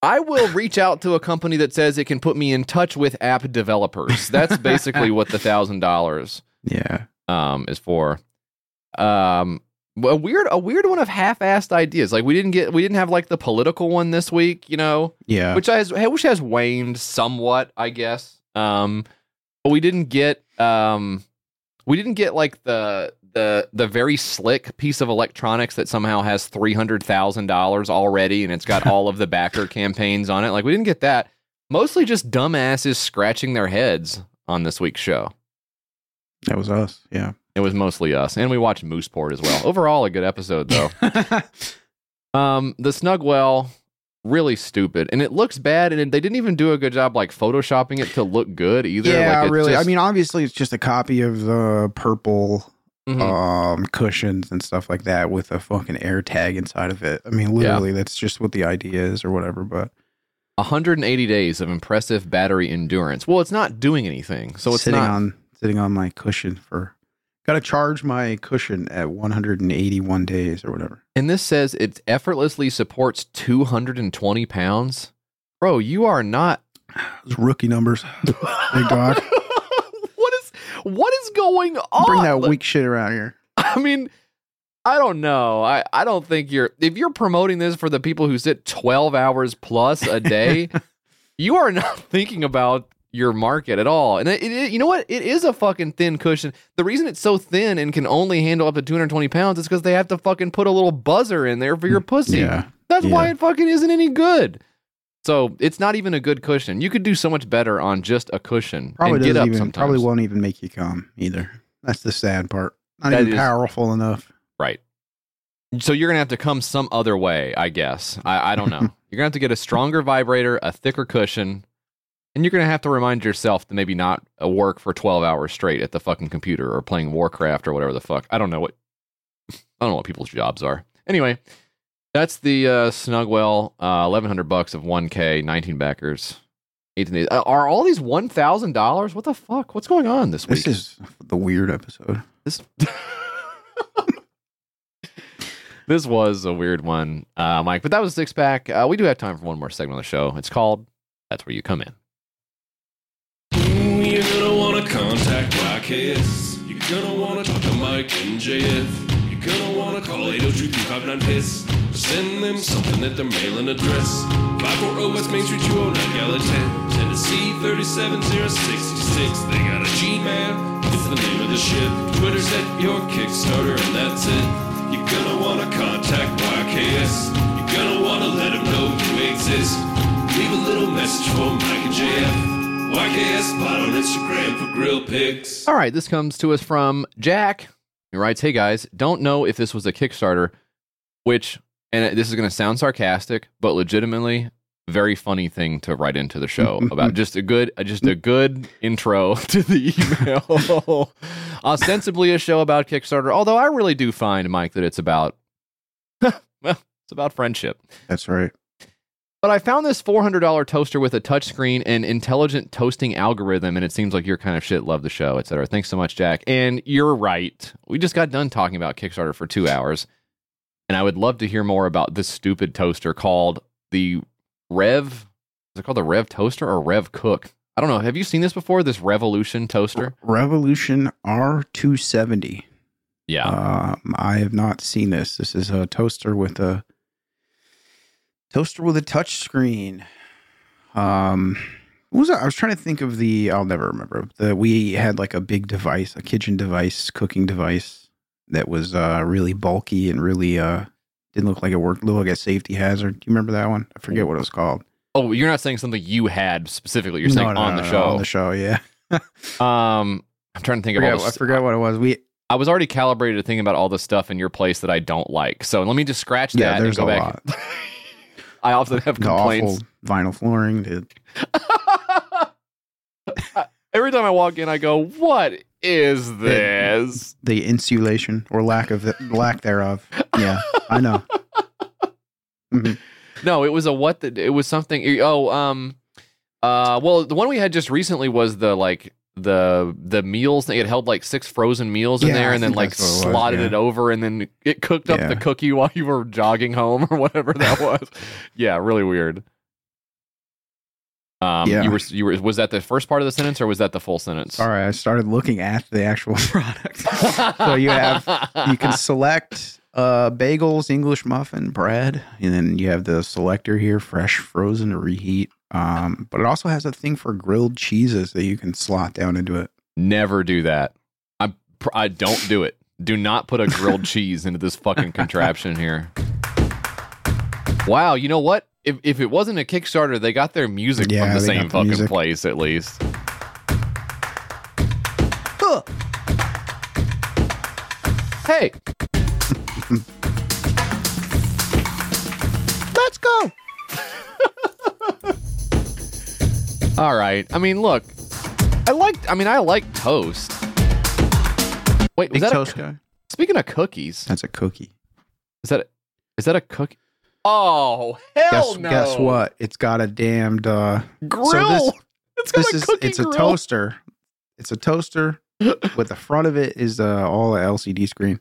I will reach out to a company that says it can put me in touch with app developers. That's basically what the thousand dollars Yeah. um is for. Um a weird a weird one of half-assed ideas. Like we didn't get we didn't have like the political one this week, you know, Yeah. which has which has waned somewhat, I guess. Um but we didn't get um we didn't get like the the the very slick piece of electronics that somehow has three hundred thousand dollars already and it's got all of the backer campaigns on it. Like we didn't get that. Mostly just dumbasses scratching their heads on this week's show. that was us. Yeah. It was mostly us, and we watched Mooseport as well. Overall, a good episode though. um, the Snugwell really stupid, and it looks bad, and they didn't even do a good job like photoshopping it to look good either. yeah, like, really. just- I mean, obviously, it's just a copy of the purple Mhm. um, cushions and stuff like that with a fucking air tag inside of it. I mean, literally, that's just what the idea is or whatever. But 180 days of impressive battery endurance. Well, it's not doing anything, so it's sitting not. on sitting on my cushion for got to charge my cushion at 181 days or whatever. and this says it effortlessly supports 220 pounds. Bro, you are not. Those rookie numbers, big dog. What is going on? Bring that weak shit around here. I mean, I don't know. I, I don't think you're if you're promoting this for the people who sit 12 hours plus a day, you are not thinking about your market at all. And it, it, you know what? It is a fucking thin cushion. The reason it's so thin and can only handle up to 220 pounds is because they have to fucking put a little buzzer in there for your hmm. pussy. Yeah. That's why it fucking isn't any good. So it's not even a good cushion. You could do so much better on just a cushion Probably and get up even sometimes. probably won't even make you come either. That's the sad part. Not That even is- powerful enough. Right. So you're gonna have to come some other way, I guess. I, I don't know. you're gonna have to get a stronger vibrator, a thicker cushion, and you're gonna have to remind yourself to maybe not uh, work for 12 hours straight at the fucking computer or playing Warcraft or whatever the fuck. I don't know what I don't know what people's jobs are. Anyway, that's the uh, Snugwell, uh, 1100 bucks of 1K, 19 backers, 18 days. Uh, are all these $1,000? What the fuck? What's going on this week? This is the weird episode. This this was a weird one, uh, Mike. But that was six pack. Uh, we do have time for one more segment of the show. It's called "That's Where You Come In." You're gonna wanna contact YKS. You're gonna wanna talk to Mike and JF. You're gonna wanna call 802 piss Or send them something at their mailing address. 540 West Main Street, 209 Gallatin. Tennessee 37066. They got a Gmail. It's the name of the ship. Twitter's at your Kickstarter, and that's it. You're gonna wanna contact YKS. You're gonna wanna let them know you exist. Leave a little message for Mike and JF. YKS Pod on Instagram for grill pics. All right, this comes to us from Jack. He writes, "Hey guys, don't know if this was a Kickstarter, which, and this is going to sound sarcastic, but legitimately." Very funny thing to write into the show about just a good, uh, just a good intro to the email. Ostensibly a show about Kickstarter, although I really do find Mike that it's about, well, it's about friendship. That's right. But I found this $400 toaster with a touchscreen and intelligent toasting algorithm, and it seems like your kind of shit. Love the show, etc. Thanks so much, Jack. And you're right. We just got done talking about Kickstarter for two hours, and I would love to hear more about this stupid toaster called the Rev. Is it called the Rev Toaster or Rev Cook? I don't know. Have you seen this before? This Revolution toaster? Revolution R270. Yeah. Um, I have not seen this. This is a toaster with a toaster with a touch screen. Um, what was that? I was trying to think of the. I'll never remember. The we had like a big device, a kitchen device, cooking device that was uh, really bulky and really uh, didn't look like it worked. Looked like a safety hazard. Do you remember that one? I forget what it was called. Oh, you're not saying something you had specifically. You're saying No, no, on no, the show. On the show, yeah. Um, I'm trying to think of all I forgot what it was. We I was already calibrated to thinking about all the stuff in your place that I don't like. So let me just scratch that yeah, and there's go a back. I often have The complaints. awful vinyl flooring. The, Every time I walk in, I go, "What is this?" the insulation or lack of it, lack thereof. Yeah, I know. Mhm. No, it was a what? The, it was something. Oh, um, uh, well, the one we had just recently was the like the the meals thing. It held like six frozen meals in Yeah, there, I and then like what it was, slotted yeah. it over, and then it cooked up Yeah. the cookie while you were jogging home or whatever that was. yeah, really weird. Um, Yeah. you were you were was that the first part of the sentence or was that the full sentence? Sorry, I started looking at the actual product. so you have you can select uh, bagels, English muffin, bread, and then you have the selector here, fresh, frozen, reheat. Um, but it also has a thing for grilled cheeses that you can slot down into it. Never do that. I I don't do it. Do not put a grilled cheese into this fucking contraption here. Wow, you know what? If if it wasn't a Kickstarter, they got their music Yeah, from the same the fucking music. place at least. Hey, Let's go. all right. I mean, look, I like. I mean, I like toast. Wait, was Big that toast a, guy. speaking of cookies? That's a cookie. Is that is that a cookie? Oh hell guess, no! guess what? It's got a damned uh, Grill. So this, it's got this a is cookie it's a toaster. It's a toaster. with the front of it is uh, all a LCD screen,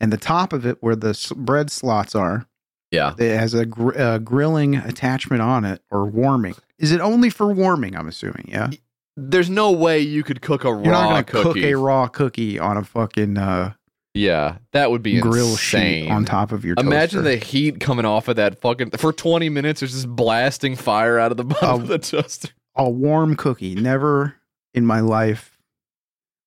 and the top of it, where the s- bread slots are, Yeah. it has a gr- uh, grilling attachment on it or warming. Is it only for warming? I'm assuming. Yeah. There's no way you could cook a You're not raw gonna cookie. cook a raw cookie on a fucking uh, yeah, that would be grill insane. sheet on top of your. Imagine toaster. the heat coming off of that fucking for 20 minutes. There's just blasting fire out of the bottom Oh. of the toaster. a warm cookie. Never in my life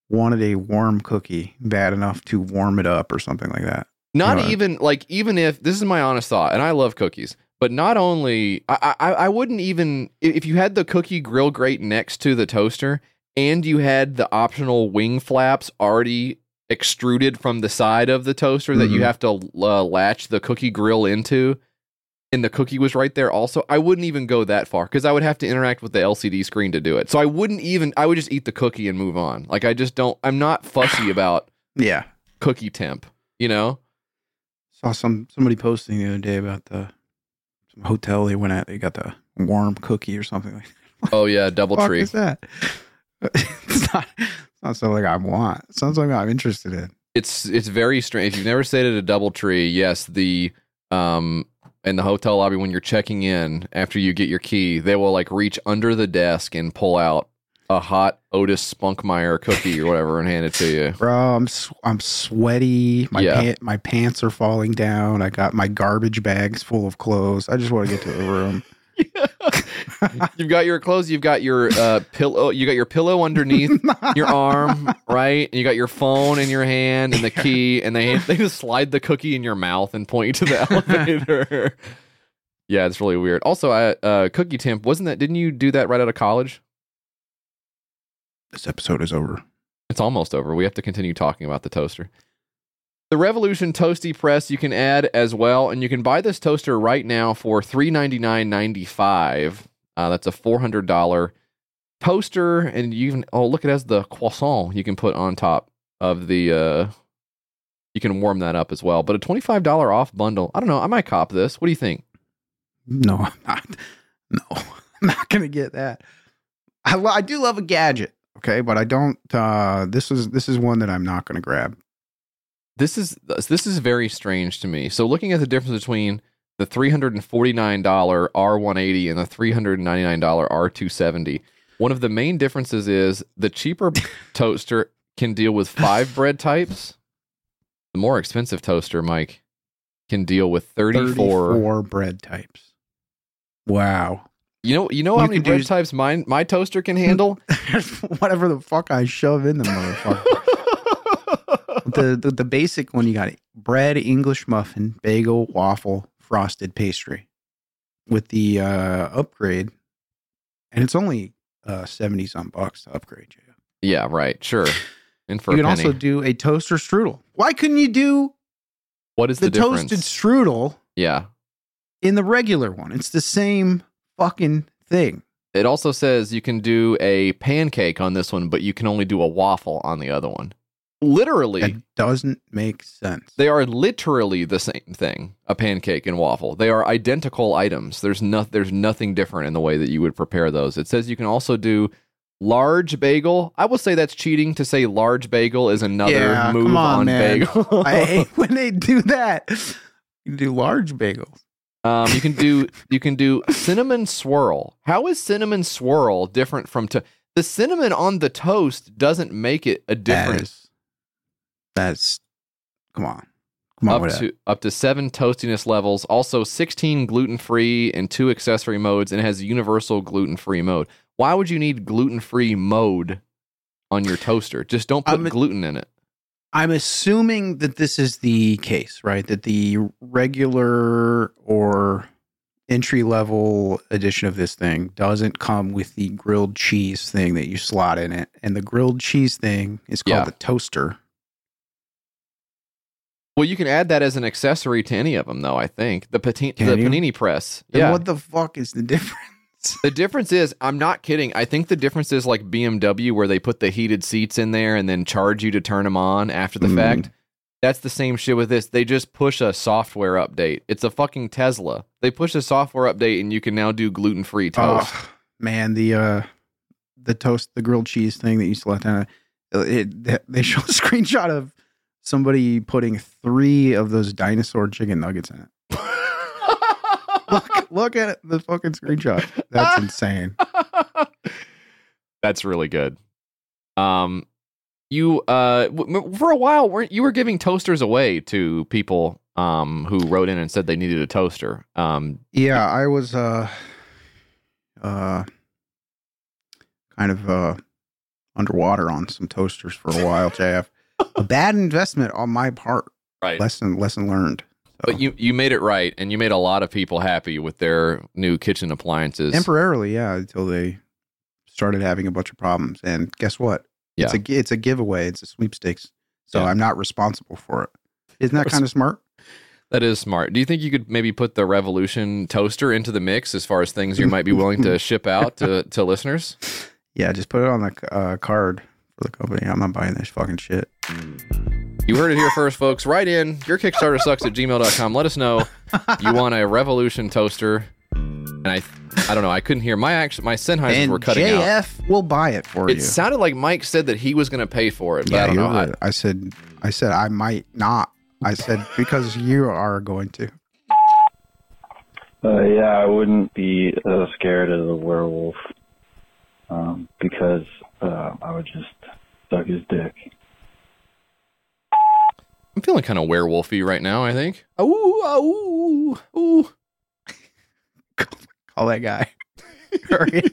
wanted a warm cookie bad enough to warm it up or something like that. Not You know, even like even if this is my honest thought, and I love cookies, but not only I I, I wouldn't even if you had the cookie grill grate next to the toaster and you had the optional wing flaps already extruded from the side of the toaster that you Mhm. have to uh, latch the cookie grill into and the cookie was right there also i wouldn't even go that far because i would have to interact with the lcd screen to do it so i wouldn't even i would just eat the cookie and move on like i just don't i'm not fussy about Yeah. cookie temp you know Saw some somebody posting the other day about the some hotel they went at. They got the warm cookie or something like. oh yeah DoubleTree is that? it's not. It's not something I want. It sounds like I'm interested in. it's it's very strange. If you've never stayed at a DoubleTree, yes, the um in the hotel lobby when you're checking in after you get your key, they will like reach under the desk and pull out a hot Otis Spunkmeyer cookie or whatever and hand it to you. Bro, I'm I'm sweaty. My Yeah. pant, my pants are falling down. I got my garbage bags full of clothes. I just want to get to the room. You've got your clothes, you've got your uh pillow, you got your pillow underneath your arm, right? And you got your phone in your hand and the key, and they they just slide the cookie in your mouth and point you to the elevator. yeah, it's really weird. Also, I uh cookie temp wasn't that? Didn't you do that right out of college? This episode is over. It's almost over. We have to continue talking about the toaster. The Revolution Toasty Press you can add as well, and you can buy this toaster right now for three ninety nine ninety five. Uh, that's a four hundred dollar toaster, and you even oh look, it has the croissant you can put on top of the. Uh, you can warm that up as well. But a twenty five dollar off bundle. I don't know. I might cop this. What do you think? No, I'm not. No, I'm not gonna get that. I, I do love a gadget, okay, but I don't. uh This is this is one that I'm not gonna grab. This is this is very strange to me. So looking at the difference between the three hundred and forty nine dollar R one eighty and the three hundred and ninety nine dollar R two seventy, one of the main differences is the cheaper toaster can deal with five bread types. The more expensive toaster, Mike, can deal with thirty four. 34 bread types. Wow. You know, you know You how many can do- bread types mine my toaster can handle. Whatever the fuck I shove in the motherfucker. the, the the basic one you got bread, English muffin, bagel, waffle, frosted pastry. With the uh upgrade, and it's only uh seventy some bucks to upgrade you. yeah, right. Sure. And for you can penny. also do a toaster strudel. Why couldn't you do what is the, the, toasted strudel yeah. in the regular one? It's the same fucking thing. It also says you can do a pancake on this one, but you can only do a waffle on the other one. Literally, That doesn't make sense. they are literally the same thing. A pancake and waffle. They are identical items. There's no, there's nothing different in the way that you would prepare those. It says you can also do large bagel. I will say that's cheating to say large bagel is another Yeah, move come on, man. bagel. I hate when they do that. You do large bagels. Um, you can do you can do cinnamon swirl. How is cinnamon swirl different from to the cinnamon on the toast doesn't make it a difference. different is, that's come on, come on up with that. to up to seven toastiness levels. Also, sixteen gluten free and two accessory modes, and it has universal gluten free mode. Why would you need gluten free mode on your toaster? Just don't put I'm- gluten in it. I'm assuming that this is the case, right? That the regular or entry level edition of this thing doesn't come with the grilled cheese thing that you slot in it, and the grilled cheese thing is called Yeah. the toaster. Well, you can add that as an accessory to any of them, though. I think the Can the panini press. Then yeah. what the fuck is the difference? The difference is, I'm not kidding. I think the difference is like BMW, where they put the heated seats in there and then charge you to turn them on after the Mm. fact. That's the same shit with this. They just push a software update. It's a fucking Tesla. They push a software update and you can now do gluten free toast. Oh, man, the uh the toast, the grilled cheese thing that you select on it they show a screenshot of somebody putting three of those dinosaur chicken nuggets in it. look, look at it, the fucking screenshot. That's insane. That's really good. Um, you uh, w- for a while weren't you were giving toasters away to people um who wrote in and said they needed a toaster. Um, Yeah, I was uh uh kind of uh underwater on some toasters for a while, JF. a bad investment on my part. Right. Lesson lesson learned. But you you made it right, and you made a lot of people happy with their new kitchen appliances. Temporarily, yeah, until they started having a bunch of problems. And guess what? Yeah. It's a it's a giveaway. It's a sweepstakes. So Yeah. I'm not responsible for it. Isn't that kind of smart? That is smart. Do you think you could maybe put the Revolution toaster into the mix as far as things you might be willing to ship out to, to listeners? Yeah, just put it on the uh, card for the company. I'm not buying this fucking shit. You heard it here first, folks. Write in your Kickstarter sucks at gmail.com. Let us know you want a Revolution toaster. And I I don't know, I couldn't hear my action my Sennheisers And were cutting out. JF will buy it for It you. It sounded like Mike said that he was gonna pay for it, but I yeah, don't you're. I- right. I said I said I might not. I said because you are going to. Uh, yeah, I wouldn't be uh, scared of the werewolf um, because uh, I would just suck his dick. I'm feeling kind of werewolfy right now, I think. Ooh, ooh, ooh. Call that guy. Hurry.